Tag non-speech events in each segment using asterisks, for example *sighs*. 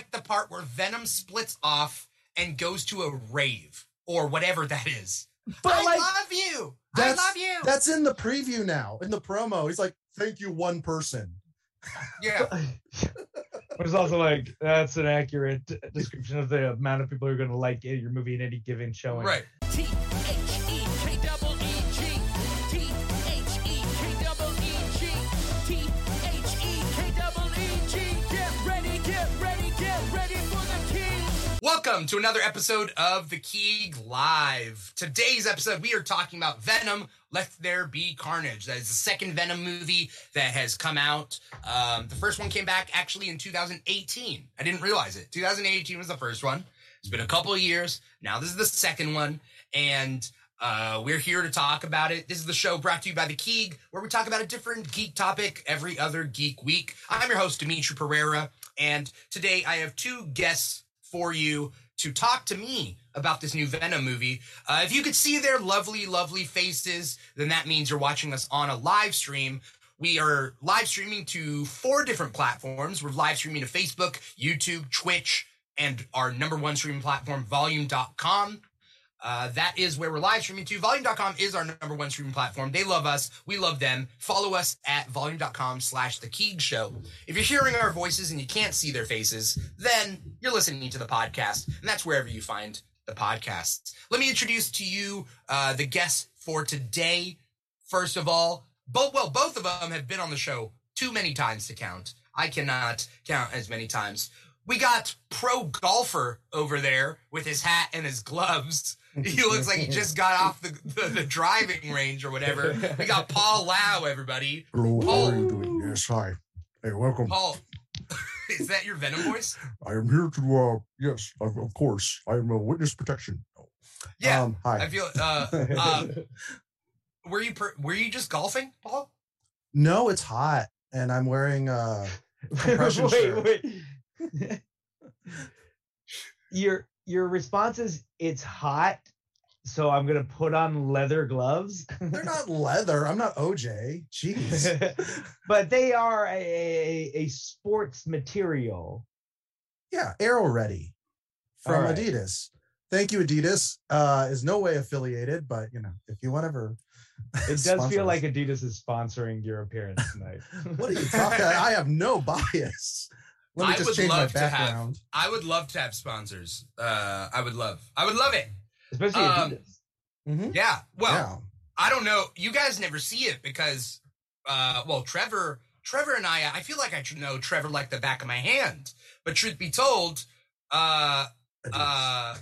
like the part where Venom splits off and goes to a rave or whatever that is. But I like, love you. I That's- love you. That's in the preview now. In the promo, he's like, "Thank you, one person." yeah. *laughs* But it's also like that's an accurate description of the amount of people who are going to like your movie in any given showing. Right. Welcome to another episode of the Keeg Live. Today's episode, we are talking about Venom. Let There Be Carnage. That is the second Venom movie that has come out. Um, the first one came back actually in 2018. I didn't realize it. 2018 was the first one. It's been a couple of years. Now this is the second one, and uh, we're here to talk about it. This is the show brought to you by the Keeg, where we talk about a different geek topic every other geek week. I'm your host, Dimithri Perera, and today I have two guests for you to talk to me about this new Venom movie. Uh, if you could see their lovely, lovely faces, then that means you're watching us on a live stream. We are live streaming to four different platforms. We're live streaming to Facebook, YouTube, Twitch, and our number one streaming platform, volume.com. Uh, that is where we're live streaming to. Volume.com is our number one streaming platform. They love us. We love them. Follow us at volume.com slash the Keeg Show. If you're hearing our voices and you can't see their faces, then you're listening to the podcast, and that's wherever you find the podcasts. Let me introduce to you uh, the guests for today. First of all, both well, both of them have been on the show too many times to count. I cannot count as many times. We got pro golfer over there with his hat and his gloves. *laughs* He looks like he just got off the, the, the driving range or whatever. We got Paul Lao, everybody. Hello, Paul- how are you doing? Yes, hi. Hey, welcome. Paul, *laughs* is that your Venom voice? I am here to, uh, yes, of, of course, I am a witness protection. Yeah. Um, hi. I feel. Uh, *laughs* uh, were you per, were you just golfing, Paul? no, it's hot, and I'm wearing uh, compression wait, shirt. wait. your your response is it's hot, so I'm gonna put on leather gloves. They're not leather. I'm not OJ. Jeez. *laughs* but they are a, a, a sports material. yeah, Aeroready from right. Adidas. Thank you, Adidas. Uh, is no way affiliated, but you know, if you want ever, It *laughs* does feel like Adidas is sponsoring your appearance tonight. *laughs* What are you talking? I have no bias. Let me I just would change my love to have- background. I would love to have sponsors. Uh, I would love. I would love it. Especially Um, Adidas. Mhm. Yeah. Well, yeah. I don't know. You guys never see it because, uh, well, Trevor, Trevor and I, I feel like I know Trevor like the back of my hand. But truth be told, uh, Adidas. uh,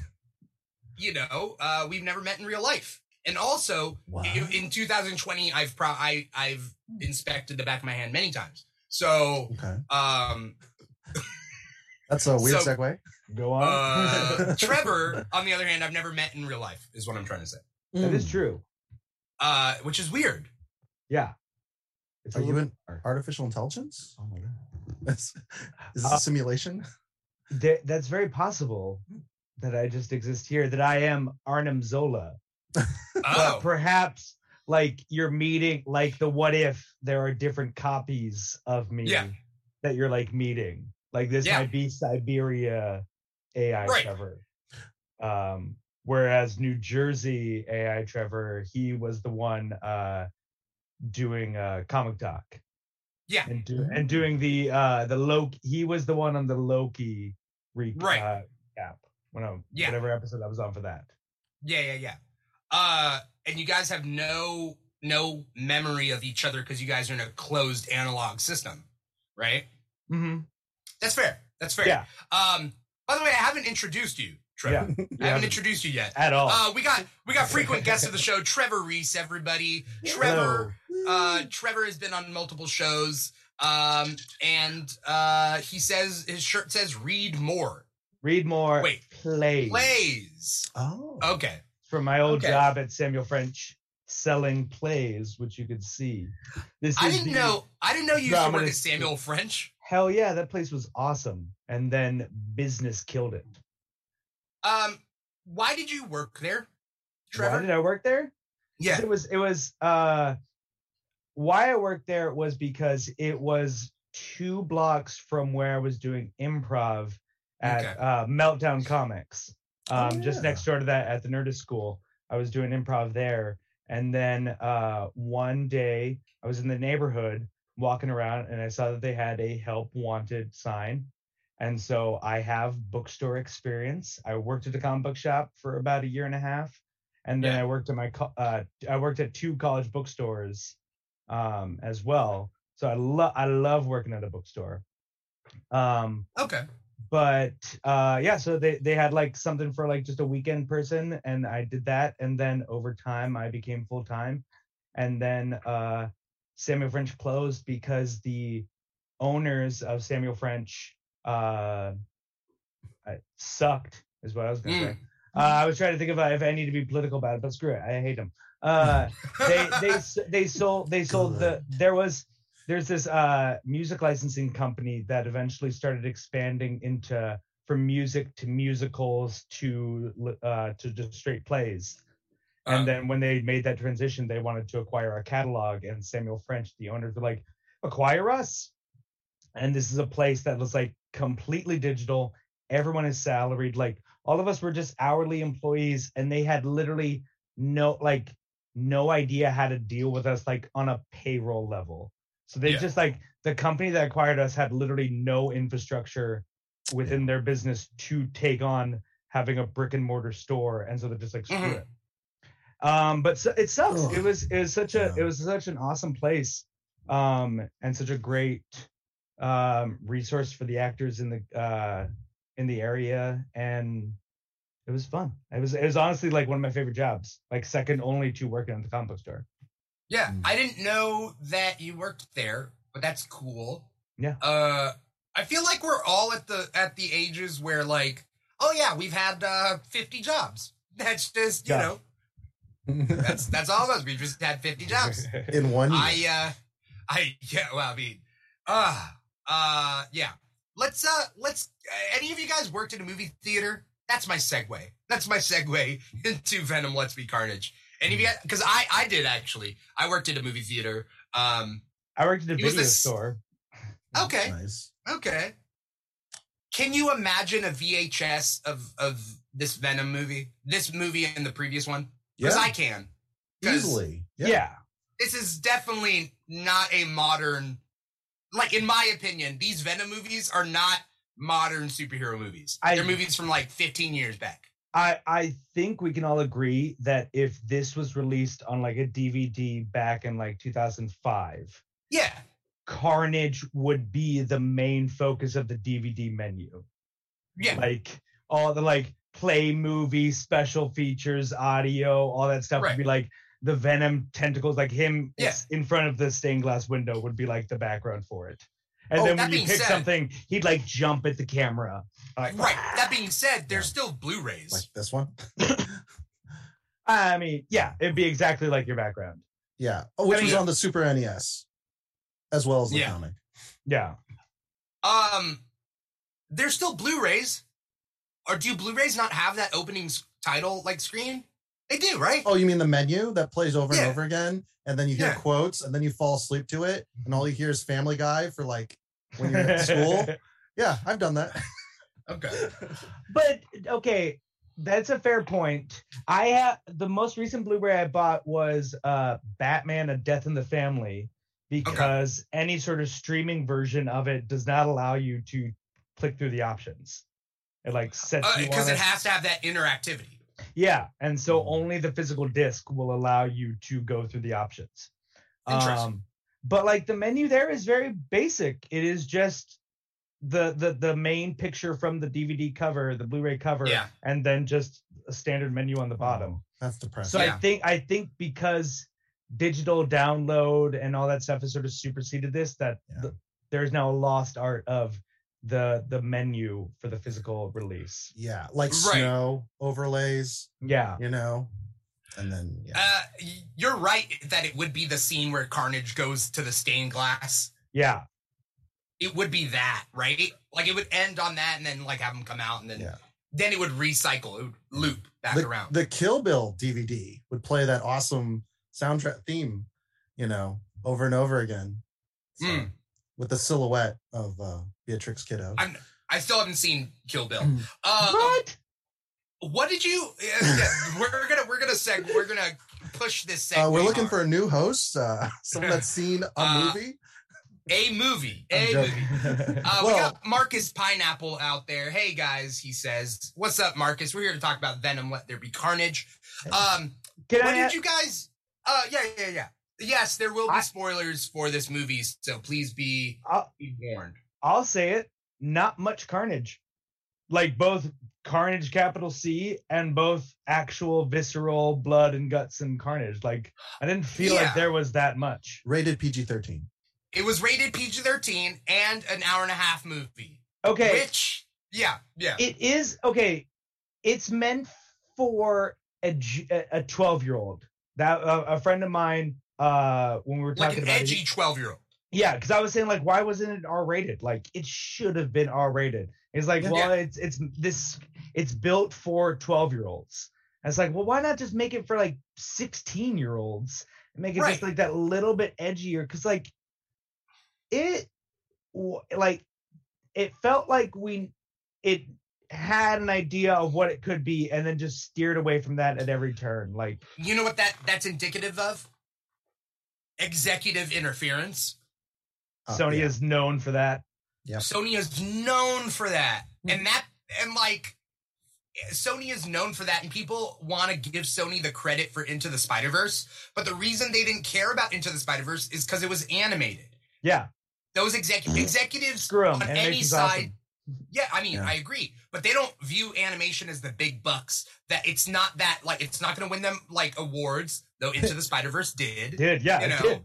you know, uh, we've never met in real life. And also, What? in, in 2020, I've pro- I, I've inspected the back of my hand many times. So, okay, um, that's a weird so- segue. Go on. uh, *laughs* Trevor, on the other hand, I've never met in real life. Is what I'm trying to say. that is Mm. true. Uh, which is weird. Yeah. It's Are you little in artificial intelligence? Oh my God. Is, is this Uh, a simulation? Th- that's very possible that I just exist here, that I am Arnim Zola. *laughs* But Oh, perhaps like you're meeting like the what if there are different copies of me Yeah. that you're like meeting. Like this Yeah. might be Siberia AI Right. Trevor. Um whereas New Jersey AI Trevor, he was the one uh doing uh comic doc yeah. and do, and doing the uh the Loki he was the one on the Loki re- Right. uh, cap. When I, Yeah. whatever episode I was on for that. Yeah, yeah, yeah. Uh, and you guys have no no memory of each other because you guys are in a closed analog system, right? Mm-hmm. That's fair. That's fair. Yeah. Um. By the way, I haven't introduced you, Trevor. Yeah. I haven't introduced you yet. At all. Uh, we got we got frequent guests of the show, Trevor Reece. Everybody, Trevor. Uh, Trevor has been on multiple shows. Um, and uh, he says his shirt says "Read more." Read more. Wait. Play. Plays. Oh, Okay. From my old Okay. job at Samuel French, selling plays, which you could see. This I didn't know. I didn't know you used to work at Samuel French. Hell yeah, that place was awesome. And then business killed it. Um, why did you work there, Trevor? Why did I work there? yeah. It was it was uh why I worked there was because it was two blocks from where I was doing improv at Okay. uh, Meltdown Comics, um, Oh, just next door to that at the Nerdist School. I was doing improv there, and then uh, one day I was in the neighborhood walking around, and I saw that they had a help wanted sign. And so I have bookstore experience. I worked at a comic book shop for about a year and a half, and then Yeah. I worked at my uh, I worked at two college bookstores um, as well. So I love I love working at a bookstore. Um, Okay. but uh yeah so they they had like something for like just a weekend person and i did that and then over time i became full time and then uh samuel french closed because the owners of samuel french uh sucked is what i was gonna Mm. say. Uh, i was trying to think of uh, if i need to be political about it but screw it i hate them. Uh they they they sold they *laughs* sold the there was there's this uh music licensing company that eventually started expanding into from music to musicals to uh to just straight plays and then when they made that transition they wanted to acquire a catalog and samuel french the owners were like acquire us? And this is a place that was like completely digital. Everyone is salaried. Like all of us were just hourly employees and they had literally no like no idea how to deal with us like on a payroll level. So they Yeah. just like the company that acquired us had literally no infrastructure within their business to take on having a brick and mortar store and so they're just like screw Mhm. it um but so, it sucks Ugh. it was it was such a Yeah. it was such an awesome place um and such a great um resource for the actors in the uh in the area and it was fun it was it was honestly like one of my favorite jobs like second only to working at the comic book store Yeah, Mm. I didn't know that you worked there, but that's cool. Yeah. Uh, I feel like we're all at the at the ages where like, oh yeah, we've had uh 50 jobs. That's just you Yeah. know, that's that's all of us. We've just had 50 jobs. *laughs* in one year. I uh, I yeah. Well, I mean, uh, uh, yeah. Let's uh, let's. Uh, any of you guys worked in a movie theater? That's my segue. That's my segue *laughs* into Venom. Let's be Carnage. Any of you guys? Because I I did actually. I worked at a movie theater. Um. i worked at a It video this- store *laughs* Okay. Nice. Okay. Can you imagine a VHS of of this Venom movie? This movie and the previous one? Because Yeah, I can easily. yeah. This is definitely not a modern. Like in my opinion, these Venom movies are not modern superhero movies. I- They're movies from like 15 years back. I I think we can all agree that if this was released on like a DVD back in like 2005, Yeah. Carnage would be the main focus of the DVD menu. Yeah. Like all the like play movie special features, audio, all that stuff Right. would be like the Venom tentacles, like him Yeah. in front of the stained glass window would be like the background for it. And Oh, then when you being pick said- something, he'd like jump at the camera. Like, Right. That being said, there's Yeah. still Blu-rays. Like this one. *laughs* I mean, yeah, it'd be exactly like your background. yeah. Oh, which I mean- was on the Super NES as well as the Yeah. comic. Yeah. Um, there's still Blu-rays. Or do Blu-rays not have that opening title like screen? They do, right? Oh, you mean the menu that plays over Yeah. and over again? And then you hear Yeah. quotes and then you fall asleep to it and all you hear is Family Guy for like when you're at school. *laughs* Yeah, I've done that. Okay. *laughs* but okay, that's a fair point. I have the most recent Blu-ray I bought was uh Batman: A Death in the Family because any sort of streaming version of it does not allow you to click through the options. It like sets you Because Uh, it has to have that interactivity. Yeah, and so Mhm. only the physical disc will allow you to go through the options. Interesting. Um, but like the menu there is very basic. It is just the the the main picture from the DVD cover, the Blu-ray cover, Yeah. and then just a standard menu on the bottom. Oh, that's depressing. So Yeah. I think I think because digital download and all that stuff has sort of superseded this, that Yeah. the, there's now a lost art of the the menu for the physical release. yeah, like Right. snow overlays, Yeah. you know, and then yeah, Uh, you're right that it would be the scene where Carnage goes to the stained glass. Yeah. It would be that, right? Like it would end on that, and then like have him come out, and then Yeah. then it would recycle, it would loop back the, around. the Kill Bill DVD would play that awesome soundtrack theme, you know, over and over again. So, Mm. With the silhouette of uh, Beatrix Kiddo. I'm I still haven't seen Kill Bill. Mm. Uh, what? what did you? yeah, yeah, we're gonna we're gonna seg. We're gonna push this. Uh, we're looking hard. for a new host, uh, *laughs* someone that's seen a Uh, movie. a movie. A movie. *laughs* Uh, we got Marcus Pineapple out there. Hey guys, he says, "What's up, Marcus? We're here to talk about Venom. Let there be carnage." Um, Can what I? did you guys? Uh, yeah, yeah, yeah. Yes, there will be I- spoilers for this movie, so please be, I'll, be warned. I'll say it. Not much carnage. Like both carnage, capital C, and both actual visceral blood and guts and carnage. Like I didn't feel Yeah. like there was that much. Rated PG 13. It was rated PG thirteen and an hour and a half movie. Okay, Which, yeah, yeah, it is okay. It's meant for a twelve year old. That uh, a friend of mine. Uh, when we were like talking an about edgy twelve year old. Yeah, because I was saying like, why wasn't it R rated? Like, it should have been R rated. It's like, Yeah. well, it's it's this it's built for twelve year olds. And it's like, well, why not just make it for like sixteen year olds and make it just like that little bit edgier? Because like, it like it felt like we it had an idea of what it could be and then just steered away from that at every turn. Like, You know what that that's indicative of? Executive interference. Uh, Sony yeah. is known for that. Yep. Sony is known for that. Hmm. And that and like Sony is known for that and people want to give Sony the credit for Into the Spider-Verse, but the reason they didn't care about Into the Spider-Verse is cuz it was animated. Yeah, Those execu- executives screw them. on any Animation's side awesome. Yeah, I mean, Yeah. I agree, but they don't view animation as the big bucks. That it's not that like it's not going to win them like awards, though. Into the Spider Verse did, Did yeah, you it know, did.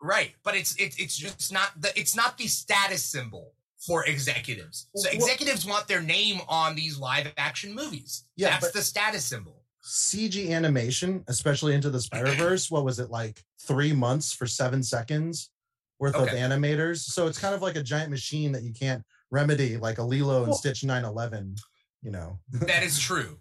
right? But it's it's it's just not the it's not the status symbol for executives. So Well- executives want their name on these live action movies. Yeah, that's the status symbol. CG animation, especially into the Spider Verse, what was it like three months for seven seconds worth of animators? So it's kind of like a giant machine that you can't remedy, like a Lilo and Well- Stitch 911. You know, That is true.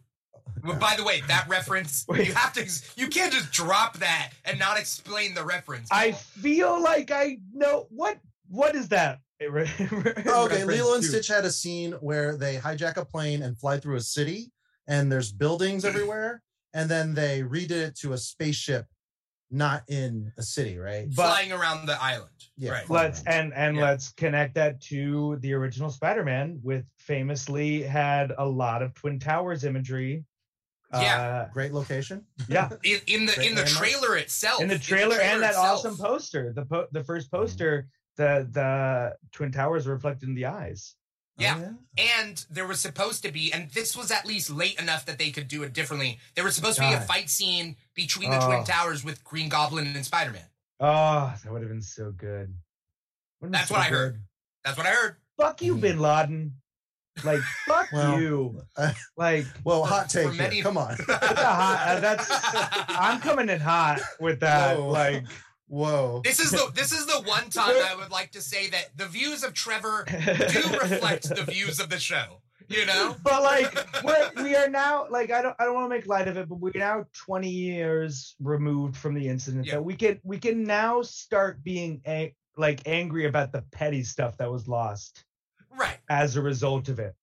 But *laughs* by the way, that reference Wait. you have to you can't just drop that and not explain the reference. I feel like I know what what is that? *laughs* okay. Lilo and to? Stitch had a scene where they hijack a plane and fly through a city, and there's buildings mm. everywhere, and then they redid it to a spaceship, not in a city, right? but- flying around the island. Yeah. Right. Let's and and Yeah. let's connect that to the original Spider-Man, with famously had a lot of Twin Towers imagery. Yeah. Great location. Uh, yeah. *laughs* in, in the Great in the trailer itself. In the trailer and that itself. awesome poster, the po- the first poster, the the Twin Towers reflected in the eyes. Yeah. And there was supposed to be, and this was at least late enough that they could do it differently. There was supposed to be a fight scene between the Oh. Twin Towers with Green Goblin and Spider Man. Oh, that would have been so good. Been That's so what I heard. That's what I heard. Fuck you, Mhm. Bin Laden. Like fuck Well, you. uh, Like Well, hot for take. here. many- Come on. that's a hot. uh, that's *laughs* I'm coming in hot with that. Whoa. Like Whoa. This is the this is the one time I would like to say that the views of Trevor do reflect the views of the show. You know? but like we're, we are now like I don't I don't want to make light of it, but we're now 20 years removed from the incident Yeah. that we can we can now start being a, like angry about the petty stuff that was lost Right. as a result of it.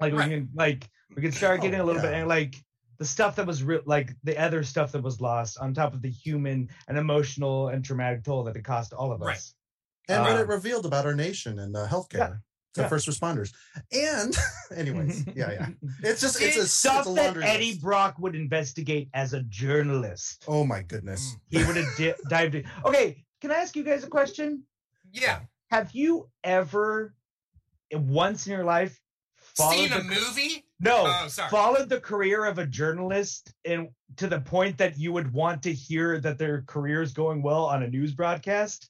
Like Right. we can like we can start Oh, getting a little bit yeah. and like the stuff that was real like the other stuff that was lost on top of the human and emotional and traumatic toll that it cost all of us. Right. and what Uh, it revealed about our nation and uh, healthcare to yeah. first responders. And, *laughs* anyways, yeah, yeah. It's just, it's a, it's stuff a that laundry Eddie list. Brock would investigate as a journalist. Oh my goodness. He would have di- dived in. Okay, can I ask you guys a question? Yeah. Have you ever, once in your life, followed Seen the, a movie? No, Oh, followed the career of a journalist and to the point that you would want to hear that their career is going well on a news broadcast?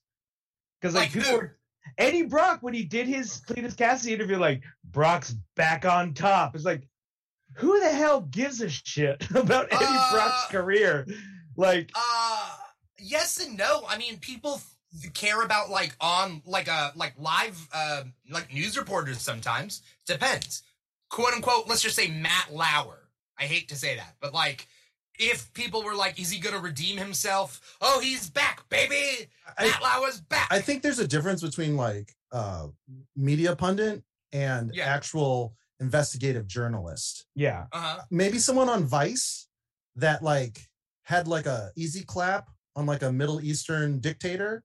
Because like, Like people who? were Eddie Brock when he did his Cletus Kasady interview, like Brock's back on top. It's like, who the hell gives a shit *laughs* about Eddie Uh, Brock's career? Like, Uh yes and no. I mean, people care about like on like a like live uh like news reporters sometimes. Depends. Quote unquote, let's just say Matt Lauer. I hate to say that, but like if people were like, is he gonna redeem himself? Oh, he's back, baby. I- Matt Lauer's back. I think there's a difference between like uh media pundit and Yeah. actual investigative journalist. Yeah. Uh-huh. Maybe someone on Vice that like had like a easy clap on like a Middle Eastern dictator,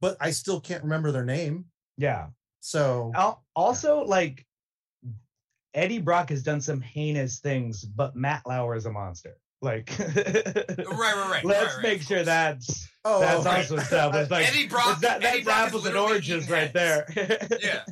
but I still can't remember their name. Yeah. So Also, like Eddie Brock has done some heinous things, but Matt Lauer is a monster. Like, Right, right, right. let's right, right, make sure that's oh, that's okay. also established. *laughs* Like, Eddie Brock- it's that, Eddie that's Brock is apples and literally oranges right there. Yeah.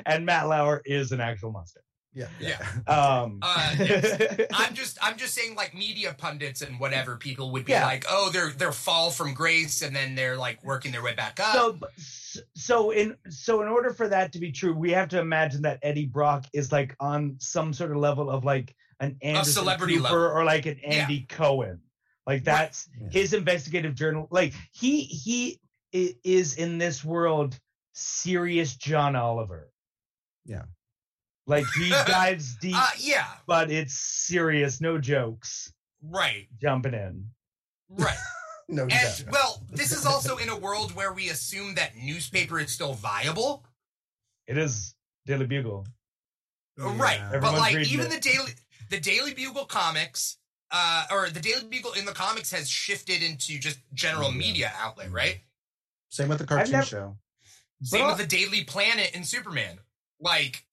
*laughs* and Matt Lauer is an actual monster. Yeah, Yeah. *laughs* Um, Uh. *laughs* I'm just I'm just saying like media pundits and whatever people would be Yeah. like, oh, they're they're fall from grace and then they're like working their way back up. so so in so in order for that to be true, we have to imagine that Eddie Brock is like on some sort of level of like an Anderson celebrity Cooper level. or like an Andy Cohen. Like that's Yeah. his investigative journal. Like he he is in this world serious John Oliver. Yeah. Like he *laughs* dives deep, uh, yeah, but it's serious, no jokes. right, Jumping in. right. *laughs* no And doubt. well, this is also in a world where we assume that newspaper is still viable. It is Daily Bugle. Right. Yeah. But like even it. the daily the Daily Bugle comics uh or the Daily Bugle in the comics has shifted into just general Yeah. media outlet, right? Same with the cartoon never- show. Same But- with the Daily Planet and Superman. Like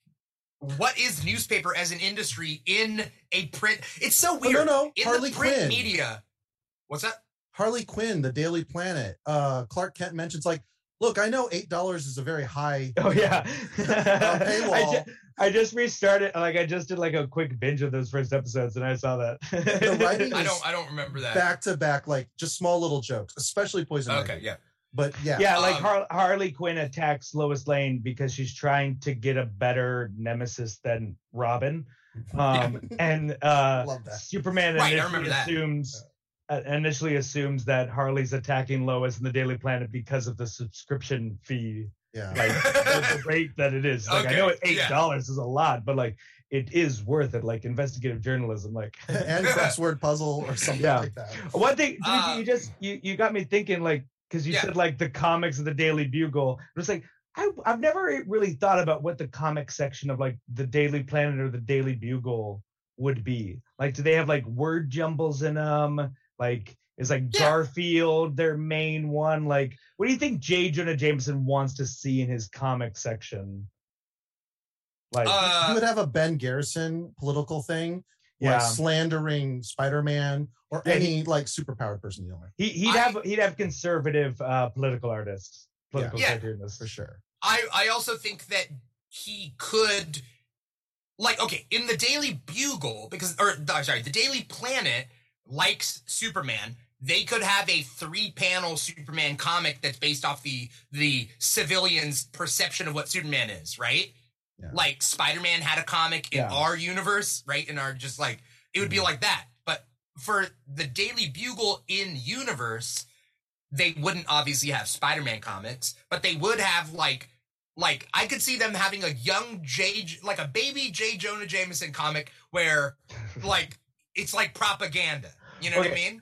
what is newspaper as an industry in a print? It's so Oh, weird. no, no, In Harley the print Quinn. media. What's that? Harley Quinn, the Daily Planet. Uh, Clark Kent mentions like, look, I know eight dollars is a very high. *laughs* Oh yeah. *laughs* I, paywall. ju- I just restarted like I just did like a quick binge of those first episodes and I saw that. The writing *laughs* I don't I don't remember that. back to back, like just small little jokes, especially Poison. okay, Ivy. yeah. But yeah, yeah, like Um, Har- Harley Quinn attacks Lois Lane because she's trying to get a better nemesis than Robin. *laughs* Um, and uh, Superman Right, initially assumes uh, initially assumes that Harley's attacking Lois in the Daily Planet because of the subscription fee, yeah. like the, the *laughs* rate that it is. Like I know it eight yeah. dollars is a lot, but like it is worth it. Like investigative journalism, like *laughs* and crossword puzzle or something Yeah. like that. One thing Dimithri, Uh, you just you, you got me thinking like because you Yeah. said like the comics of the Daily Bugle. It was like I, I've never really thought about what the comic section of like the Daily Planet or the Daily Bugle would be. Like, do they have like word jumbles in them? Like, is like Yeah. Garfield their main one? Like, what do you think J. Jonah Jameson wants to see in his comic section? Like, you Uh, would have a Ben Garrison political thing, yeah, like slandering Spider-Man or Yeah, any like superpowered person you know, he, he'd I- have he'd have conservative uh, political artists, political Yeah. cartoonists. for sure. I I also think that he could like okay in the Daily Bugle because or sorry the Daily Planet likes Superman. They could have a three panel Superman comic that's based off the the civilians' perception of what Superman is, right? Yeah. Like Spider Man had a comic in Yeah. our universe, right? In our just like it would be mm-hmm. like that. But for the Daily Bugle in universe, they wouldn't obviously have Spider-Man comics, but they would have like like I could see them having a young J like a baby J Jonah Jameson comic where *laughs* like it's like propaganda. You know what I mean?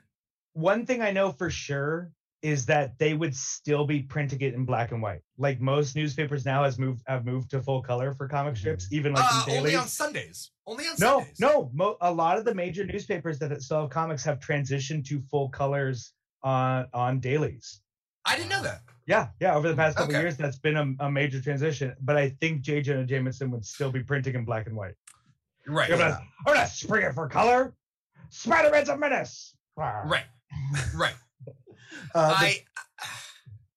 one thing I know for sure is that they would still be printing it in black and white. Like most newspapers now has moved have moved to full color for comic strips, even like uh, in only on. Sundays. Only on No, Sundays. no, mo- a lot of the major newspapers that still have comics have transitioned to full colors on on dailies. I didn't know that. Yeah, yeah. Over the past couple Okay. years, that's been a, a major transition. But I think J. Jonah Jameson would still be printing in black and white. Right. I'm gonna, I'm gonna spring it for color. Spider-Man's a menace. Right. Right. Uh, the- I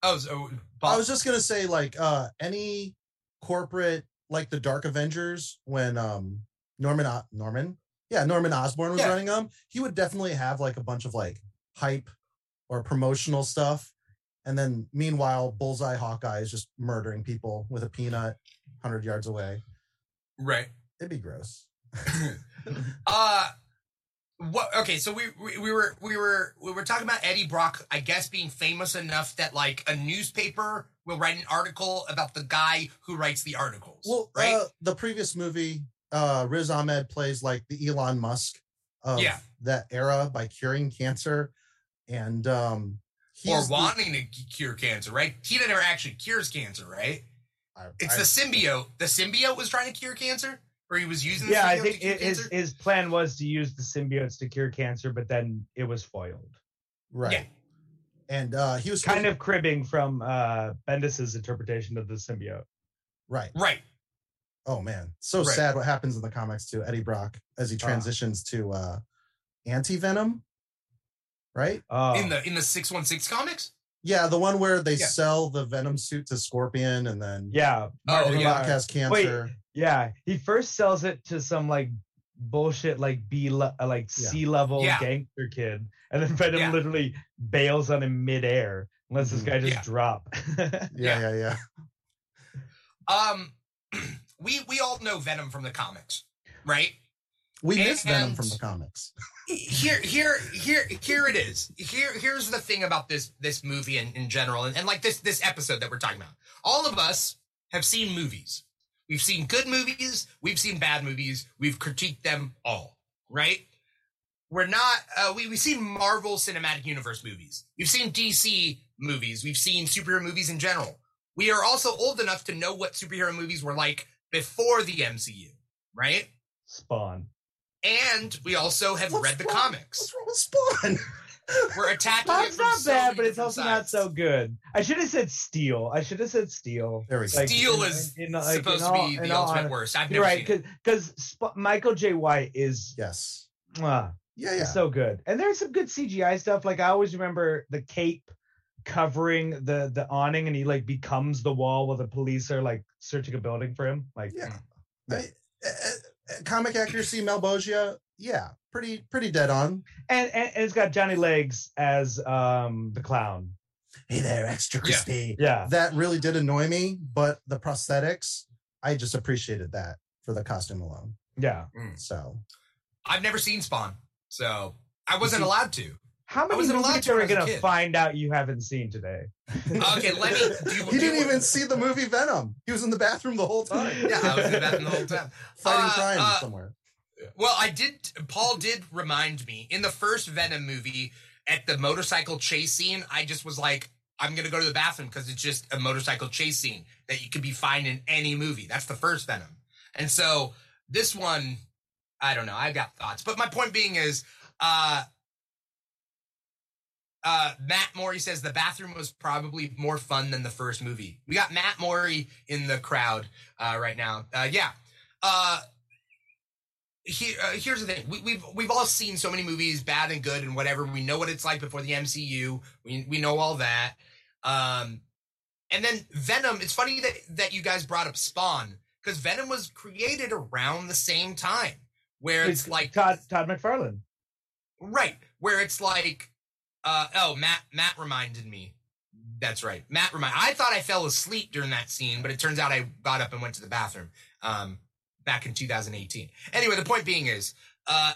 Oh, so I was just gonna say, like, uh, any corporate, like the Dark Avengers, when um Norman O- Norman, yeah, Norman Osborn was Yeah. running them, he would definitely have like a bunch of like hype or promotional stuff, and then meanwhile, Bullseye Hawkeye is just murdering people with a peanut hundred yards away. right. It'd be gross. *laughs* Uh what okay, so we, we we were we were we were talking about Eddie Brock, I guess being famous enough that like a newspaper will write an article about the guy who writes the articles. Well, right? uh, the previous movie, uh, Riz Ahmed plays like the Elon Musk of Yeah. that era by curing cancer, and um, or he's the- wanting to cure cancer, right? He never actually cures cancer, right? I, It's I- the symbiote. The symbiote was trying to cure cancer, or he was using. The Yeah, I think to cure it, his cancer? his plan was to use the symbiotes to cure cancer, but then it was foiled. right. Yeah. And uh, he was Kind of cribbing from uh Bendis's interpretation of the symbiote. right. right. Oh man, so Right. sad what happens in the comics to Eddie Brock as he Ah. transitions to uh, anti venom. Right? Oh, In the in the six one six comics. Yeah, the one where they Yeah. sell the venom suit to Scorpion, and then yeah. Oh, Eddie yeah. Brock has cancer. Yeah, he first sells it to some like bullshit like B le- uh, like Yeah. C level Yeah. gangster kid, and then Venom Yeah. literally bails on him midair and lets Mhm. this guy just Yeah. drop. *laughs* yeah, yeah, yeah. Um, we we all know Venom from the comics, right? We miss Venom from the comics. here here here here it is here here's the thing about this this movie in, in general and, and like this this episode that we're talking about all of us have seen movies we've seen good movies we've seen bad movies we've critiqued them all right? We're not uh, we, we've seen marvel cinematic universe movies. We've seen dc movies. We've seen superhero movies in general. We are also old enough to know what superhero movies were like before the mcu right? Spawn. and we also have What's read the wrong- comics. What's wrong with Spawn? *laughs* we're attacking it from not so bad, but it's different also not so good. I should have said Steel. I should have said Steel. There we go. Steel in- is in- like, supposed in to be the ultimate hon- worst. I've never right, seen it. because Sp- Michael Jai White is yes. mwah, Yeah, yeah. so good, and there's some good CGI stuff. Like I always remember the cape covering the the awning, and he like becomes the wall while the police are like searching a building for him. Like, Yeah. Yeah. I- uh, uh, comic accuracy, Malebolgia. Yeah, pretty pretty dead on. and, and and it's got Johnny Legs as um the clown. Hey there, extra Yeah. crispy. Yeah, That really did annoy me, but the prosthetics, I just appreciated that for the costume alone. yeah. So I've never seen Spawn, so I wasn't see- allowed to. How many wasn't allowed movies to are we I was gonna find out you haven't seen today? Okay, let me. *laughs* Do you, he do didn't you- even see the movie Venom. He was in the bathroom the whole time. Yeah, I was in the bathroom the whole *laughs* time. Fighting Uh, crime uh, somewhere. Well, I did. Paul did remind me in the first Venom movie at the motorcycle chase scene. I just was like, I'm gonna go to the bathroom because it's just a motorcycle chase scene that you could be fine in any movie. That's the first Venom, and so this one, I don't know. I've got thoughts, but my point being is, uh, uh, Matt Morey says the bathroom was probably more fun than the first movie. We got Matt Morey in the crowd uh, right now. Uh, yeah. Here, uh, here's the thing: we, we've we've all seen so many movies, bad and good, and whatever. We know what it's like before the MCU. We we know all that. Um, and then Venom. It's funny that that you guys brought up Spawn because Venom was created around the same time, where it's like Todd Todd McFarlane. Right. Where it's like, uh, oh, Matt, Matt reminded me. That's right. Matt remind. I thought I fell asleep during that scene, but it turns out I got up and went to the bathroom. Um, back in 2018. Anyway, the point being is, uh,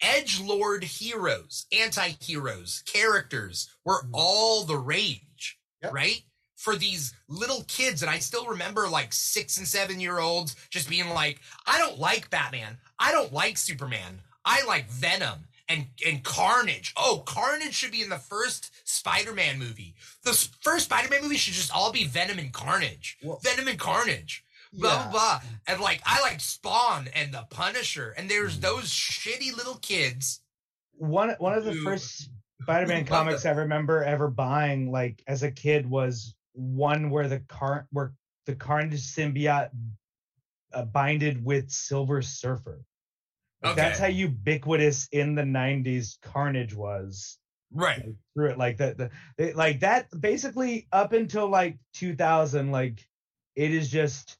edge lord heroes, anti-heroes, characters were all the rage, Yep. right? For these little kids, and I still remember like six and seven year olds just being like, I don't like Batman. I don't like Superman. I like Venom and and Carnage. Oh, Carnage should be in the first Spider-Man movie. The first Spider-Man movie should just all be Venom and Carnage. Well- Venom and Carnage. Blah Yeah. blah blah. And like I like Spawn and the Punisher. And there's Mhm. those shitty little kids. One one of the Who- first *laughs* Spider-Man comics them. I remember ever buying, like as a kid, was one where the car where the Carnage symbiote uh, binded with Silver Surfer. Like, That's how ubiquitous in the '90s Carnage was. Right. like, through it like that the, like that basically up until like 2000 like it is just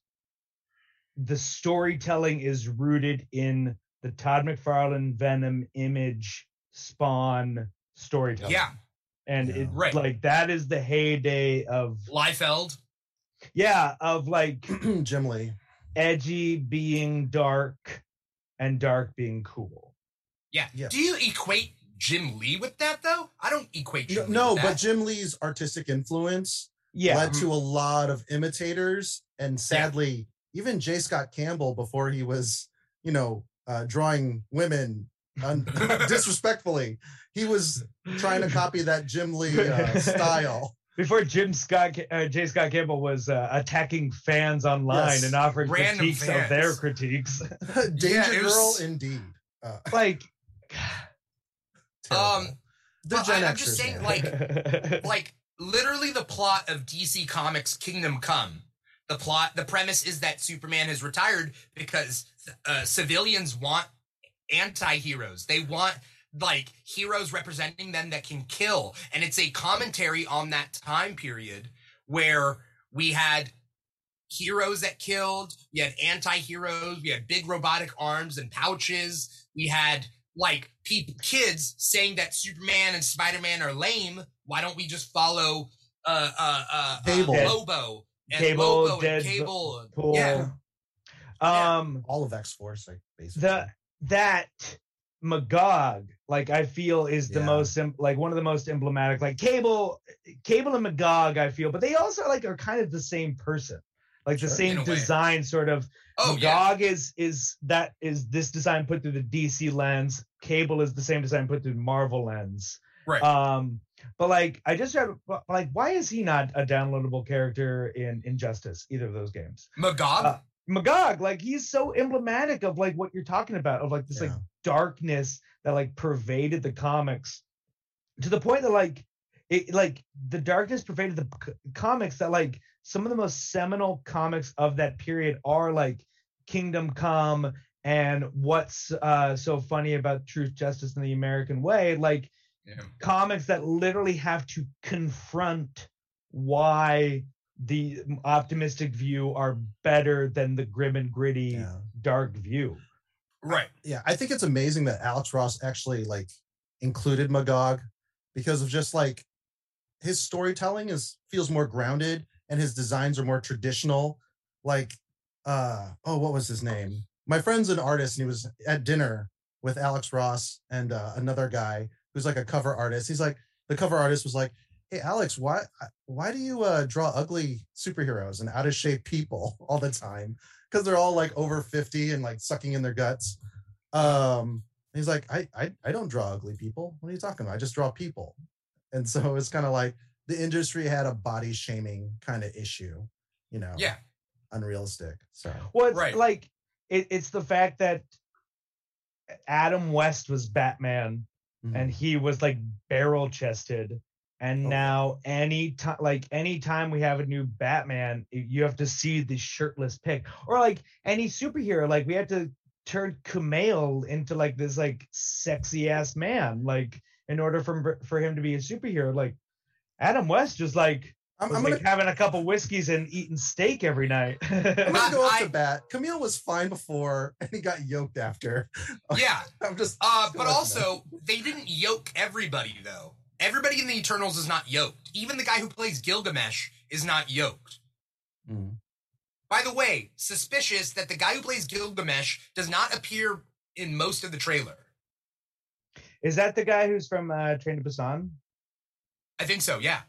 the storytelling is rooted in the Todd McFarlane Venom image spawn storytelling Yeah. and Yeah. it Right. like that is the heyday of Liefeld. yeah of like *clears throat* Jim Lee. edgy being dark and dark being cool Yeah. Yeah. Do you equate Jim Lee with that though? I don't equate No, Jim Lee no with but. Jim Lee's artistic influence yeah led to mm-hmm. a lot of imitators, and sadly, even J. Scott Campbell, before he was, you know, uh, drawing women un- *laughs* disrespectfully, he was trying to copy that Jim Lee uh, *laughs* style. before Jim Scott, uh, J. Scott Campbell was uh, attacking fans online Yes. and offering Random critiques of their critiques. *laughs* Danger Yeah, it Girl, was- indeed. Uh, like. *sighs* Um, They're Gen I- I'm just saying, man. like- like literally the plot of DC Comics Kingdom Come. The plot, the premise is that Superman has retired because uh, civilians want anti-heroes. They want like heroes representing them that can kill, and it's a commentary on that time period where we had heroes that killed, we had anti-heroes, we had big robotic arms and pouches, we had like people kids saying that Superman and Spider-Man are lame. Why don't we just follow uh uh uh, uh Lobo Cable, Lobo Dead- Cable? and- cool. Yeah. Um, all of X Force, like basically. the that Magog, like I feel, is the Yeah. most em- like one of the most emblematic. Like Cable, Cable and Magog, I feel, but they also like are kind of the same person, like the same In way. design, sort of. Oh yeah. Magog is is that is this design put through the DC lens. Cable is the same design put through Marvel lens. Right. Um, but like I just had like, why is he not a downloadable character in Injustice? Either of those games. Magog? uh, Magog, like he's so emblematic of like what you're talking about, of like this like darkness that like pervaded the comics to the point that like it like the darkness pervaded the c- comics that like some of the most seminal comics of that period are like Kingdom Come and what's uh so funny about Truth, Justice, and the American Way, like Yeah. comics that literally have to confront why the optimistic view are better than the grim and gritty yeah. dark view. Right. yeah, I think it's amazing that Alex Ross actually like included Magog because of just like his storytelling is feels more grounded and his designs are more traditional. Like, uh, oh, what was his name? My friend's an artist and he was at dinner with Alex Ross and uh, another guy who's like a cover artist. He's like, the cover artist was like, "Hey, Alex, why why do you uh, draw ugly superheroes and out of shape people *laughs* all the time?" because they're all like over 50 and like sucking in their guts. Um, he's like, I, I I don't draw ugly people. What are you talking about? I just draw people. And so it's kind of like the industry had a body shaming kind of issue, you know, Yeah. unrealistic. So Well, it's Right. like it, it's the fact that Adam West was Batman mhm. and he was like barrel chested. And Oh. now any time like anytime we have a new Batman, you have to see the shirtless pic. Or like any superhero, like we had to turn Kumail into like this like sexy ass man, like in order for for him to be a superhero. Like Adam West just like I'm, was I'm gonna like having a couple whiskeys and eating steak every night. *laughs* I'm gonna go off I- the bat. Kumail was fine before *laughs* and he got yoked after. *laughs* Yeah. I'm just Uh, just but gonna let you also, they didn't yoke everybody, though. Everybody in the Eternals is not yoked. Even the guy who plays Gilgamesh is not yoked. know. Mhm. By the way, suspicious that the guy who plays Gilgamesh does not appear in most of the trailer. Is that the guy who's from uh, Train to Busan? I think so, yeah.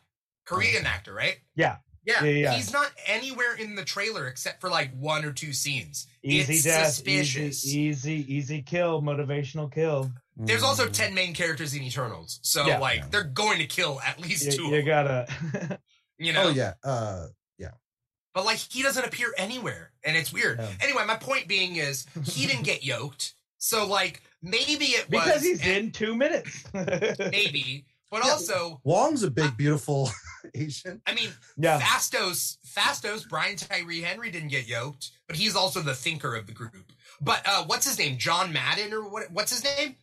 Korean actor, right? Yeah. Yeah. Yeah, yeah. He's not anywhere in the trailer except for like one or two scenes. Easy it's death, suspicious. easy, easy, easy kill, motivational kill. There's also Mhm. 10 main characters in Eternals. So, Yeah. like, Yeah. they're going to kill at least two. You, of you gotta. *laughs* you know? Oh yeah. Uh But like he doesn't appear anywhere, and it's weird. Yeah. Anyway, my point being is he didn't get yoked, so like maybe it was because he's and in two minutes. *laughs* maybe, but Yeah. also Wong's a big, beautiful *laughs* Asian. I mean yeah. Phastos Phastos Brian Tyree Henry didn't get yoked, but he's also the thinker of the group. But uh what's his name? John Madden or what? What's his name?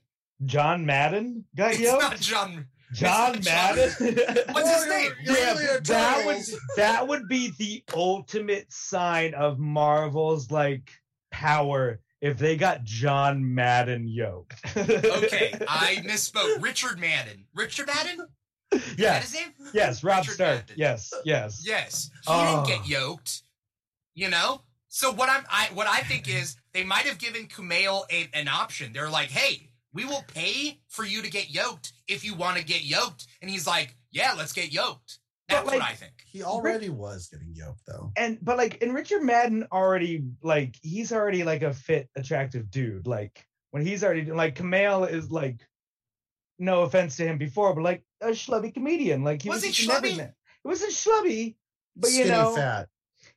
John Madden got It's yoked. not John. John it's not Madden. What's his name? you're- you're Yeah, in that would that would be the ultimate sign of Marvel's like power if they got John Madden yoked. *laughs* Okay, I misspoke. Richard Madden. Richard Madden? Yeah. Is that yes, his name? yes, Rob Richard Stark. Madden. Yes, yes. Yes, he Oh. didn't ah. get yoked. You know. So what I'm, I what I think is they might have given Kumail a, an option. They're like, hey, we will pay for you to get yoked if you want to get yoked, and he's like, yeah, let's get yoked. That's But, like- what I think. He already was getting yoked though. and but like and Richard Madden already like he's already like a fit, attractive dude. Like when he's already like Kumail is like no offense to him before, but like a schlubby comedian. Like he Was was, he just schlubby? it wasn't schlubby, but you know, fat.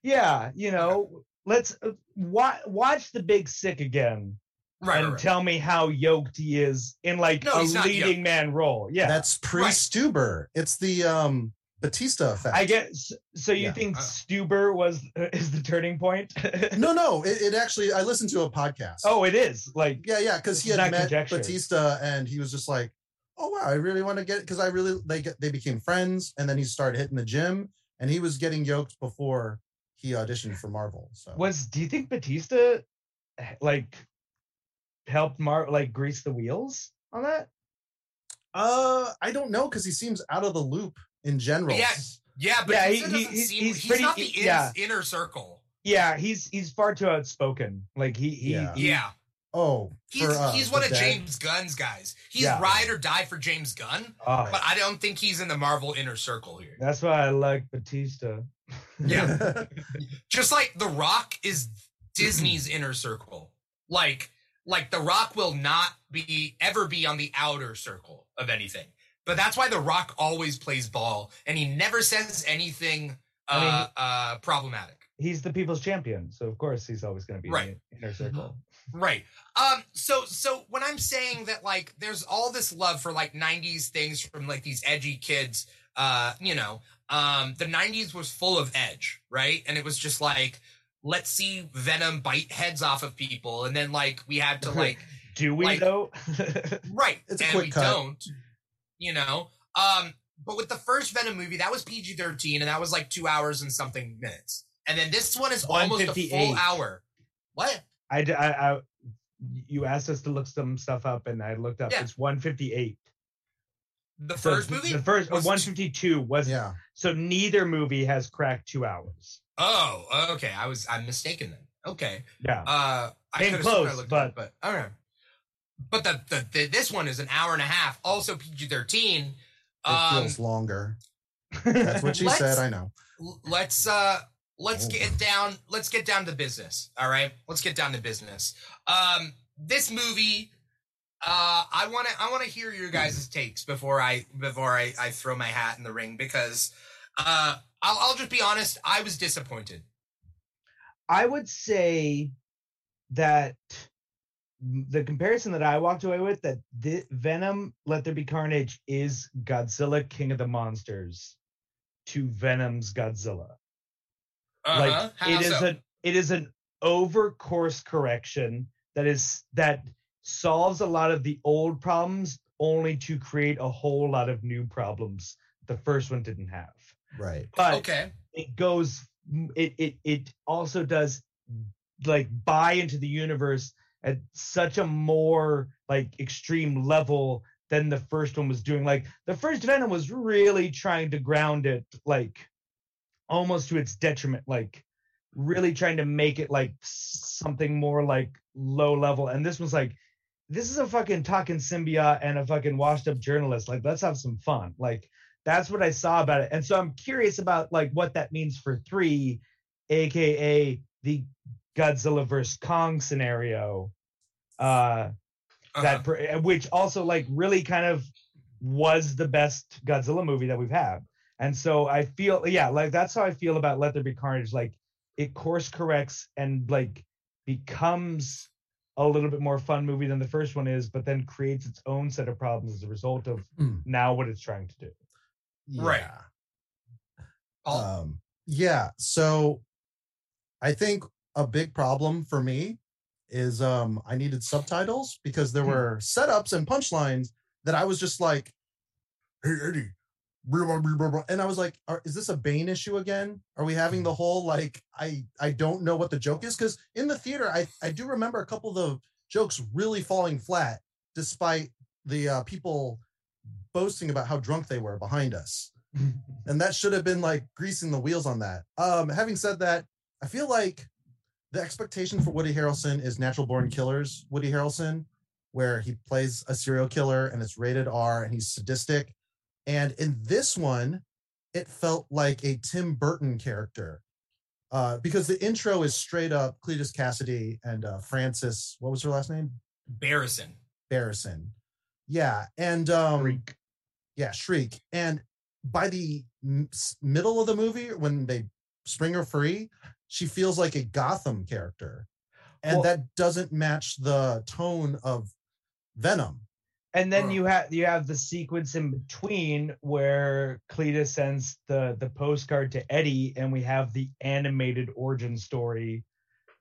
yeah, you know, let's uh, wa- watch the Big Sick again Right. and right, right. tell me how yoked he is in like No, a he's not leading man role. Yeah, That's pre Right. Stuber. It's the um Bautista effect. I guess. So you Yeah. think. Stuber was *laughs* is the turning point? *laughs* no, no. It, it actually. I listened to a podcast. oh, it is like yeah, yeah. Because he had met conjecture. Bautista, and he was just like, "Oh wow, I really want to get." Because I really they get they became friends, and then he started hitting the gym, and he was getting yoked before he auditioned for Marvel. So was. Do you think Bautista like helped Mar like grease the wheels on that? Uh, I don't know because he seems out of the loop in general. Yeah. Yeah, but yeah, he, he, he, seem, he's, he's pretty- not the in- yeah. inner circle. Yeah, he's he's far too outspoken. Like he he, Yeah. he- Yeah. Oh, He's for, uh, he's one of dad. James Gunn's guys. He's Yeah. ride or die for James Gunn, oh, but I don't think he's in the Marvel inner circle here. that's why I like Bautista. Yeah. *laughs* Just like The Rock is Disney's inner circle. Like like The Rock will not be ever be on the outer circle of anything. But that's why The Rock always plays ball and he never says anything uh I mean- uh problematic. He's the people's champion, so of course he's always going to be Right. in the inner circle. Right. Um so so when I'm saying that like there's all this love for like 90s things from like these edgy kids uh you know um the 90s was full of edge, right? And it was just like let's see Venom bite heads off of people and then like we had to *laughs* like Do we Like- though? right *laughs* It's a and quick we cut. don't you know um but with the first Venom movie that was PG-13 and that was like 2 hours and something minutes. And then this one is almost a full hour. What? I you asked us to look some stuff up, and I looked up. Yeah. It's 158. The So first movie? The first was- 152 was yeah. so neither movie has cracked two hours. Oh, okay. I was I'm mistaken then. Okay. Yeah. Uh I Came could have sworn I close, looked but- up, but okay. But the, the, the this one is an hour and a half, also PG thirteen. It Um feels longer. That's what she *laughs* said. I know. let's uh let's Oh. get down let's get down to business. All right. Let's get down to business. Um this movie uh I wanna I wanna hear your guys' takes before I before I, I throw my hat in the ring because uh I'll I'll just be honest, I was disappointed. I would say that the comparison that I walked away with that the Venom Let There Be Carnage is Godzilla King of the Monsters to Venom's Godzilla. Uh-huh. Like How it is so? a it is an over course correction that is that solves a lot of the old problems only to create a whole lot of new problems the first one didn't have. Right. But okay. it goes it it it also does like buy into the universe at such a more like extreme level than the first one was doing. Like the first venom was really trying to ground it like almost to its detriment like really trying to make it like something more like low level. And this was like this is a fucking talking symbiote and a fucking washed up journalist. Like let's have some fun. Like that's what I saw about it. And so I'm curious about like what that means for three, aka the Godzilla versus Kong scenario. Uh Uh-huh. that pr- which also like really kind of was the best Godzilla movie that we've had. And so I feel yeah, like that's how I feel about Let There Be Carnage. Like it course corrects and like becomes a little bit more fun movie than the first one is, but then creates its own set of problems as a result of Mm. now what it's trying to do. Right. Yeah. Paul? Um, yeah. So I think a big problem for me is um I needed subtitles because there Hmm. were setups and punchlines that I was just like, hey Eddie. blah, blah, blah, blah, blah," And I was like, Are, is this a Bane issue again? Are we having the whole like I I don't know what the joke is? Because in the theater, I I do remember a couple of the jokes really falling flat, despite the uh, people boasting about how drunk they were behind us *laughs* and that should have been like greasing the wheels on that. Um, having said that, I feel like the expectation for Woody Harrelson is Natural Born Killers. Woody Harrelson, where he plays a serial killer and it's rated R and he's sadistic. And in this one, it felt like a Tim Burton character. Uh, because the intro is straight up Cletus Kasady and uh, Frances. What was her last name? Barrison. Barrison. Yeah, and um, Freak. yeah, Shriek. And by the m- s- middle of the movie when they spring her free she feels like a gotham character and Well- that doesn't match the tone of venom And then Huh. you have you have the sequence in between where Cletus sends the the postcard to Eddie, and we have the animated origin story,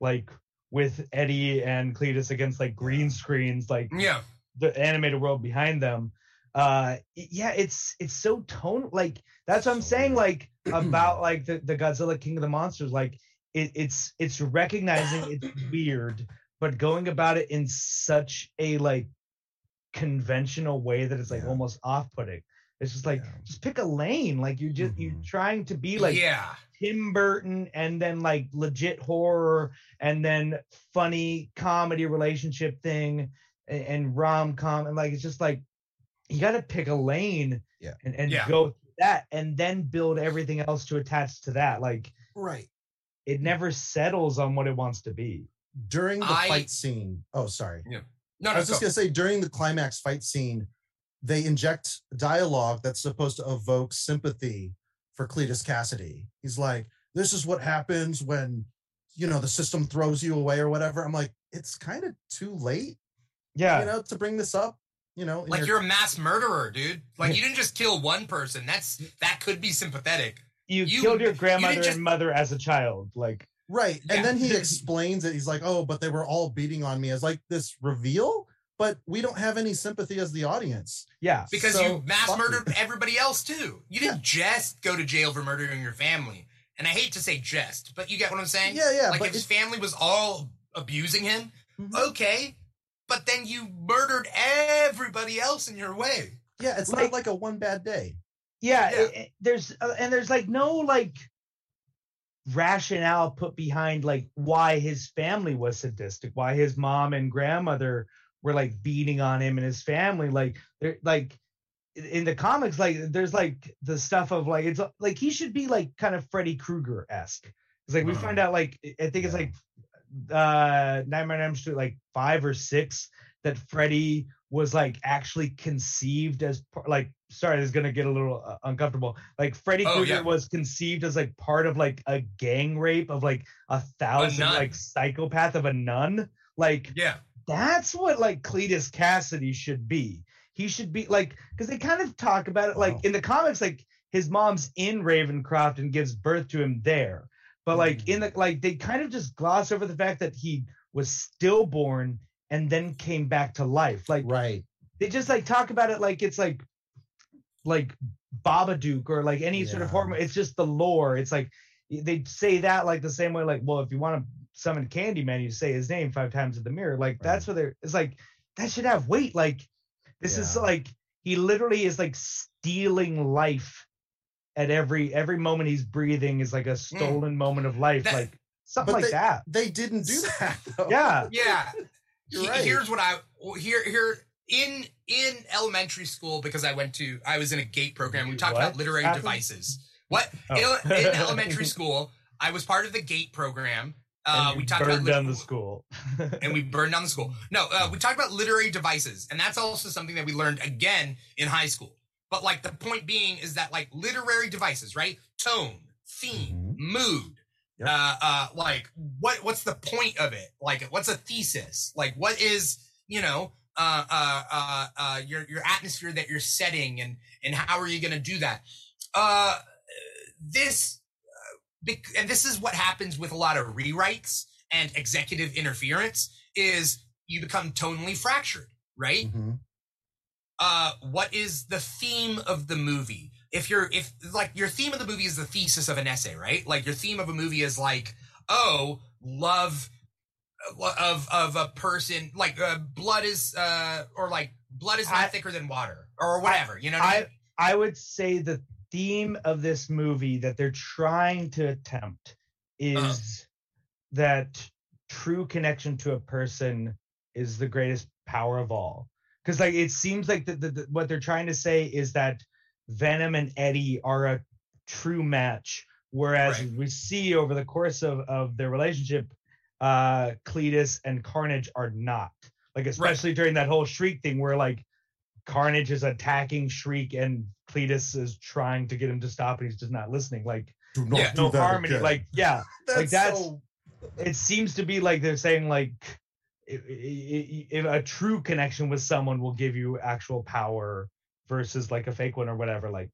like with Eddie and Cletus against like green screens, like Yeah. the animated world behind them. Uh, yeah, it's it's so tone like that's what I'm saying. Like *clears throat* about like the, the Godzilla King of the Monsters, like it, it's it's recognizing it's *coughs* weird, but going about it in such a like conventional way that it's like Yeah. almost off-putting. It's just like Yeah. just pick a lane. Like you're just you're Mhm. trying to be like yeah. Tim Burton and then like legit horror and then funny comedy relationship thing and, and rom com and like it's just like you got to pick a lane Yeah. and, and Yeah. go through that and then build everything else to attach to that. Like right it never settles on what it wants to be. during the I- fight scene oh sorry yeah, No, no I no, was just go. gonna say during the climax fight scene, they inject dialogue that's supposed to evoke sympathy for Cletus Kasady. He's like, "This is what happens when, you know, the system throws you away or whatever." I'm like, it's kind of too late, Yeah. you know, to bring this up. You know, like your- you're a mass murderer, dude. Like you *laughs* didn't just kill one person. That's that could be sympathetic. You, you- killed your grandmother didn't just- and mother as a child. Like right. Yeah. And then he *laughs* explains it. He's like, "Oh, but they were all beating on me." as like this reveal, but we don't have any sympathy as the audience. yeah. Because So, you mass murdered you. everybody else too. You didn't just go to jail for murdering your family. And I hate to say just, but you get what I'm saying? Yeah, yeah, Like if his family was all abusing him, Mhm. okay. But then you murdered everybody else in your way. Yeah, it's Like- not like a one bad day. Yeah, Yeah. it- it- there's uh, and there's like no like rationale put behind like why his family was sadistic why his mom and grandmother were like beating on him and his family like they're like in- the comics like there's like the stuff of like it's like he should be like kind of freddy krueger-esque. It's like we find out like i think it's like uh nightmare on elm street like five or six that freddy was like actually conceived as like sorry this is gonna get a little uh, uncomfortable like freddy Oh, krueger yeah. was conceived as like part of like a gang rape of like a thousand nun. like psychopath of a nun like Yeah. that's what like Cletus Kasady should be. He should be like because they kind of talk about it like Wow. in the comics, like his mom's in Ravencroft and gives birth to him there. But like in the like they kind of just gloss over the fact that he was stillborn and then came back to life. Like Right. they just like talk about it like it's like like Babadook or like any sort of horror. It's just the lore. It's like they say that like the same way like well if you want to summon Candyman you say his name five times in the mirror. Like that's what they're. It's like that should have weight. Like this is like he literally is like stealing life at every every moment he's breathing is like a mm. stolen moment of life. That- like something But like that. They didn't do that though. Yeah. Yeah. Right. Here's what I here here in in elementary school because I went to I was in a gate program. We talked What about literary devices. What Oh. in, in *laughs* elementary school? I was part of the gate program. Uh, we talked about burned lit- down the school. *laughs* and we burned down the school. No, uh, we talked about literary devices, and that's also something that we learned again in high school. But like the point being is that like literary devices, right? Tone, theme, mood. Yep. Uh, uh, like what? What's the point of it? Like, what's a thesis? Like, what is you know? Uh, uh, uh, uh, your your atmosphere that you're setting, and and how are you going to do that? Uh, this uh, and this is what happens with a lot of rewrites and executive interference is you become tonally fractured right Mhm. uh what is the theme of the movie if you're if like your theme of the movie is the thesis of an essay right like your theme of a movie is like oh love of of a person like uh, blood is uh or like blood is not I- thicker than water or whatever you know what I, I mean? I would say the theme of this movie that they're trying to attempt is Uh-huh. that true connection to a person is the greatest power of all. Because like it seems like the, the, the- what they're trying to say is that Venom and Eddie are a true match, whereas Right. we see over the course of of their relationship, uh, Cletus and Carnage are not. Like especially during that whole shriek thing, where like Carnage is attacking Shriek and Cletus is trying to get him to stop and he's just not listening. Like Do not Yeah. do no that harmony. again. Like yeah, *laughs* like, that's- so- it seems to be like they're saying like i- i- i- if a true connection with someone will give you actual power versus like a fake one or whatever. Like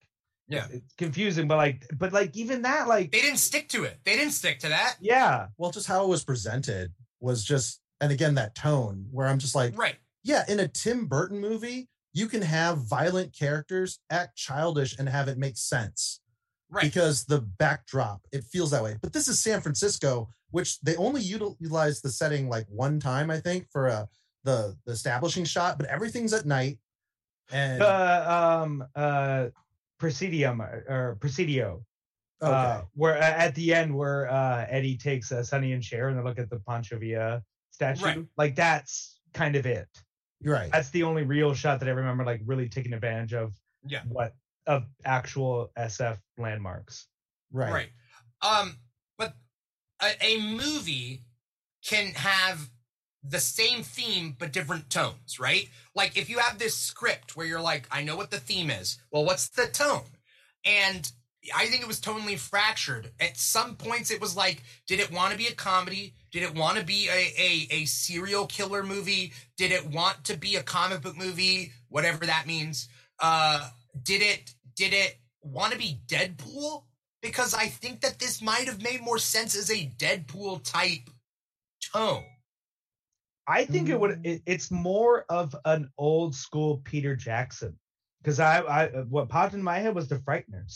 Yeah. it's confusing, but like but like even that like They didn't stick to it. They didn't stick to that. yeah well, just how it was presented was just, and again that tone where I'm just like, Right. yeah, in a Tim Burton movie, you can have violent characters act childish and have it make sense. Right. because the backdrop it feels that way but this is san francisco which they only utilize the setting like one time i think for uh the the establishing shot but everything's at night and uh, um uh presidium or, or presidio. Okay. Uh, where uh, at the end where uh eddie takes uh, sonny and Cher and they look at the pancho villa statue. Right. like that's kind of it. You're right. That's the only real shot that i remember like really taking advantage of Yeah. what of actual sf landmarks. Right. Right. Um, but a, a movie can have the same theme but different tones, right? Like if you have this script where you're like, I know what the theme is. Well, what's the tone? And I think it was tonally fractured. At some points, it was like, did it want to be a comedy? Did it want to be a, a, a serial killer movie? Did it want to be a comic book movie? Whatever that means. Uh, did it did it want to be Deadpool? Because I think that this might have made more sense as a Deadpool type tone. I think it Mm. would it, it's more of an old school peter jackson because I, I what popped in my head was the frighteners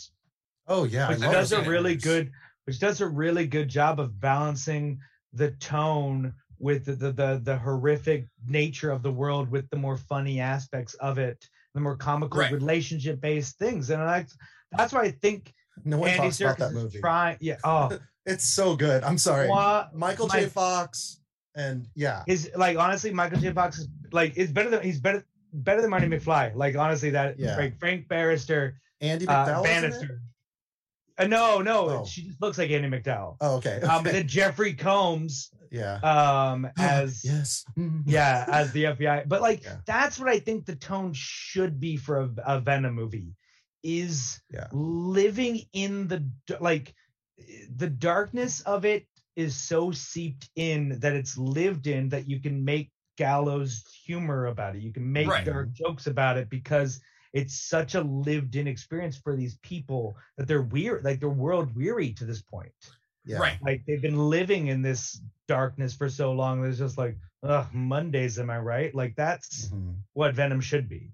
oh yeah which does a really good which does a really good job of balancing the tone with the, the the the horrific nature of the world with the more funny aspects of it the more comical Right. relationship based things and I, that's why i think no one andy talks about Serkis that is movie. trying yeah oh. *laughs* It's so good. I'm sorry. What michael my- j fox and yeah his like honestly michael j fox is like it's better than he's better better than marty mcfly like honestly that Yeah. like frank barrister andie uh, macdowell it? bannister uh, no no Oh. she just looks like andie macdowell oh okay, um okay. then jeffrey combs yeah um *gasps* as yes *laughs* yeah as the fbi but like Yeah. that's what i think the tone should be for a, a venom movie is Yeah. living in the like the darkness of it is so seeped in that it's lived in that you can make gallows humor about it you can make Right. dark jokes about it because it's such a lived in experience for these people that they're weird like they're world weary to this point yeah Right. like they've been living in this darkness for so long there's just like ugh mondays am i right like that's Mhm. what venom should be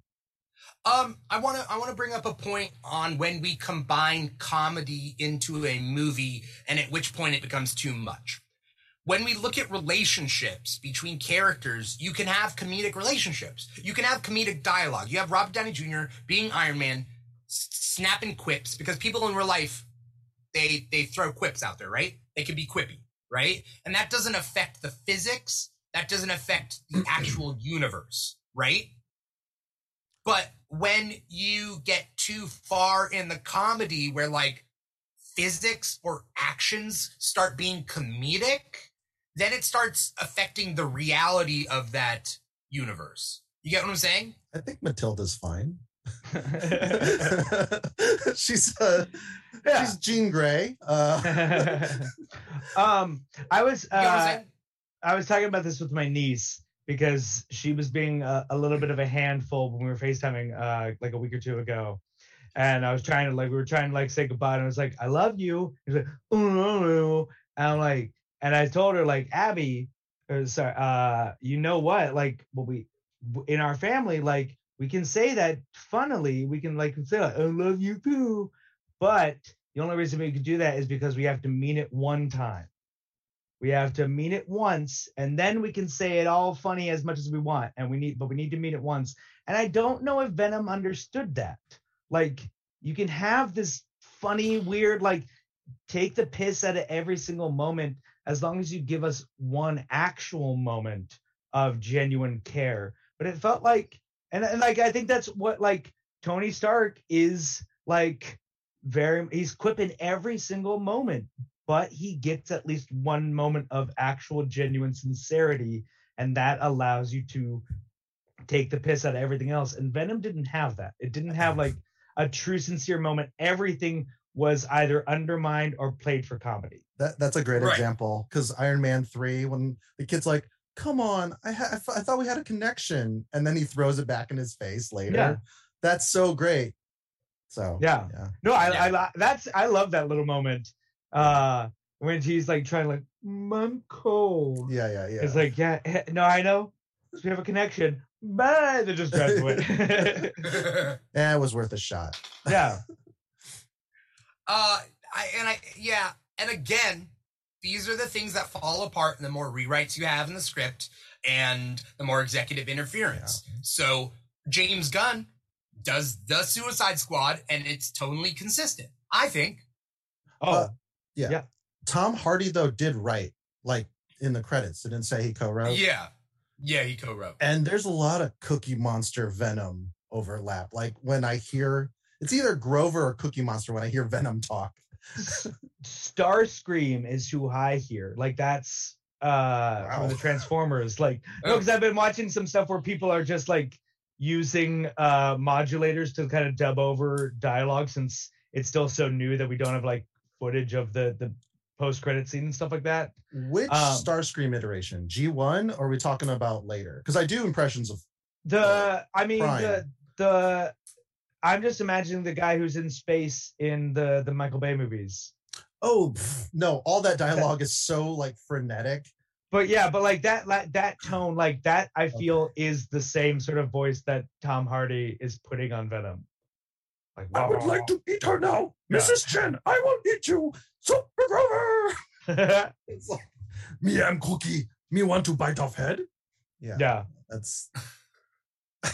Um, I want to I want to bring up a point on when we combine comedy into a movie, and at which point it becomes too much. When we look at relationships between characters, you can have comedic relationships. You can have comedic dialogue. You have Robert Downey Jr. being Iron Man, snapping quips because people in real life they they throw quips out there, right? They can be quippy, right? And that doesn't affect the physics. That doesn't affect the actual universe, right? But when you get too far in the comedy where like physics or actions start being comedic, then it starts affecting the reality of that universe. You get what I'm saying? i think matilda's fine *laughs* *laughs* she's uh yeah she's jean grey uh *laughs* um i was You know uh i was talking about this with my niece because she was being a, a little bit of a handful when we were facetiming uh like a week or two ago. And i was trying to like we were trying to like say goodbye and i was like i love you. He's like oh no and i'm like and i told her like abby or sorry uh you know what? Like we in our family like we can say that funnily. We can like say like, i love you too. But the only reason we could do that is because we have to mean it one time we have to mean it once and then we can say it all funny as much as we want and we need but we need to mean it once. And i don't know if venom understood that. Like you can have this funny weird like take the piss out of every single moment as long as you give us one actual moment of genuine care. But it felt like and, and like i think that's what like tony stark is like very he's quipping every single moment but he gets at least one moment of actual genuine sincerity and that allows you to take the piss out of everything else. And Venom didn't have that. It didn't have like a true sincere moment. Everything was either undermined or played for comedy. That that's a great Right. example because Iron Man three, when the kid's like, "Come on, I ha- I, th- I thought we had a connection," and then he throws it back in his face later. Yeah. That's so great. So Yeah. yeah, No, I, Yeah. I, li- that's I love that little moment. Uh when she's like trying to like, "Mm, I'm cold. yeah, yeah, yeah. It's like, yeah, eh, no, I know. So we have a connection. but They just drives away. yeah, it was worth a shot. yeah. *laughs* Uh, I and I yeah, and again, these are the things that fall apart and the more rewrites you have in the script and the more executive interference. So James Gunn does the Suicide Squad, and it's totally consistent. I think. Oh, Uh, yeah. Yeah. Tom Hardy though did write like in the credits. It didn't say he co-wrote. Yeah, yeah, he co-wrote. And there's a lot of Cookie Monster Venom overlap. Like when I hear it's either Grover or Cookie Monster when I hear Venom talk. Starscream is who I hear. Like that's uh Wow. from the Transformers. Like *laughs* no, because I've been watching some stuff where people are just like using uh modulators to kind of dub over dialogue since it's still so new that we don't have like footage of the the post credit scene and stuff like that. Which Um, Starscream iteration? G1 are we talking about later? Because I do impressions of The I mean the the I'm just imagining the guy who's in space in the the Michael Bay movies. oh no, all that dialogue is so like frenetic. But yeah, but like that that, that tone, like that, I feel is the same sort of voice that Tom Hardy is putting on Venom. Like I would like, to eat her now. Yeah. Mrs. Chen, I will eat you. Super Grover. It's *laughs* like me am cookie. Me want to bite off head. Yeah. yeah, That's *laughs*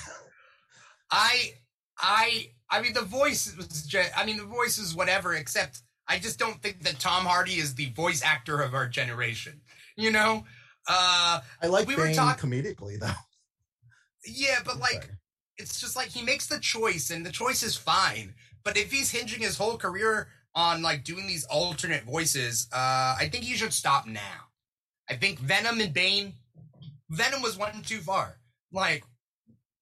I, I, I mean, the voice was. Just, I mean, the voice is whatever. Except, I just don't think that Tom Hardy is the voice actor of our generation. You know, uh, I like We were Bane talk- comedically though. yeah, but like, Sorry. it's just like he makes the choice, and the choice is fine. But if he's hinging his whole career on like doing these alternate voices, uh, I think he should stop now. I think Venom and Bane, Venom was one too far. Like,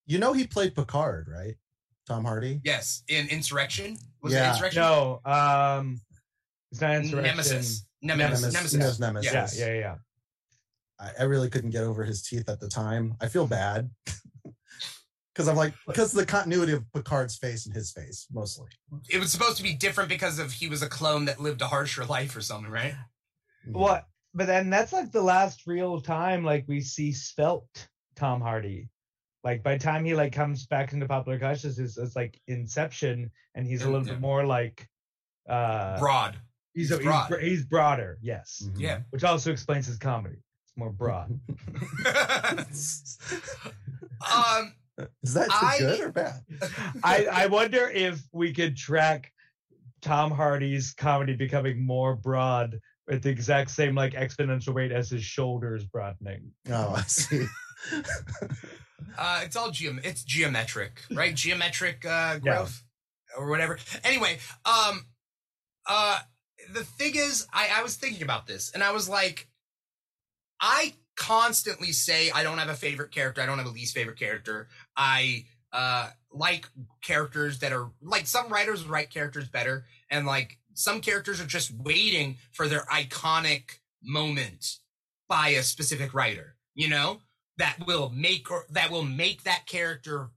You know he played Picard, right? Tom Hardy. yes, in Insurrection was Yeah. it Insurrection? no, um, it's not insurrection. Nemesis. Nemesis. Nemesis. Nemesis. Nemesis. Nemesis. Yeah, Yes. yeah, yeah. I, I really couldn't get over his teeth at the time. I feel bad. *laughs* Because I'm like, because the continuity of Picard's face and his face, mostly. It was supposed to be different because of he was a clone that lived a harsher life or something, right? What? But then that's like the last real time like we see svelte Tom Hardy. Like by the time he like comes back into popular consciousness, it's like Inception, and he's a little Yeah. bit more like uh Broad. he's, he's a, he's, broad. he's broader, yes. Mhm. Yeah. Which also explains his comedy. It's more broad. *laughs* *laughs* um, Is that I- good or bad? *laughs* I, I wonder if we could track Tom Hardy's comedy becoming more broad at the exact same like exponential rate as his shoulders broadening. Oh, I see. *laughs* uh, it's all geom. It's geometric, right? Geometric uh, Yeah. growth or whatever. Anyway, um, uh, the thing is, I, I was thinking about this, and I was like, I constantly say I don't have a favorite character. I don't have a least favorite character. I uh like characters that are like some writers write characters better, and like some characters are just waiting for their iconic moment by a specific writer. You know that will make or that will make that character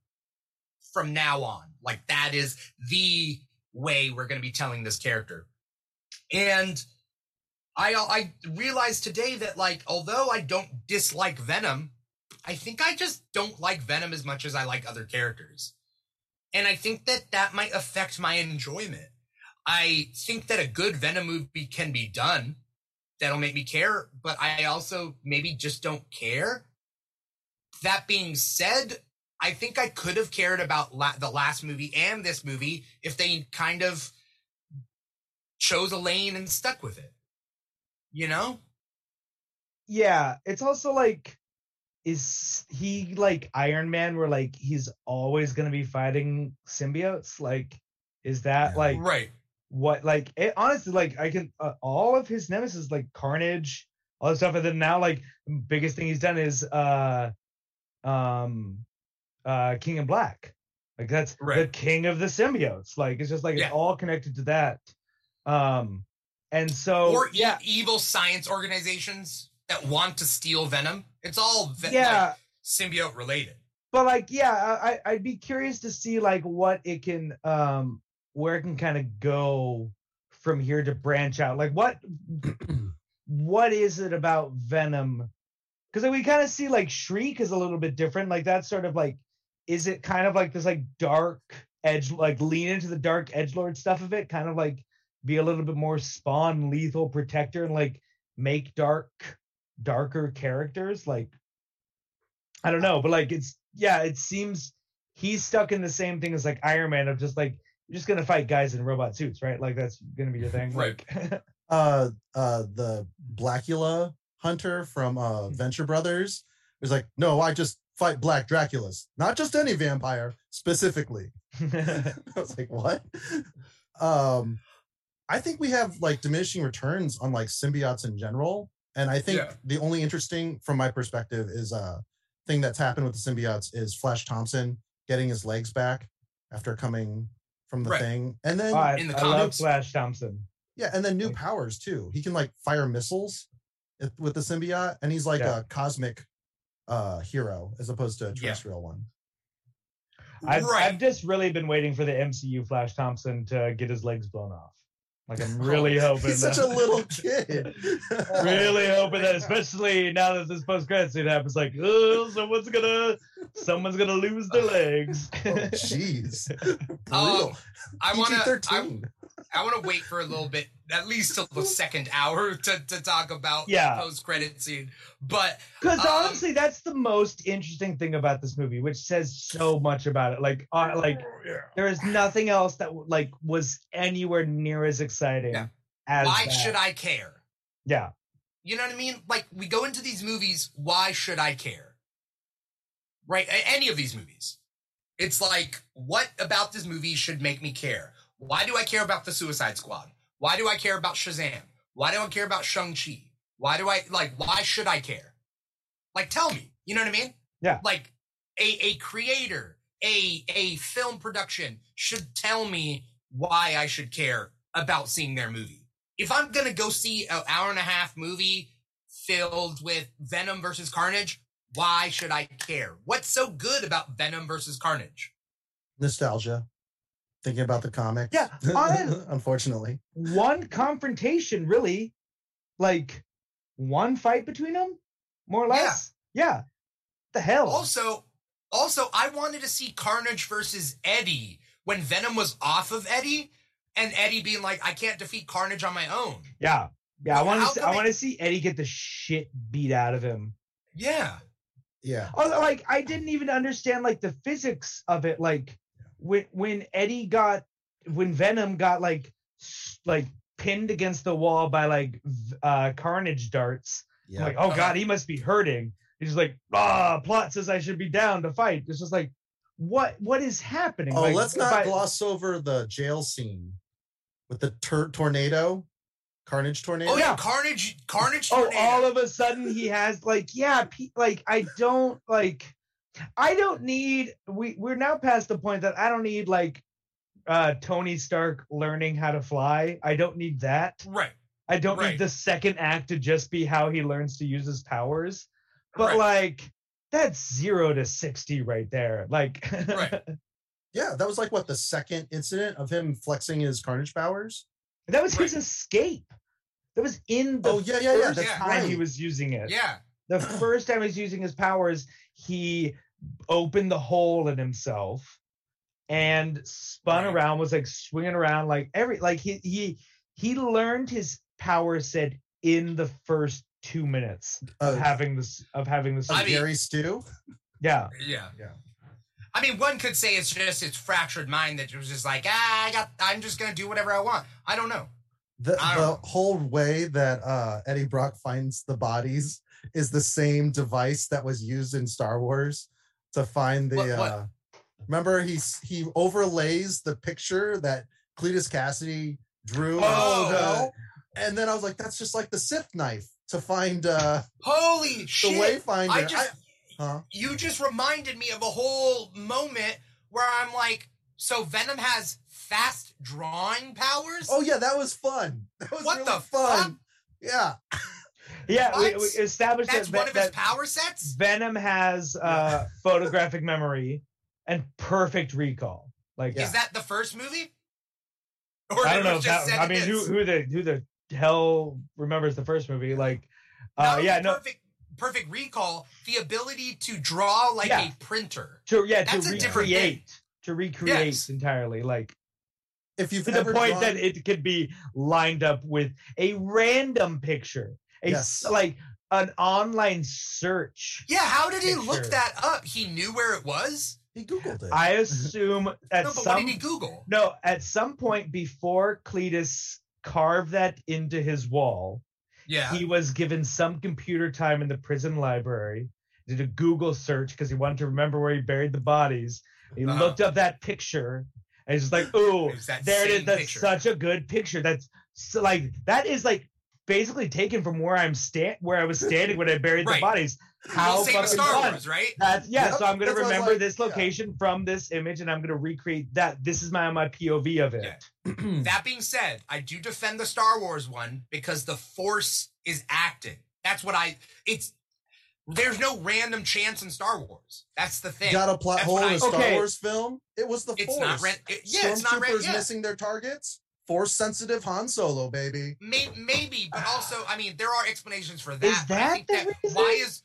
from now on. Like that is the way we're going to be telling this character. And I I realized today that like although I don't dislike Venom, I think I just don't like Venom as much as I like other characters. And I think that that might affect my enjoyment. I think that a good Venom movie can be done that'll make me care, but I also maybe just don't care. That being said, I think I could have cared about la- the last movie and this movie if they kind of chose a lane and stuck with it. You know? Yeah, it's also like is he like Iron Man where like he's always going to be fighting symbiotes? Like is that Yeah. like right. what like it, honestly like I can uh, all of his nemesis like Carnage, all this stuff and then now like the biggest thing he's done is uh um uh King in Black. Like that's the king of the symbiotes. Like it's just like Yeah. it's all connected to that. Um and so or e- yeah, evil science organizations that want to steal venom. It's all ve- yeah, like, symbiote related. but like yeah, I I'd be curious to see like what it can um where it can kind of go from here to branch out. Like what *clears throat* what is it about Venom? Because we kind of see like Shriek is a little bit different. Like that's sort of like, is it kind of like this like dark edge, like lean into the dark edge lord stuff of it, kind of like be a little bit more spawn lethal protector and like make dark darker characters. Like I don't know, but like it's yeah, it seems he's stuck in the same thing as like Iron Man of just like you're just gonna fight guys in robot suits, right? Like that's gonna be your thing. *laughs* Right. Like *laughs* uh uh the Blackula hunter from uh Venture Brothers was like, no, I just fight black Draculas, not just any vampire specifically. *laughs* I was like, what? Um I think we have like diminishing returns on like symbiotes in general. And I think Yeah. the only interesting from my perspective is uh thing that's happened with the symbiotes is Flash Thompson getting his legs back after coming from the Right. thing. And then Oh, In the I love comics- Flash Thompson. yeah, and then new Like- powers too. He can like fire missiles with the symbiote, and he's like Yeah. a cosmic uh hero as opposed to a Yeah. terrestrial one. I've, right. I've just really been waiting for the MCU Flash Thompson to get his legs blown off. Like I'm *laughs* oh, really hoping. He's such a little kid. *laughs* really hoping that, especially now that this post credit scene happens, like, oh, someone's gonna, someone's gonna lose their legs. *laughs* Oh, Jeez. *laughs* Um, Brutal. I want to. I, PG-13. I want to wait for a little bit, at least till the second hour, *laughs* to, to talk about Yeah. the post credit scene. But Because Um, honestly, that's the most interesting thing about this movie, which says so much about it. Like, uh, like there is nothing else that like was anywhere near as exciting Yeah. as why that. should I care? Yeah, You know what I mean? Like we go into these movies, why should I care? Right? Any of these movies. It's like, what about this movie should make me care? Why do I care about the Suicide Squad? Why do I care about Shazam? Why do I care about Shang-Chi? Why do I like why should I care? Like tell me. You know what I mean? Yeah. Like a a creator, a a film production should tell me why I should care about seeing their movie if I'm gonna go see an hour and a half movie filled with Venom versus Carnage, why should I care? What's so good about Venom versus Carnage? Nostalgia. Thinking about the comics. Yeah, I- *laughs* Unfortunately. one confrontation, really, like one fight between them, more or less. Yeah, the hell. Also, also, I wanted to see Carnage versus Eddie when Venom was off of Eddie, and Eddie being like, "I can't defeat Carnage on my own." yeah, yeah. I want to. See, I want to see Eddie get the shit beat out of him. Yeah, Yeah. Although, like, I didn't even understand like the physics of it. Like, when when Eddie got when Venom got like like pinned against the wall by like uh Carnage darts. Yeah. like, oh god, he must be hurting. He's like, ah, plot says I should be down to fight. It's just like, what what is happening? Oh, Like, let's not I- gloss over the jail scene with the tur- tornado, Carnage tornado. oh yeah, Yeah. Carnage, Carnage. Oh, all of a sudden he has like, yeah, pe- like I don't like, I don't need. We we're now past the point that I don't need like, uh, Tony Stark learning how to fly. I don't need that. right, I don't Right. need the second act to just be how he learns to use his powers. But Right. like, that's zero to sixty right there. Like, Right. *laughs* Yeah, that was like what the second incident of him flexing his Carnage powers. That was his escape. That was in the Oh yeah, yeah, yeah. first That's Yeah. time he was using it. yeah, the *clears throat* first time he's using his powers, he opened the hole in himself and spun Right. around, was like swinging around like every like he he he learned his power set in the first two minutes of Uh, having this of having this. I mean- Gary Stu. yeah, yeah, Yeah. I mean, one could say it's just its fractured mind that was just like, ah, I got, I'm just gonna do whatever I want. I don't know. The I the don't- whole way that uh, Eddie Brock finds the bodies is the same device that was used in Star Wars to find the. What- what? Uh, remember, he's he overlays the picture that Cletus Kasady drew. Oh, the and then I was like, that's just like the Sith knife to find uh, Holy the shit! Wayfinder. I I just, Huh? you just reminded me of a whole moment where I'm like, so Venom has fast drawing powers? Oh yeah, that was fun. *laughs* That was What really the fun. fuck? Yeah. yeah, we, What? we established That's that, one of his power sets? Venom has uh, *laughs* photographic memory and perfect recall. Like Yeah. Is that the first movie? Or I don't know. was If just that, I mean, who is? who the who the hell remembers the first movie? Like, uh, yeah, no, perfect, perfect recall, the ability to draw like Yeah. a printer. to yeah to That's a different recreate to recreate Yes. entirely like If you've to the point drawn, that it could be lined up with a random picture a s- Yes. like an online search Yeah, how did he look that up? He knew where it was? he googled it. i *laughs* assume at no, but what some did he Google? no at some point before cletus carved that into his wall Yeah. he was given some computer time in the prison library did a google search because he wanted to remember where he buried the bodies he Uh-huh. looked up that picture and he's just like ooh, there it is that's picture. such a good picture that's so, like that is like basically taken from where i'm stand where i was standing when i buried Right. the bodies how same fucking Star fun. Wars, right? that's yeah Yep, so i'm gonna that's what I was remember like, this yeah. location from this image and i'm gonna recreate that this is my my pov of it Yeah. *clears throat* That being said, I do defend the Star Wars one because the Force is acting. That's what I. It's there's no random chance in Star Wars. That's the thing. Got a plot That's hole in I- a Star Okay. Wars film? It was the It's Force. not ran- it- yeah, it's not ran- Stormtroopers yeah. missing their targets. Force sensitive Han Solo, baby. May- maybe, but also, I mean, there are explanations for that. Is but I that think the that reason? why is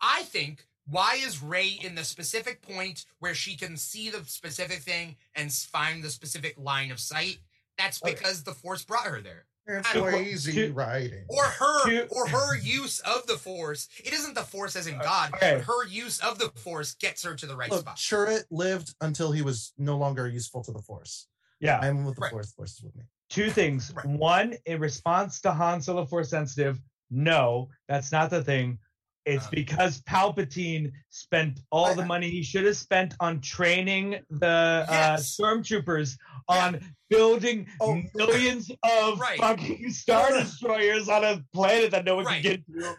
I think why is Rey in the specific point where she can see the specific thing and find the specific line of sight? That's Okay. because the Force brought her there. It's I- lazy to- writing. or her To- or her use of the force it isn't the force as in uh, god Okay. but her use of the force gets her to the right Look, spot Chirrut lived until he was no longer useful to the Force. Yeah I'm with the Right. Force. Force is with me. two things. Right. One, in response to Han Solo Force sensitive, no, that's not the thing. It's Uh. because Palpatine spent all I- the money he should have spent on training the Yes. uh, stormtroopers Yeah. On building Oh. millions of Right. fucking star destroyers on a planet that no one Right. can get to.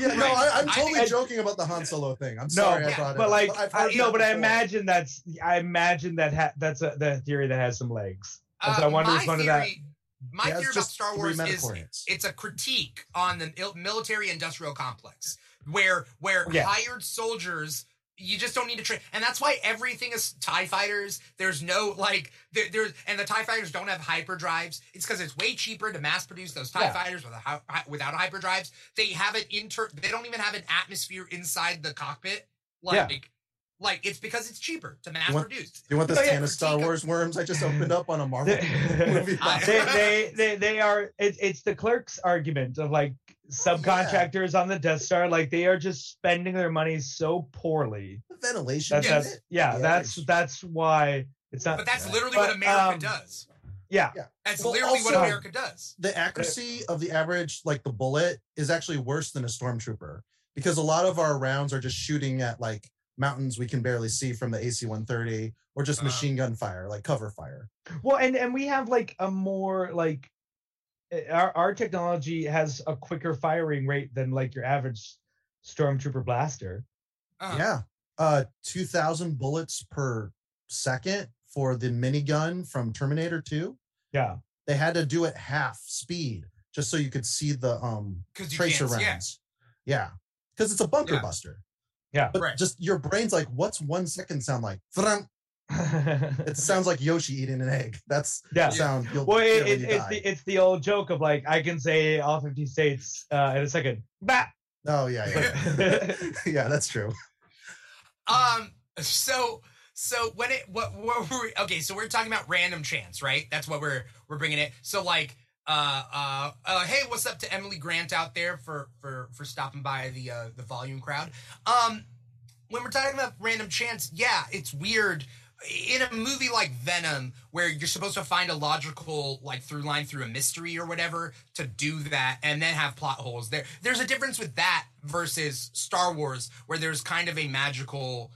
Yeah, no, Right. I, I'm I totally think- joking about the Han Solo thing. I'm No, sorry yeah, brought it But up, like, I've I, no, that but I imagine that's I imagine that ha- that's a the theory that has some legs. And so I Uh, wanted to my respond to that. my He has theory about star wars is it's a critique on the military industrial complex where where Yeah. hired soldiers you just don't need to train. And that's why everything is tie fighters. There's no like there, there's and the tie fighters don't have hyperdrives. It's because it's way cheaper to mass produce those tie Yeah. fighters without hy- without hyperdrives. They have an inter they don't even have an atmosphere inside the cockpit. Like Yeah. like it's because it's cheaper to mass want- produce. you want this Oh, yeah, can of Star Wars worms? I just opened up on a Marvel movie? *laughs* They, they they they are it, it's the clerks argument of like subcontractors on the Death Star like they are just spending their money so poorly. The ventilation. That's, Yeah. that's yeah, Yeah, that's that's why it's not but that's literally But, what america um, does yeah. that's Well, literally what america does the accuracy of the average, like the bullet, is actually worse than a stormtrooper because a lot of our rounds are just shooting at like mountains we can barely see from the AC-130 or just Uh-huh. machine gun fire, like cover fire. Well, and and we have like a more like uh, our our technology has a quicker firing rate than like your average stormtrooper blaster. Uh-huh. Yeah, uh, two thousand bullets per second for the minigun from Terminator 2. Yeah. They had to do it half speed just so you could see the um 'Cause you tracer can't- yeah. rounds. Yeah, because it's a bunker Yeah. buster. Yeah. But Right. just your brain's like, what's one second sound like? Thrum. It sounds like Yoshi eating an egg. That's yeah. the sound you'll Well, hear it, when it, you it's the it's the old joke of like I can say all fifty states uh, in a second. Bah! Oh yeah, yeah, *laughs* yeah. That's true. Um. So so when it what what were we, okay? So we're talking about random chance, right? That's what we're we're bringing it. So like. Uh, uh, uh, hey, what's up to Emily Grant out there for for for stopping by the uh, the volume crowd? Um, when we're talking about random chance, yeah, it's weird in a movie like Venom, where you're supposed to find a logical like through line through a mystery or whatever to do that, and then have plot holes. There, there's a difference with that versus Star Wars, where there's kind of a magical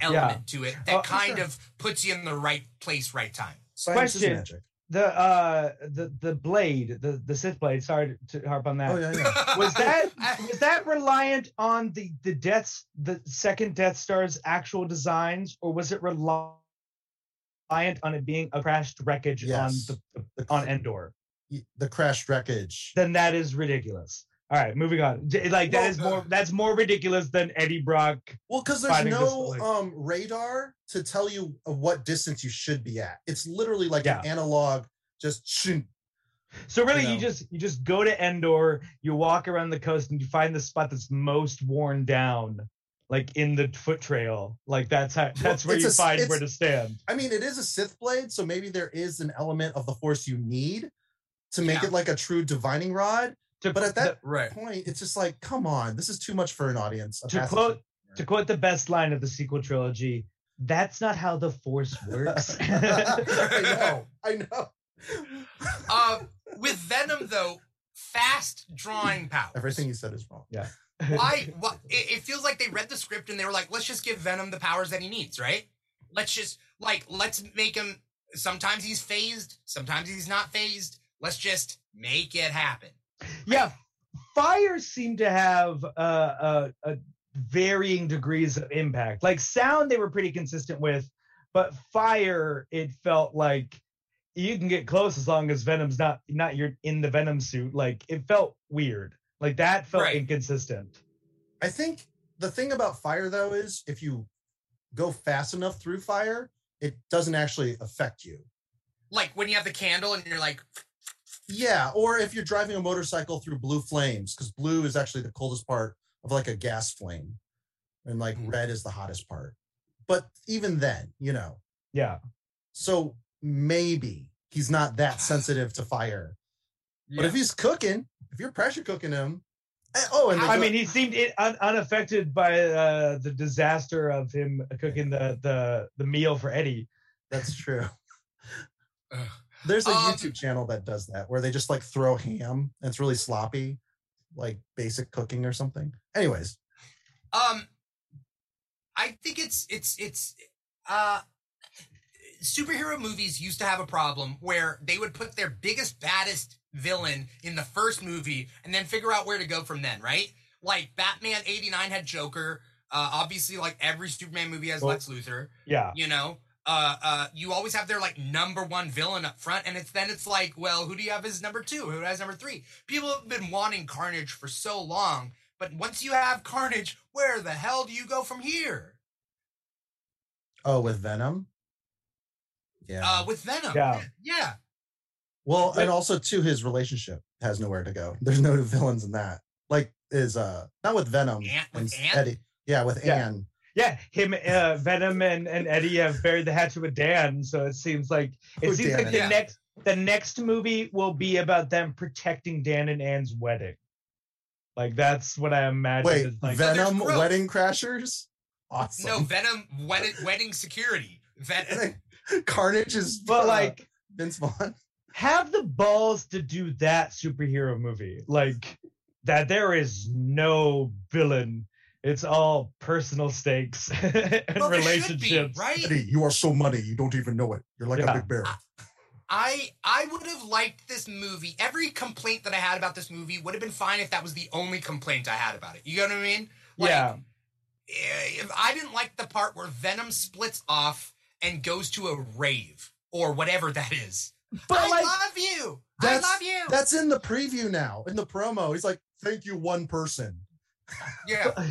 element to it that Oh, kind sure. of puts you in the right place, right time. Science Question. is magic. the uh the the blade, the the Sith blade. Sorry to harp on that. Oh yeah, yeah. *laughs* Was that *laughs* was that reliant on the the deaths the second Death Star's actual designs, or was it reliant on it being a crashed wreckage Yes. on the The, on Endor? the crashed wreckage. Then that is ridiculous. All right, moving on. Like that Well, is more that's more ridiculous than Eddie Brock. Well, because there's this, no like- um radar to tell you what distance you should be at. It's literally like an analog, just shoot. So really, you, know. just you just go to Endor, you walk around the coast, and you find the spot that's most worn down, like in the foot trail. Like that's how that's where you a s- find where to stand. I mean, it is a Sith blade, so maybe there is an element of the Force you need to make Yeah. it like a true divining rod. To, But at that right. point, it's just like, come on, this is too much for an audience. To quote- consumer. to quote the best line of the sequel trilogy, "That's not how the Force works." *laughs* I know, I know. Uh, with Venom though, fast drawing power. *laughs* Everything you said is wrong. Why? *laughs* Why? It, it feels like they read the script and they were like, let's just give Venom the powers that he needs, right? Let's just like let's make him. Sometimes he's phased, sometimes he's not phased. Let's just make it happen. yeah, fire seemed to have uh, uh, uh, varying degrees of impact. Like sound, they were pretty consistent with, but fire, it felt like you can get close as long as Venom's not not you're in the Venom suit. Like it felt weird. Like that felt Right. inconsistent. I think the thing about fire though is if you go fast enough through fire, it doesn't actually affect you. Like when you have the candle and you're like, Yeah, or if you're driving a motorcycle through blue flames, because blue is actually the coldest part of like a gas flame, and like Mhm. red is the hottest part. But even then, you know, Yeah. so maybe he's not that *sighs* sensitive to fire. But if he's cooking, if you're pressure cooking him, eh, oh, and I I the- mean, he seemed in, un, unaffected by uh, the disaster of him cooking the the the meal for Eddie. that's true. *laughs* There's a Um, YouTube channel that does that where they just like throw ham and it's really sloppy, like basic cooking or something. Anyways, Um, I think it's it's it's uh, superhero movies used to have a problem where they would put their biggest baddest villain in the first movie and then figure out where to go from then, right? Like Batman '89 had Joker. Uh, obviously, like every Superman movie has Well- Lex Luthor. Yeah. You know, uh, uh, you always have their like number one villain up front, and it's then it's like, well, who do you have as number two? Who has number three? People have been wanting Carnage for so long, but once you have Carnage, where the hell do you go from here? oh, with Venom. Yeah. Uh, with Venom, Yeah. yeah, well, but- and also too, his relationship has nowhere to go. *laughs* There's no villains in that. Like is uh not with Venom Ant- with and Ant? Eddie. Yeah, with Yeah. Anne. Yeah, him, uh, Venom, and, and Eddie have buried the hatchet with Dan. So it seems like it Oh, seems like the next the next movie will be about them protecting Dan and Anne's wedding. Like that's what I imagine. Wait, is like, Venom growth. Wedding Crashers? Awesome. no Venom wedding, wedding security. *laughs* Ven- Carnage is but uh, like Vince Vaughn. Have the balls to do that superhero movie. Like that there is no villain. It's all personal stakes *laughs* and well, there should be, relationships. right? Eddie, you are so money, you don't even know it. You're like Yeah. a big bear. I I would have liked this movie. Every complaint that I had about this movie would have been fine if that was the only complaint I had about it. You know what I mean? Like, yeah. eh, If I didn't like the part where Venom splits off and goes to a rave or whatever that is. But I like love you. I That's- love you. That's in the preview now. In the promo, he's like, "Thank you, one person." yeah. *laughs*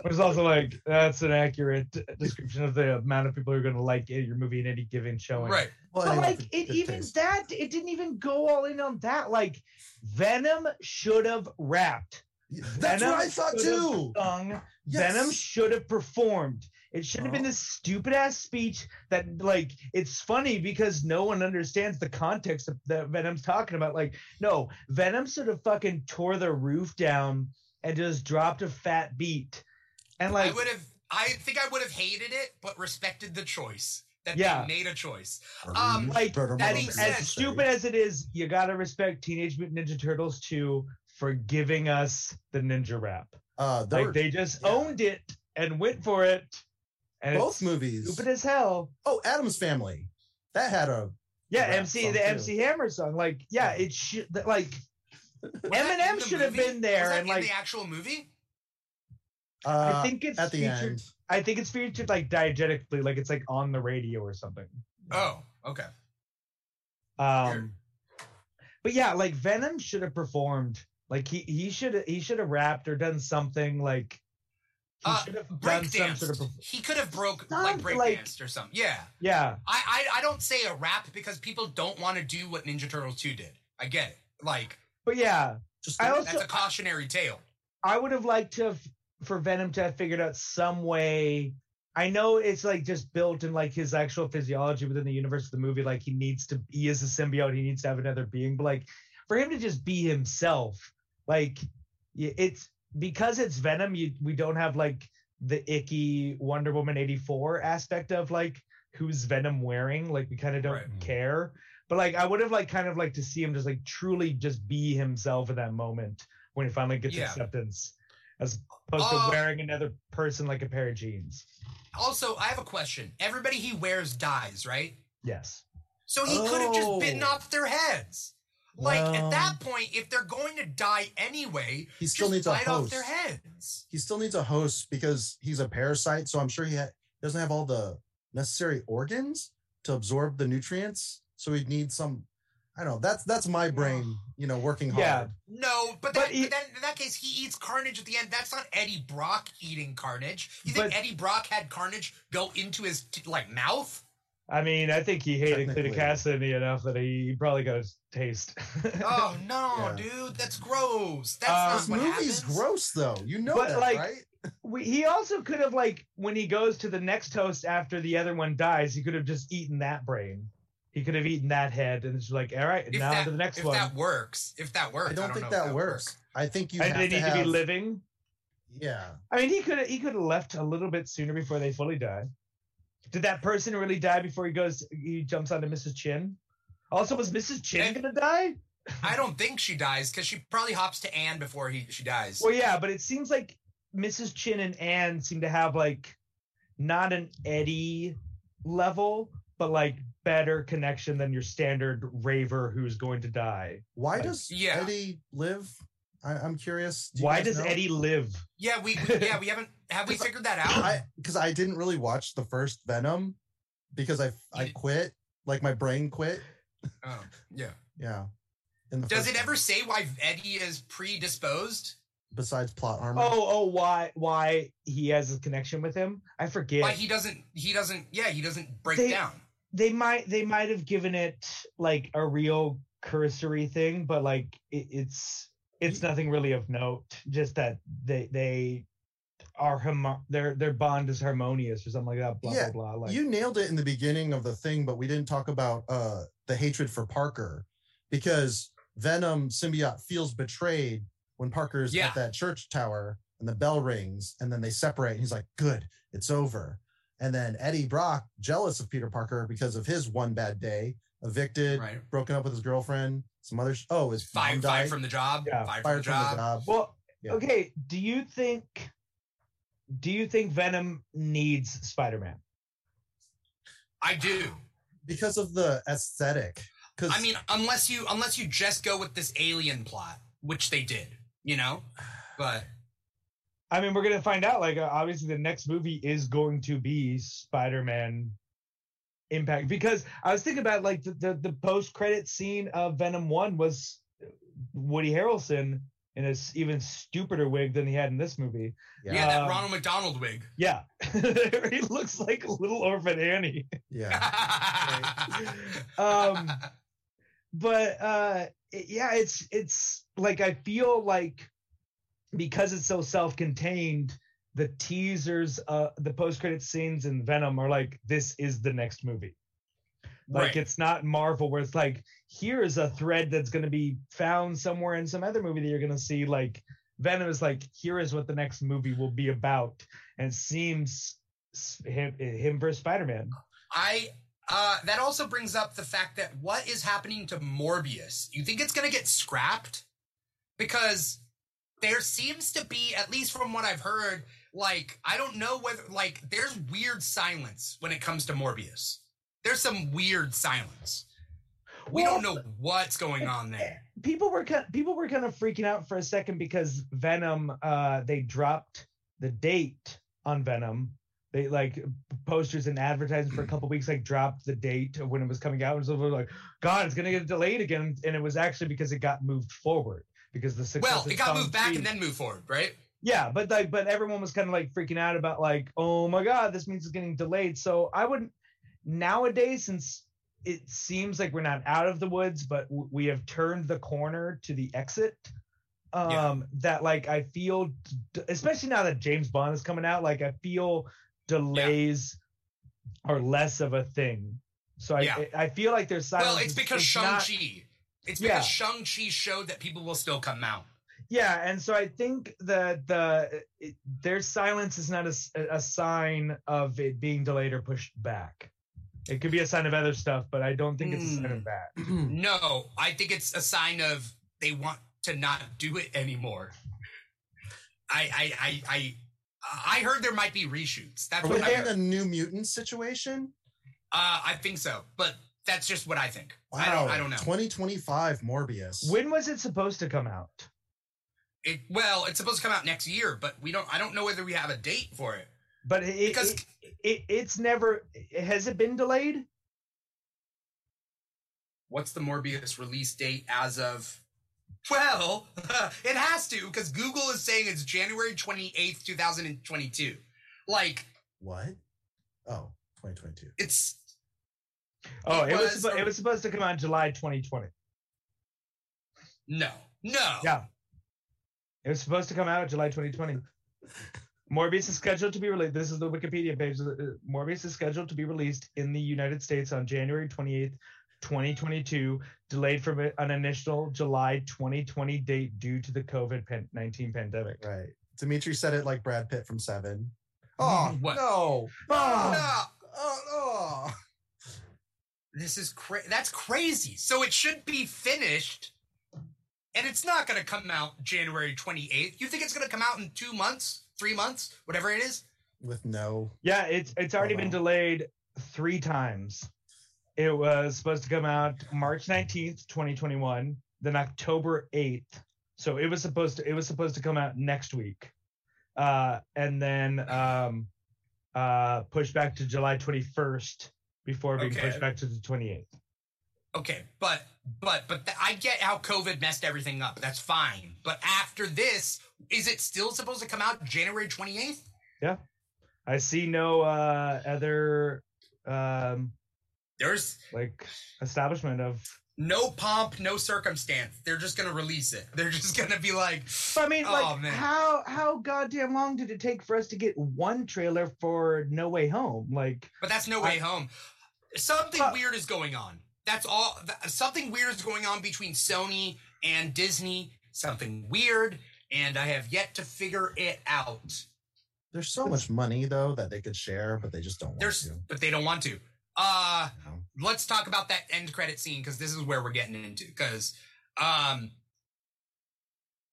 But it's also like that's an accurate description of the amount of people who are going to like your movie in any given showing. Right. Well, But like with it good even taste. that it didn't even go all in on that. Like Venom should have rapped. That's Venom what I thought too. Sung. Yes. Venom should have performed. It should have been Oh. this stupid ass speech that like it's funny because no one understands the context of that Venom's talking about. Like, no, Venom sort of fucking tore the roof down and just dropped a fat beat. And like I would have I think I would have hated it, but respected the choice. That Yeah. they made a choice. Um, like that as, being not said- as stupid as it is, you gotta respect Teenage Mutant Ninja Turtles 2 for giving us the ninja rap. Uh, Like they just yeah. owned it and went for it. And both it's movies. stupid as hell. Oh, Addams Family. That had a Yeah, rap MC the too. MC Hammer song. Like, yeah, Yeah. it should like Was that in Eminem should have been there Was that and in like the actual movie. Uh, I think it's at the featured. end. I think it's featured like diegetically, like it's like on the radio or something. Oh, okay. Um, but yeah, like Venom should have performed. Like he he should he should have rapped or done something. Like he Uh, should have done break some sort of. perf- he could have broke Not like break like- danced or something. Yeah. Yeah, I, I I don't say a rap because people don't want to do what Ninja Turtles 2 did. I get it. Like but yeah, Just I also that's a cautionary tale. I would have liked to have for Venom to have figured out some way. I know it's like just built in like his actual physiology within the universe of the movie. Like he needs to, he is a symbiote. He needs to have another being. But like for him to just be himself, like it's because it's Venom. You we don't have like the icky Wonder Woman eighty four aspect of like who's Venom wearing. Like we kind of don't Right. care. But like I would have like kind of like to see him just like truly just be himself in that moment when he finally gets Yeah. acceptance, as opposed Uh, to wearing another person like a pair of jeans. Also, I have a question. Everybody he wears dies, right? Yes. So he could have just Oh. bitten off their heads. Like at that point, if they're going to die anyway, He still just needs a bite off host. their heads. he still needs a host because he's a parasite. So I'm sure he ha- doesn't have all the necessary organs to absorb the nutrients. So he'd need some. I don't know. That's that's my brain, you know, working hard. Yeah. No, but, But he- but then in that case, he eats Carnage at the end. That's not Eddie Brock eating Carnage. You think But- Eddie Brock had Carnage go into his t- like mouth? I mean, I think he hated Cletus Kasady enough that he, he probably got his taste. Oh *laughs* no, Yeah. dude, that's gross. That's Uh, not This what movie's happens. gross, though. You know But, that, like, right? we, he also could have like when he goes to the next host after the other one dies, he could have just eaten that brain. He could have eaten that head and it's like, all right, If now that, to the next if one. If that works, if that works, I don't think know that if works. I think you and have they to need have. to be living. yeah. I mean, he could have he could have left a little bit sooner before they fully die. Did that person really die before he goes? He jumps onto Mrs. Chen. Also, was Mrs. Chen And- gonna die? I don't think she dies because she probably hops to Anne before he she dies. Well, yeah, but it seems like Mrs. Chen and Anne seem to have like not an Eddie level, but like better connection than your standard raver who's going to die. Why Like, does yeah. Eddie live? I, I'm curious. Do Why does know? Eddie live? Yeah, we, we yeah we haven't have we figured that out? Because I didn't really watch the first Venom because I I quit. Like my brain quit. oh, yeah. Yeah. Does it one. ever say why Eddie is predisposed? besides plot armor? Oh, oh, why why he has a connection with him? I forget. Why he doesn't he doesn't yeah he doesn't break They- down. they might they might have given it like a real cursory thing, but like it, it's it's nothing really of note. Just that they they are homo- their their bond is harmonious or something like that. Blah Yeah, blah blah. Like you nailed it in the beginning of the thing, but we didn't talk about uh the hatred for Parker because Venom symbiote feels betrayed when Parker's Yeah. at that church tower and the bell rings and then they separate. And he's like, "Good, it's over." And then Eddie Brock, jealous of Peter Parker because of his one bad day, evicted, Right. broken up with his girlfriend, some other. Sh- oh, is mom Five five from the job. Yeah, five from fired the from job. the job. well, Yeah. okay. Do you think do you think Venom needs Spider Man? I do. because of the aesthetic. Because I mean, unless you unless you just go with this alien plot, which they did, you know. But I mean, we're gonna find out. Like, uh, obviously, the next movie is going to be Spider-Man impact because I was thinking about like the the, the post-credit scene of Venom One was Woody Harrelson in a s- even stupider wig than he had in this movie. yeah, that Um, Ronald McDonald wig. Yeah, *laughs* he looks like a little orphan Annie. yeah, *laughs* Um, but uh it- yeah it's it's like i feel like because it's so self-contained the teasers uh the post-credit scenes in venom are like this is the next movie like Right. it's not marvel where it's like here is a thread that's going to be found somewhere in some other movie that you're going to see like venom is like here is what the next movie will be about and it seems him, him versus spider-man I uh that also brings up the fact that what is happening to Morbius? You think it's gonna get scrapped? Because there seems to be, at least from what I've heard, like I don't know whether like there's weird silence when it comes to Morbius. There's some weird silence. we Well, don't know what's going on there. people were kind people were kind of freaking out for a second because Venom uh they dropped the date on Venom. They like posters and advertising for a couple weeks like dropped the date of when it was coming out and so we're like god it's going to get delayed again and it was actually because it got moved forward because the success Well, it got moved back and then moved forward, right? Yeah but like but everyone was kind of like freaking out about like oh my god this means it's getting delayed so i wouldn't nowadays since it seems like we're not out of the woods but w- we have turned the corner to the exit um Yeah. that like i feel d- especially now that james bond is coming out like i feel delays are less of a thing so i Yeah. i I feel like there's silence well, it's because not- Shang-Chi. It's Yeah. because Shang-Chi showed that people will still come out. Yeah, and so I think that the it, their silence is not a sign of it being delayed or pushed back. It could be a sign of other stuff, but I don't think it's a sign of that. *clears throat* No, I think it's a sign of they want to not do it anymore. I I I I, I heard there might be reshoots. That's Are we what I in a new mutant situation? Uh, I think so, but that's just what I think. Wow. I don't I don't know. 2025 Morbius. When was it supposed to come out? It, well, it's supposed to come out next year, but we don't. I don't know whether we have a date for it. But it, Because- it, it it's never has it been delayed? What's the Morbius release date as of? Well, *laughs* it has to because Google is saying it's January twenty eighth, two thousand and twenty two. Like What? Oh, 2022. it's Oh, It it, was was a- it was supposed to come out July 2020. no, no. Yeah. It was supposed to come out July 2020. *laughs* Morbius is scheduled to be released. This is the Wikipedia page. Uh, Morbius is scheduled to be released in the United States on January 28th, 2022, delayed from an initial July 2020 date due to the COVID 19 pandemic. Right. Dimithri said it like Brad Pitt from Seven. Oh, What? no. Oh, No. Oh, oh. This is crazy. that's crazy. So it should be finished, and it's not going to come out January twenty eighth. You think it's going to come out in two months, three months, whatever it is? With no. yeah, it's it's already been delayed three times. It was supposed to come out March 19th, 2021, then October 8th. So it was supposed to it was supposed to come out next week. Uh and then um uh pushed back to July 21st before being Okay. pushed back to the 28th. Okay, but but but th- I get how COVID messed everything up. That's fine. But after this, is it still supposed to come out January twenty eighth? Yeah. I see no uh other um There's like establishment of no pomp, no circumstance. They're just going to release it. They're just going to be like, But I mean, Oh, like, man. how how goddamn long did it take for us to get one trailer for No Way Home? Like, But that's no way I- home. Something Uh, weird is going on. That's all. th- something weird is going on between Sony and Disney. Something weird, and I have yet to figure it out. There's so much money though that they could share, but they just don't want There's, to. but they don't want to. Uh, No. let's talk about that end credit scene because this is where we're getting into. Because, um,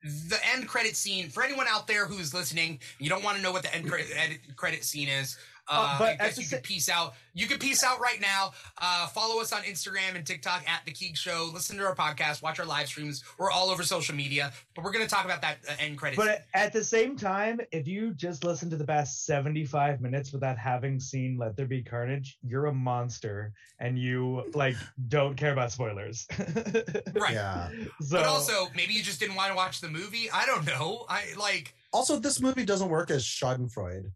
the end credit scene for anyone out there who's listening, you don't want to know what the end credit, end credit scene is. Uh, Uh, but I guess you sa- could peace out. You could peace out right now. Uh, follow us on Instagram and TikTok at the Keeg Show. Listen to our podcast. Watch our live streams. We're all over social media. But we're gonna talk about that uh, end credit. but at the same time, if you just listen to the past seventy five minutes without having seen Let There Be Carnage, you're a monster, and you like don't care about spoilers. *laughs* right. Yeah. So, But also, maybe you just didn't want to watch the movie. I don't know. I like. Also, this movie doesn't work as Schadenfreude.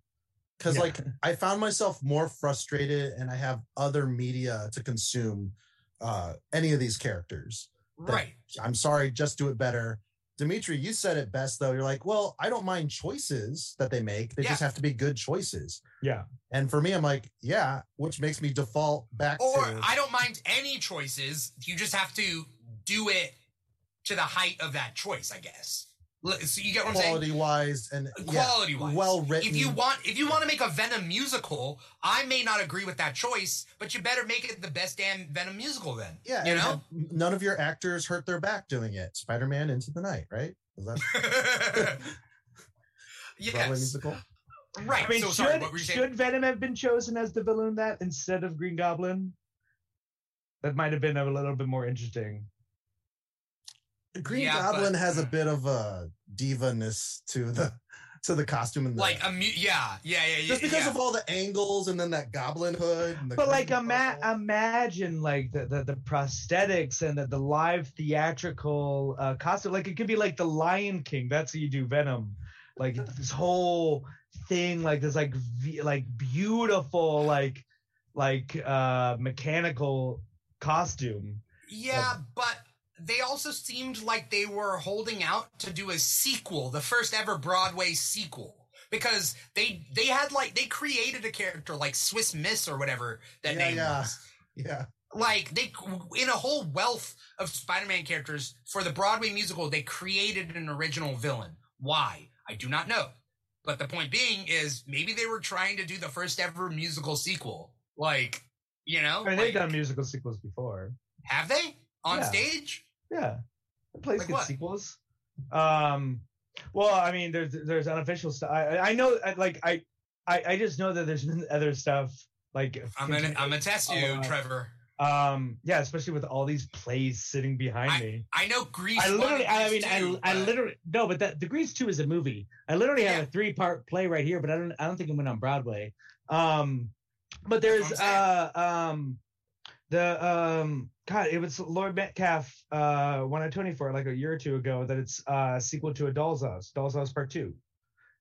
Because Yeah. like I found myself more frustrated and I have other media to consume uh any of these characters. Right. I'm sorry, just do it better. Dimithri, you said it best though. You're like, well, I don't mind choices that they make. They just have to be good choices. yeah, And for me, I'm like, yeah, which makes me default back Or to I don't mind any choices. You just have to do it to the height of that choice, I guess. L- So you get what I'm saying? quality wise and Quality wise, well written. If you want, if you want to make a Venom musical, I may not agree with that choice, but you better make it the best damn Venom musical then. yeah, you know. none of your actors hurt their back doing it. Spider-Man Into the Night, right? Is that *laughs* Broadway yes, musical? right. I mean, so should, sorry. What were you saying? should Venom have been chosen as the villain that instead of Green Goblin? That might have been a little bit more interesting. The Green Yeah, Goblin but- has a bit of a diva-ness to the *laughs* to the costume and the, Like a mu- yeah, yeah, yeah, yeah. just because yeah. of all the angles and then that goblin hood. And the But like, ima- imagine like the, the the prosthetics and the, the live theatrical uh, costume. Like it could be like the Lion King. That's how you do Venom. Like *laughs* this whole thing, like this like v- like beautiful like like uh mechanical costume. Yeah, but they also seemed like they were holding out to do a sequel, the first ever Broadway sequel. Because they they had like they created a character like Swiss Miss or whatever that Yeah, name yeah. was. *laughs* yeah, Like they in a whole wealth of Spider-Man characters for the Broadway musical, they created an original villain. Why? I do not know. But the point being is maybe they were trying to do the first ever musical sequel. Like, you know, I mean, like, they've done musical sequels before. have they on Yeah. stage? Yeah, it plays Like good what? sequels. Um, well, I mean, there's there's unofficial stuff. I, I know, like I, I I just know that there's been other stuff like I'm gonna I'm gonna test you, Uh, Trevor. um yeah, especially with all these plays sitting behind me. I know Grease. I literally, I mean, Grease I, I literally no, but that the Grease two is a movie. I literally have a three part play right here, but I don't, I don't think it went on Broadway. Um, but there's uh um the um God, it was Laurie Metcalf uh Tony for it like a year or two ago that it's uh a sequel to a Doll's House, Doll's House Part Two.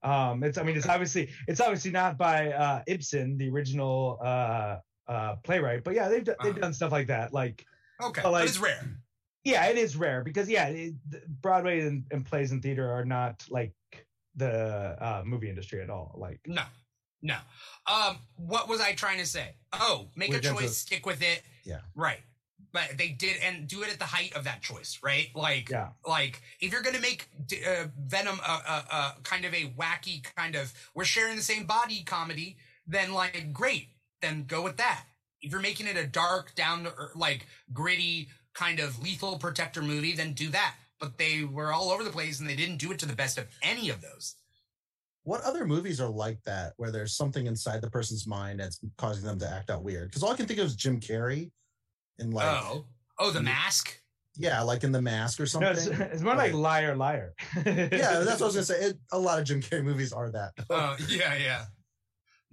Um, it's I mean it's obviously it's obviously not by uh Ibsen, the original uh uh playwright, but yeah they've d- they've Uh-huh. done stuff like that like Okay, but but it's rare. yeah, it is rare because yeah, it, Broadway and, and plays and theater are not like the uh, movie industry at all. Like, No, no. Um, what was I trying to say? Oh, make We're a choice, to- stick with it. Yeah. Right. But they did, and do it at the height of that choice, right? Like, yeah, like if you're gonna make uh, Venom a, a, a kind of a wacky kind of we're sharing the same body comedy, then like great, then go with that. If you're making it a dark, down to earth, like gritty kind of lethal protector movie, then do that. But they were all over the place, and they didn't do it to the best of any of those. What other movies are like that where there's something inside the person's mind that's causing them to act out weird? Because all I can think of is Jim Carrey in like oh, oh, the mask. yeah, like in The Mask or no, something. it's, it's more like liar, liar. *laughs* yeah, that's what I was gonna say. It, a lot of Jim Carrey movies are that. Uh, yeah, yeah.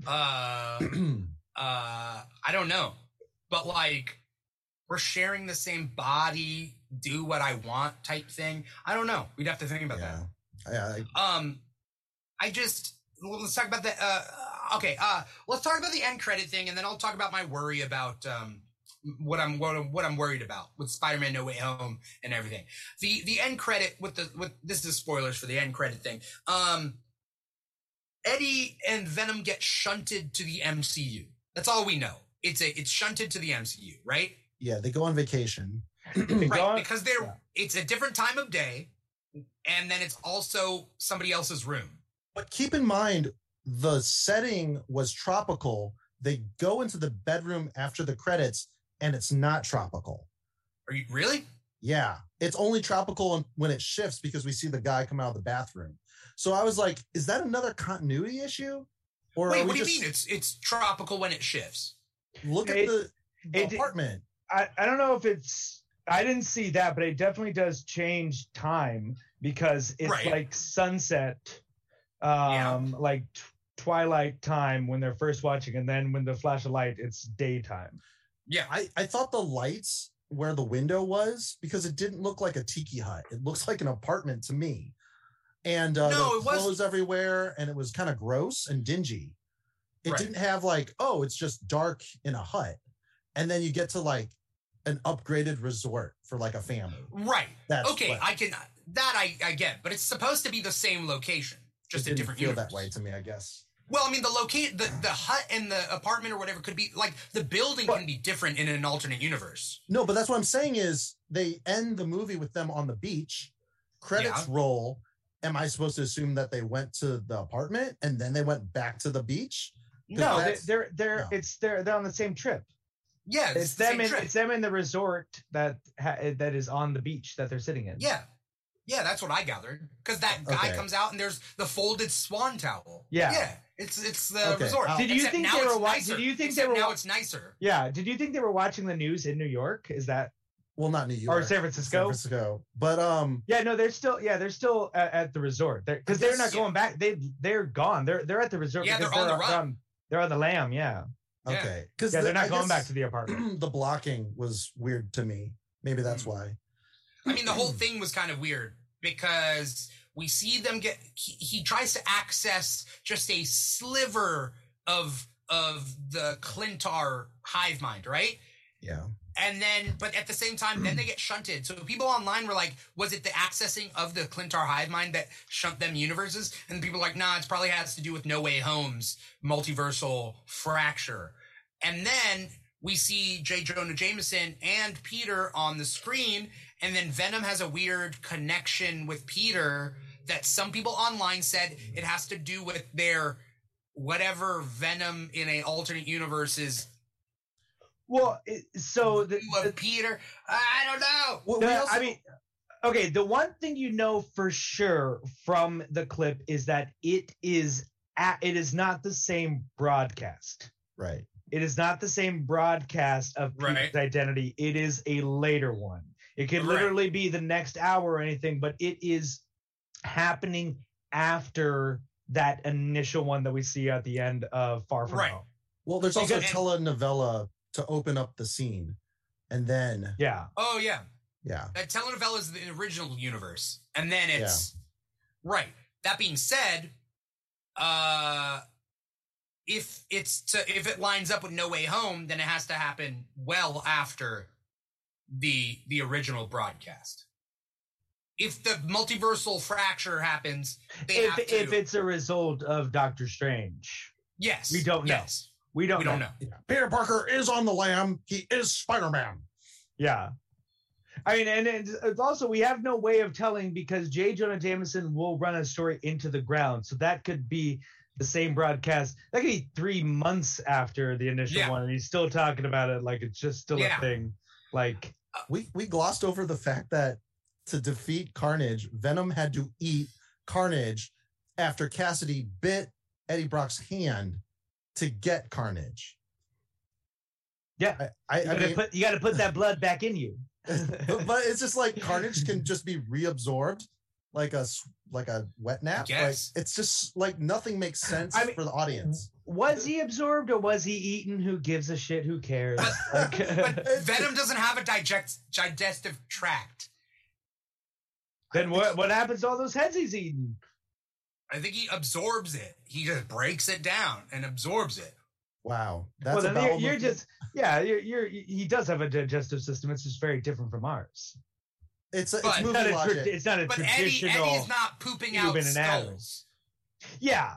Uh, *clears throat* uh, I don't know, but like we're sharing the same body, do what I want type thing. I don't know. We'd have to think about yeah, yeah. I- that. Um, I just well, let's talk about the. Uh, okay, uh, let's talk about the end credit thing, and then I'll talk about my worry about um what I'm what I'm, what I'm worried about with Spider-Man No Way Home and everything. The the end credit with the with this is spoilers for the end credit thing. Um, Eddie and Venom get shunted to the MCU. That's all we know. It's a it's shunted to the MCU, right? yeah, they go on vacation. *clears throat* Right, on. because they're yeah. it's a different time of day, and then it's also somebody else's room. But keep in mind, the setting was tropical. They go into the bedroom after the credits, and it's not tropical. Are you really? Yeah, it's only tropical when it shifts because we see the guy come out of the bathroom. So I was like, is that another continuity issue? Or Wait, are we what do you mean? It's it's tropical when it shifts. Look at the, the it- apartment. I, I don't know if it's I didn't see that, but it definitely does change time because it's Right. like sunset, um, like t- twilight time when they're first watching, and then when the flash of light, it's daytime. Yeah, I, I thought the lights where the window was because it didn't look like a tiki hut. It looks like an apartment to me. And uh, No, it was- clothes everywhere, and it was kind of gross and dingy. It Right. didn't have like, oh, it's just dark in a hut, and then you get to like an upgraded resort for like a family. right. That's okay, what- I can that I I get, but it's supposed to be the same location, just it a didn't different feel universe. that way to me. I guess. Well, I mean, the locate the the hut and the apartment or whatever could be like the building But- can be different in an alternate universe. No, but that's what I'm saying is they end the movie with them on the beach. Credits Yeah. roll. Am I supposed to assume that they went to the apartment and then they went back to the beach? No, they, that's- they're they're no. it's they're they're on the same trip. Yeah, It's, the them same in trip. it's them in the resort that ha- that is on the beach that they're sitting in. Yeah. Yeah, that's what I gathered. Because that guy Okay. comes out and there's the folded swan towel. Yeah. yeah. It's it's the Okay, resort. Did you Except think they were wa- nicer. did you think they were now it's nicer? Yeah. Did you think they were watching the news in New York? Is that Well, not New York. or San Francisco? San Francisco. But um, Yeah, no, they're still yeah, they're still at, at the resort. They're because they're not going back. They they're gone. They're they're at the resort. Yeah, because they're on the run. on- they're on the lam. Yeah, Yeah. okay, because yeah, they're not going back to the apartment. *clears throat* the blocking was weird to me. Maybe that's Mm. why. I mean, the whole thing was kind of weird because we see them get. He, he tries to access just a sliver of of the Klyntar hive mind, right? Yeah. And then, but at the same time, then they get shunted. So people online were like, was it the accessing of the Klyntar hive mind that shunt them universes? And people were like, nah, it's probably has to do with No Way Home's multiversal fracture. And then we see J. Jonah Jameson and Peter on the screen. And then Venom has a weird connection with Peter that some people online said it has to do with their whatever Venom in a alternate universe is Well, it, so the, of Peter. I don't know. Well, we the- also- I mean, okay. The one thing you know for sure from the clip is that it is a it is not the same broadcast. right. It is not the same broadcast of Peter's Right. identity. It is a later one. It could Right. literally be the next hour or anything, but it is happening after that initial one that we see at the end of Far From Right. Home. Well, there's also a telenovela to open up the scene, and then Yeah. Oh yeah, yeah, that telenovela is the original universe, and then it's right. That being said, uh, if it's to if it lines up with No Way Home, then it has to happen well after the the original broadcast. If the multiversal fracture happens, they If have to. if it's a result of Doctor Strange, yes, we don't know. Yes, we don't we don't know. Peter Parker is on the lam. He is Spider Man. Yeah. I mean, and it's, it's also we have no way of telling because J. Jonah Jameson will run a story into the ground, so that could be the same broadcast. That could be three months after the initial Yeah. one, and he's still talking about it like it's just still Yeah. a thing. Like, We we glossed over the fact that to defeat Carnage, Venom had to eat Carnage after Kasady bit Eddie Brock's hand to get Carnage. yeah, I, I, you gotta mean, put you gotta put that *laughs* blood back in you. but, but it's just like *laughs* Carnage can just be reabsorbed like a s- like a wet nap. Like, it's just like nothing makes sense I mean- for the audience. Was he absorbed or was he eaten? Who gives a shit? Who cares? *laughs* Like, But *laughs* Venom doesn't have a digest digestive tract. then what? What happens to all those heads he's eaten? I think he absorbs it. He just breaks it down and absorbs it. Wow, that's well, a then you're, you're just yeah. You're, you're he does have a digestive system. It's just very different from ours. it's a, but- it's It's movie not a, tra- it's not a But Eddie, traditional. Eddie's not pooping out human skulls. Yeah.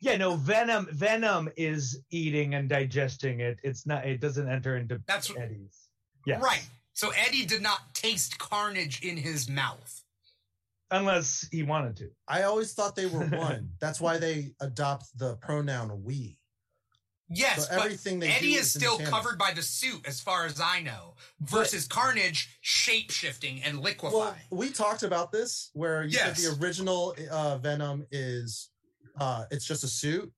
Yeah, no, Venom Venom is eating and digesting it. It's not it doesn't enter into That's Eddie's. Yes. right. So Eddie did not taste carnage in his mouth. Unless he wanted to. I always thought they were *laughs* one. That's why they adopt the pronoun we. Yes, So but everything they Eddie do is is still covered by the suit, as far as I know, versus Carnage shape shifting and liquefying. Well, we talked about this where you Yes. said the original uh, Venom is uh, it's just a suit,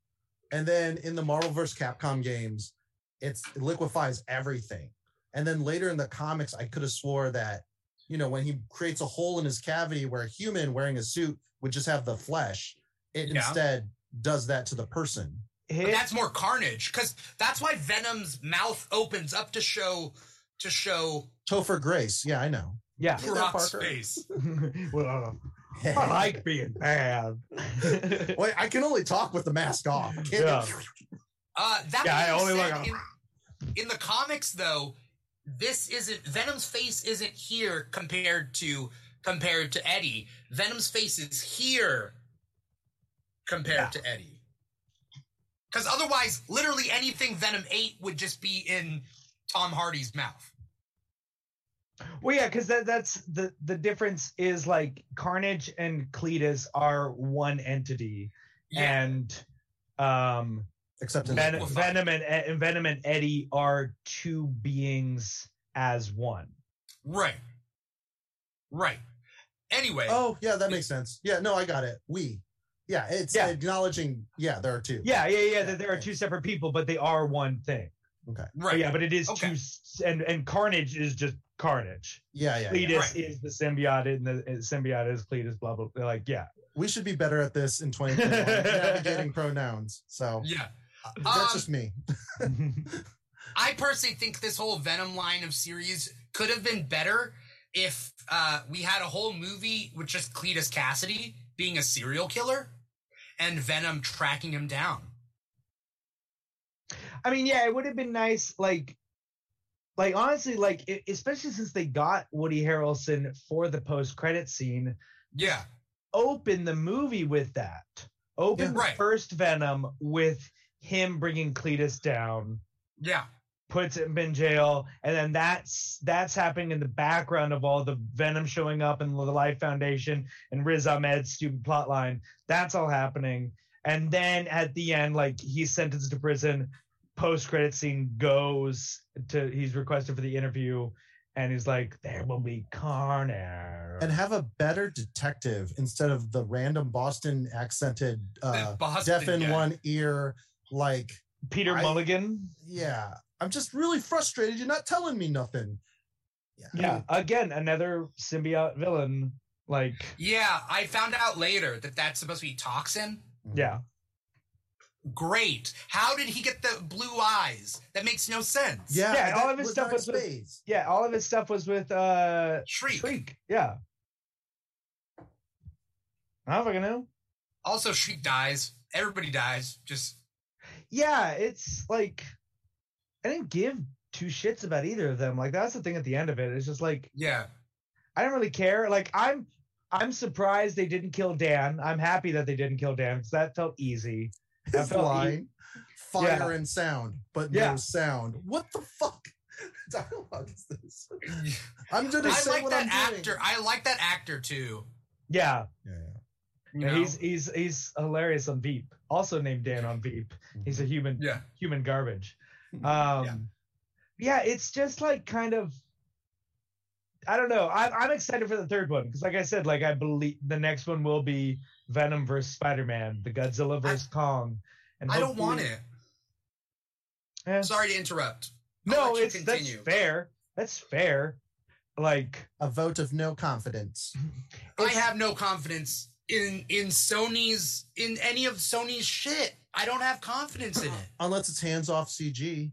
and then in the Marvel vs. Capcom games, it's it liquefies everything. And then later in the comics, I could have swore that you know when he creates a hole in his cavity where a human wearing a suit would just have the flesh, it Yeah. instead does that to the person. But that's more carnage because that's why Venom's mouth opens up to show to show Topher Grace, yeah, I know. yeah. Brock's face. *laughs* well, I like being bad. *laughs* Wait, I can only talk with the mask off. Can't- Yeah. Uh, that Yeah, I only said, look- in, in the comics though, this isn't Venom's face isn't here compared to compared to Eddie. Venom's face is here compared Yeah. to Eddie. Because otherwise, literally anything Venom ate would just be in Tom Hardy's mouth. Well, yeah, because that, that's the the difference is like Carnage and Cletus are one entity, and um, Except Ven- Liquefied. Venom and, and Venom and Eddie are two beings as one. Right. Right. Anyway, Oh, yeah, that makes sense. Yeah, no, I got it. We. Yeah, it's Yeah. acknowledging. Yeah, there are two. Yeah, yeah, yeah. That there are two separate people, but they are one thing. Okay. right. But yeah, but it is Okay. two, and and Carnage is just Carnage. Yeah, yeah. yeah. Cletus Right. is the symbiote, and the and symbiote is Cletus. Blah blah. blah. Like, yeah, We should be better at this in 2021, *laughs* navigating pronouns. So yeah. uh, that's Um, just me. *laughs* I personally think this whole Venom line of series could have been better if uh, we had a whole movie with just Cletus Kasady being a serial killer and Venom tracking him down. I mean, yeah, it would have been nice, like, like honestly, like e- especially since they got Woody Harrelson for the post credit scene, Yeah. open the movie with that. Open Yeah. the Right. first Venom with him bringing Cletus down, Yeah. puts him in jail, and then that's that's happening in the background of all the Venom showing up and the Life Foundation and Riz Ahmed's stupid plotline. That's all happening, and then at the end, like he's sentenced to prison. Post credit scene goes to he's requested for the interview, and he's like, "There will be carnage." And have a better detective instead of the random Boston accented, *laughs* uh, Boston deaf in guy. one ear. Like, Peter I- Mulligan. yeah, I'm just really frustrated. You're not telling me nothing. Yeah. I Yeah, mean, again, another symbiote villain. Like, Yeah. I found out later that that's supposed to be Toxin. yeah, Great. How did he get the blue eyes? That makes no sense. Yeah. Yeah, all of his was stuff not was with- yeah. All of his stuff was with uh Shriek. Shriek. Yeah. I don't fucking know. Also, Shriek dies. Everybody dies. Just Yeah, it's like I didn't give two shits about either of them. Like that's the thing at the end of it. It's just like yeah. I don't really care. Like I'm I'm surprised they didn't kill Dan. I'm happy that they didn't kill Dan because that felt easy. That His felt line, fire Yeah. and sound, but Yeah. no sound. What the fuck *laughs* dialogue is this? *laughs* I'm gonna I say like what that I'm doing. actor. I like that actor too. Yeah, Yeah, yeah. You know? he's he's he's hilarious on Veep. Also named Dan on Veep. He's a human yeah. human garbage. Mm-hmm. Um, yeah. it's just like kind of. I don't know. I'm I'm excited for the third one because, like I said, like I believe the next one will be Venom versus Spider Man, the Godzilla versus Kong. And I don't want it. Eh. Sorry to interrupt. I'll No, let you it's that's continue. fair. That's fair. Like, A vote of no confidence. I have no confidence in in Sony's in any of Sony's shit. I don't have confidence in it. Unless it's hands off CG.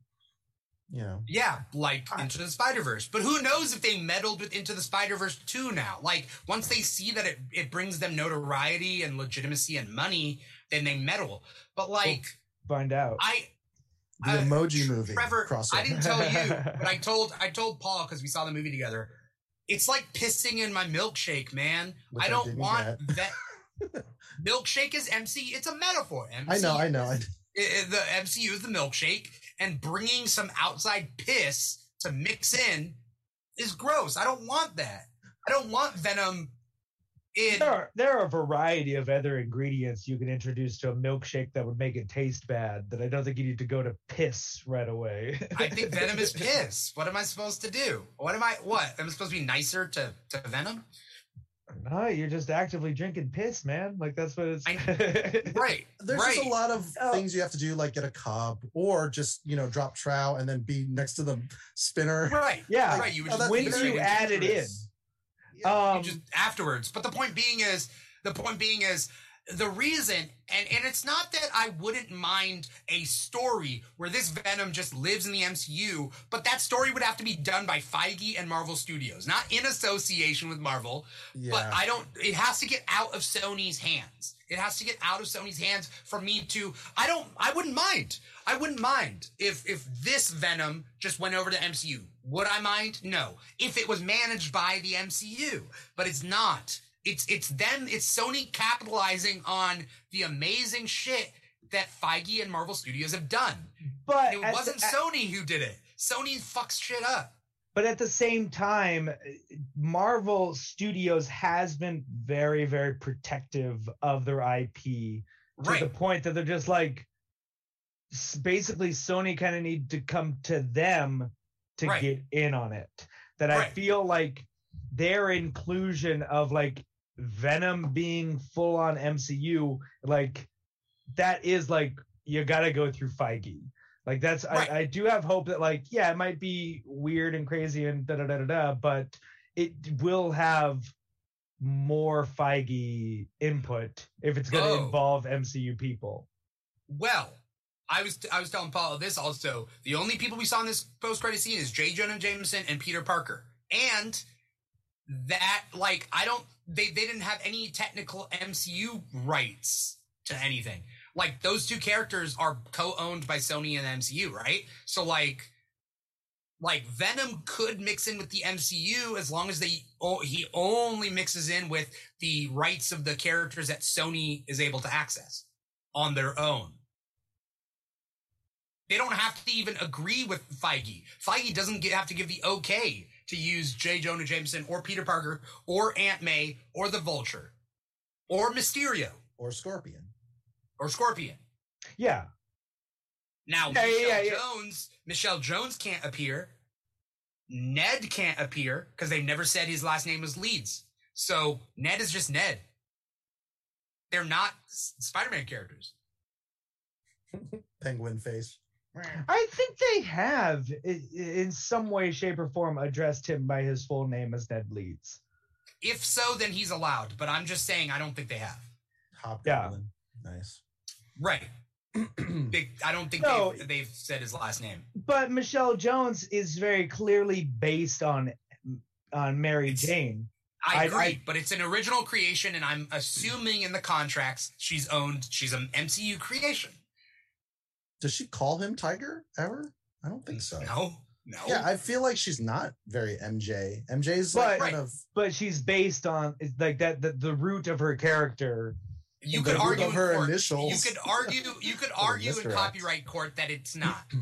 You know. Yeah, like Into the Spider Verse. But who knows if they meddled with Into the Spider Verse 2 now? Like, once they see that it, it brings them notoriety and legitimacy and money, then they meddle. But, like, find out. I. The uh, emoji movie Trevor, crossover. I didn't tell you, *laughs* but I told I told Paul because we saw the movie together. It's like pissing in my milkshake, man. Which I I don't didn't want that. *laughs* milkshake is MC. It's a metaphor. MC I know, I know. I, I- I- the MCU is the milkshake, and bringing some outside piss to mix in is gross. I don't want that. I don't want Venom in. there are there are a variety of other ingredients you can introduce to a milkshake that would make it taste bad. That I don't think you need to go to piss right away. I think Venom is *laughs* piss. What am I supposed to do? What am I? What? Am I supposed to be nicer to, to Venom? No, you're just actively drinking piss, man. Like that's what it's. *laughs* Right. there's right. just a lot of Oh. things you have to do, like get a cob or just, you know, drop trow and then be next to the spinner. Right. Yeah. Right. You would Oh, just when mix you add it in. dangerous. um, you just afterwards. But the point being is, the point being is, the reason, and and it's not that I wouldn't mind a story where this Venom just lives in the MCU, but that story would have to be done by Feige and Marvel Studios, not in association with Marvel. Yeah. But I don't. It has to get out of Sony's hands. It has to get out of Sony's hands for me to. I don't. I wouldn't mind. I wouldn't mind if if this Venom just went over to MCU. Would I mind? No. If it was managed by the MCU, but it's not. It's it's them. It's Sony capitalizing on the amazing shit that Feige and Marvel Studios have done. but It wasn't the, Sony who did it. Sony fucks shit up. but at the same time, Marvel Studios has been very, very protective of their IP to Right. the point that they're just like, basically, Sony kind of need to come to them to Right. get in on it. That I feel like their inclusion of like Venom being full on MCU, like that is like you got to go through Feige. Like that's Right. I, I do have hope that like yeah it might be weird and crazy and da da da da da, but it will have more Feige input if it's going to Oh. involve MCU people. Well, I was I was telling Paul this also. The only people we saw in this post credit scene is J. Jonah Jameson and Peter Parker, and that like I don't they they didn't have any technical MCU rights to anything. Like those two characters are co-owned by Sony and MCU, right? So like like Venom could mix in with the MCU as long as they he only mixes in with the rights of the characters that Sony is able to access on their own. They don't have to even agree with Feige. Feige doesn't get, have to give the okay to use J. Jonah Jameson or Peter Parker or Aunt May or the Vulture or Mysterio Or Scorpion. or Scorpion. Yeah, Now, Yeah, Michelle yeah, yeah. Jones, Michelle Jones can't appear. Ned can't appear because they've never said his last name was Leeds. So Ned is just Ned. They're not Spider-Man characters. *laughs* Penguin face. I think they have i- i- in some way, shape, or form addressed him by his full name as Ned Leeds. If so, then he's allowed. But I'm just saying, I don't think they have. Hobgoblin. Nice. Right. *clears throat* Big. I don't think No. they've, they've said his last name. But Michelle Jones is very clearly based on on Mary It's- Jane. I I- agree, I- but it's an original creation, and I'm assuming in the contracts she's owned. She's an MCU creation. Does she call him Tiger ever? I don't think so. No, no. Yeah, I feel like she's not very MJ. MJ's like But- kind of But she's based on it's like that the, the root of her character. you could argue of her court, initials. You could argue. You could *laughs* argue in copyright court that it's not. *clears throat*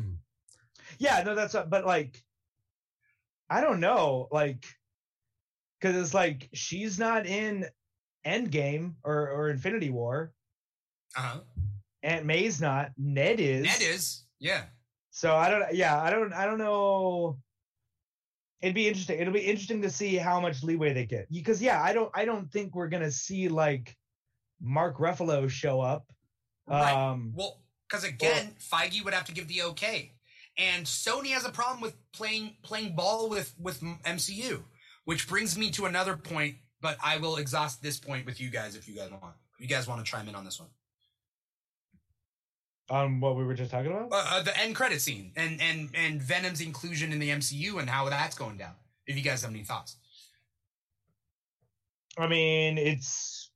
Yeah, no, that's what, but like I don't know, like because it's like she's not in Endgame or or Infinity War. Uh-huh. Aunt May's not. Ned is. Ned is. Yeah. So I don't. Yeah, I don't. I don't know. It'd be interesting. It'll be interesting to see how much leeway they get. Because yeah, I don't. I don't think we're gonna see like Mark Ruffalo show up. Right. Um, Well, because again, Feige would have to give the okay, and Sony has a problem with playing playing ball with with MCU, which brings me to another point. But I will exhaust this point with you guys if you guys want. If you guys want to chime in on this one, on what we were just talking about. uh, uh, the end credit scene and and and Venom's inclusion in the MCU and how that's going down. If you guys have any thoughts, I mean, it's.